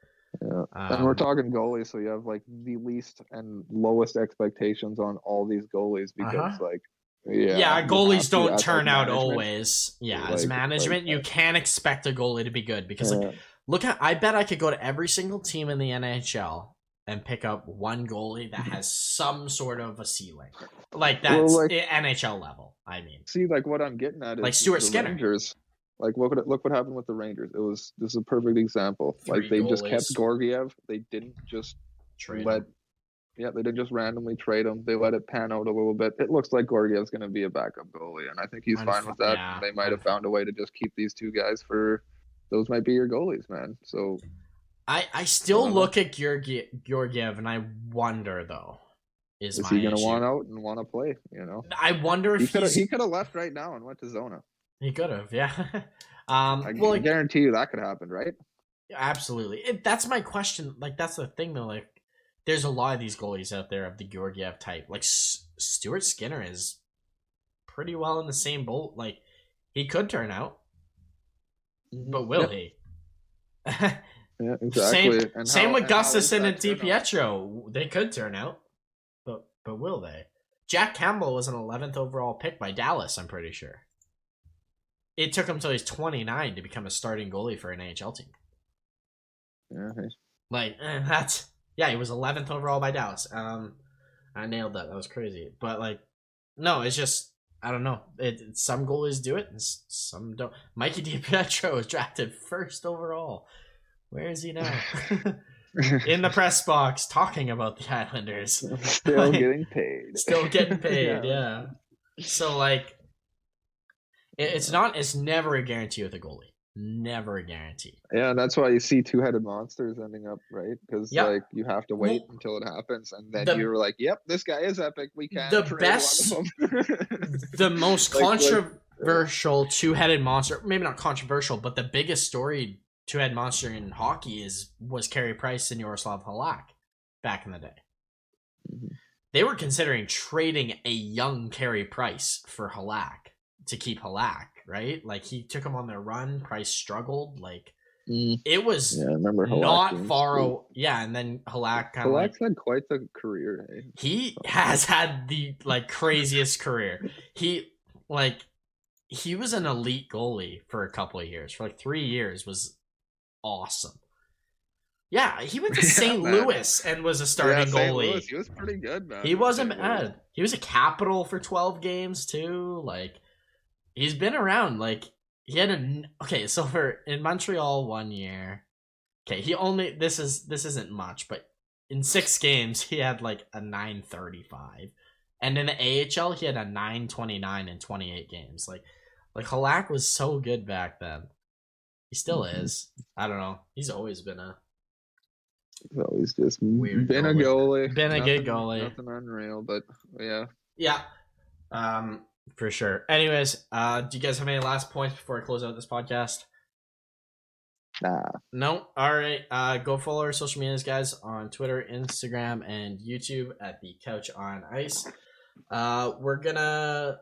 Yeah. Um, and we're talking goalies so you have like the least and lowest expectations on all these goalies because Uh-huh. like yeah yeah, goalies don't uh, as, turn out always. Yeah, as management, like- you uh, can't expect a goalie to be good because, like, look at. I bet I could go to every single team in the NHL and pick up one goalie that mm-hmm. has some sort of a ceiling, like Well, that's like- NHL level. I mean, see like what i'm getting at is Like Stuart Skinner. rangers like look what look what happened with the rangers it was this is a perfect example Three like they just kept georgiev they didn't just trade let him. Yeah they didn't just randomly trade him they let it pan out a little bit it looks like georgiev's going to be a backup goalie and i think he's fine with that Yeah. they might have found a way to just keep these two guys for those might be your goalies man so I I still look at Georgiev, Georgiev and I wonder though, is, is my he going to want out and want to play you know I wonder if could have he's, he could have left right now and went to zona he could have, yeah. (laughs) um, i well, guarantee you that could happen right absolutely. It, that's my question. Like, that's the thing though. Like, there's a lot of these goalies out there of the Georgiev type. Like, S- Stuart Skinner is pretty well in the same boat. Like, he could turn out, but will he? yeah (laughs) exactly Same, and same how- with and Gustavsson and turnout? DiPietro. They could turn out, but but will they? Jack Campbell was an 11th overall pick by Dallas. I'm pretty sure. It took him till he's 29 to become a starting goalie for an NHL team. yeah. Like eh, that's yeah, he was 11th overall by Dallas. Um, I nailed that. That was crazy. But like, no, it's just I don't know. It, it- some goalies do it and s- some don't. Mikey DiPietro was drafted first overall. Where is he now? (laughs) in the press box talking about the Islanders. (laughs) Still getting paid. Still getting (laughs) paid, yeah. So like it, it's not it's never a guarantee with a goalie. Never a guarantee. Yeah, and that's why you see two-headed monsters ending up right because Yep. like you have to wait Well, until it happens, and then the- you're like, "Yep, this guy is epic. We can't." The best- one of them." (laughs) The most Like- like- controversial two-headed monster, maybe not controversial, but the biggest story two-headed monster in hockey is was Carey Price and Jaroslav Halak back in the day. Mhm. They were considering trading a young Carey Price for Halak to keep Halak, right? Like he took him on their run, Price struggled, like Mm, it was yeah, I remember Halak not being far sweet. o- yeah, and then Halak kind of like Halak's had quite the career. Eh? he has had the like craziest career. He like he was an elite goalie for a couple of years. For like three years was awesome. Yeah, he went to (laughs) Yeah, St. man. Louis and was a starting yeah, goalie. Louis, he was pretty good, man. He wasn't St. Bad. He was a capital for 12 games too. Like he's been around like he had a okay, so for in Montreal one year. Okay, he only this is this isn't much, but in 6 games he had like a 935. And in the AHL he had a 929 in 28 games. Like like Halak was so good back then. He still Mhm. is. I don't know. He's always been a he's just Weird been a goalie. goalie. Been a good goalie. Nothing unreal, but yeah. Yeah. Um, for sure. Anyways, uh, do you guys have any last points before I close out this podcast? Nah. No. All right. Uh, go follow our social medias, guys, on Twitter, Instagram, and YouTube at the Couch on Ice. Uh, we're gonna.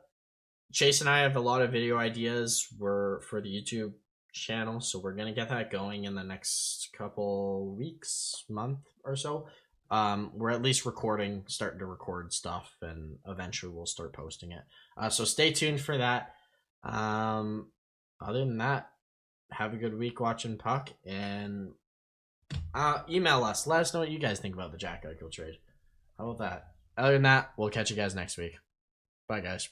Chase and I have a lot of video ideas. We're for the YouTube channel, so we're gonna get that going in the next couple weeks, month or so. Um, we're at least recording, starting to record stuff, and eventually we'll start posting it. Uh, so stay tuned for that. Um, other than that, have a good week watching puck and uh, email us. Let us know what you guys think about the Jack Eichel trade. How about that? Other than that, we'll catch you guys next week. Bye, guys.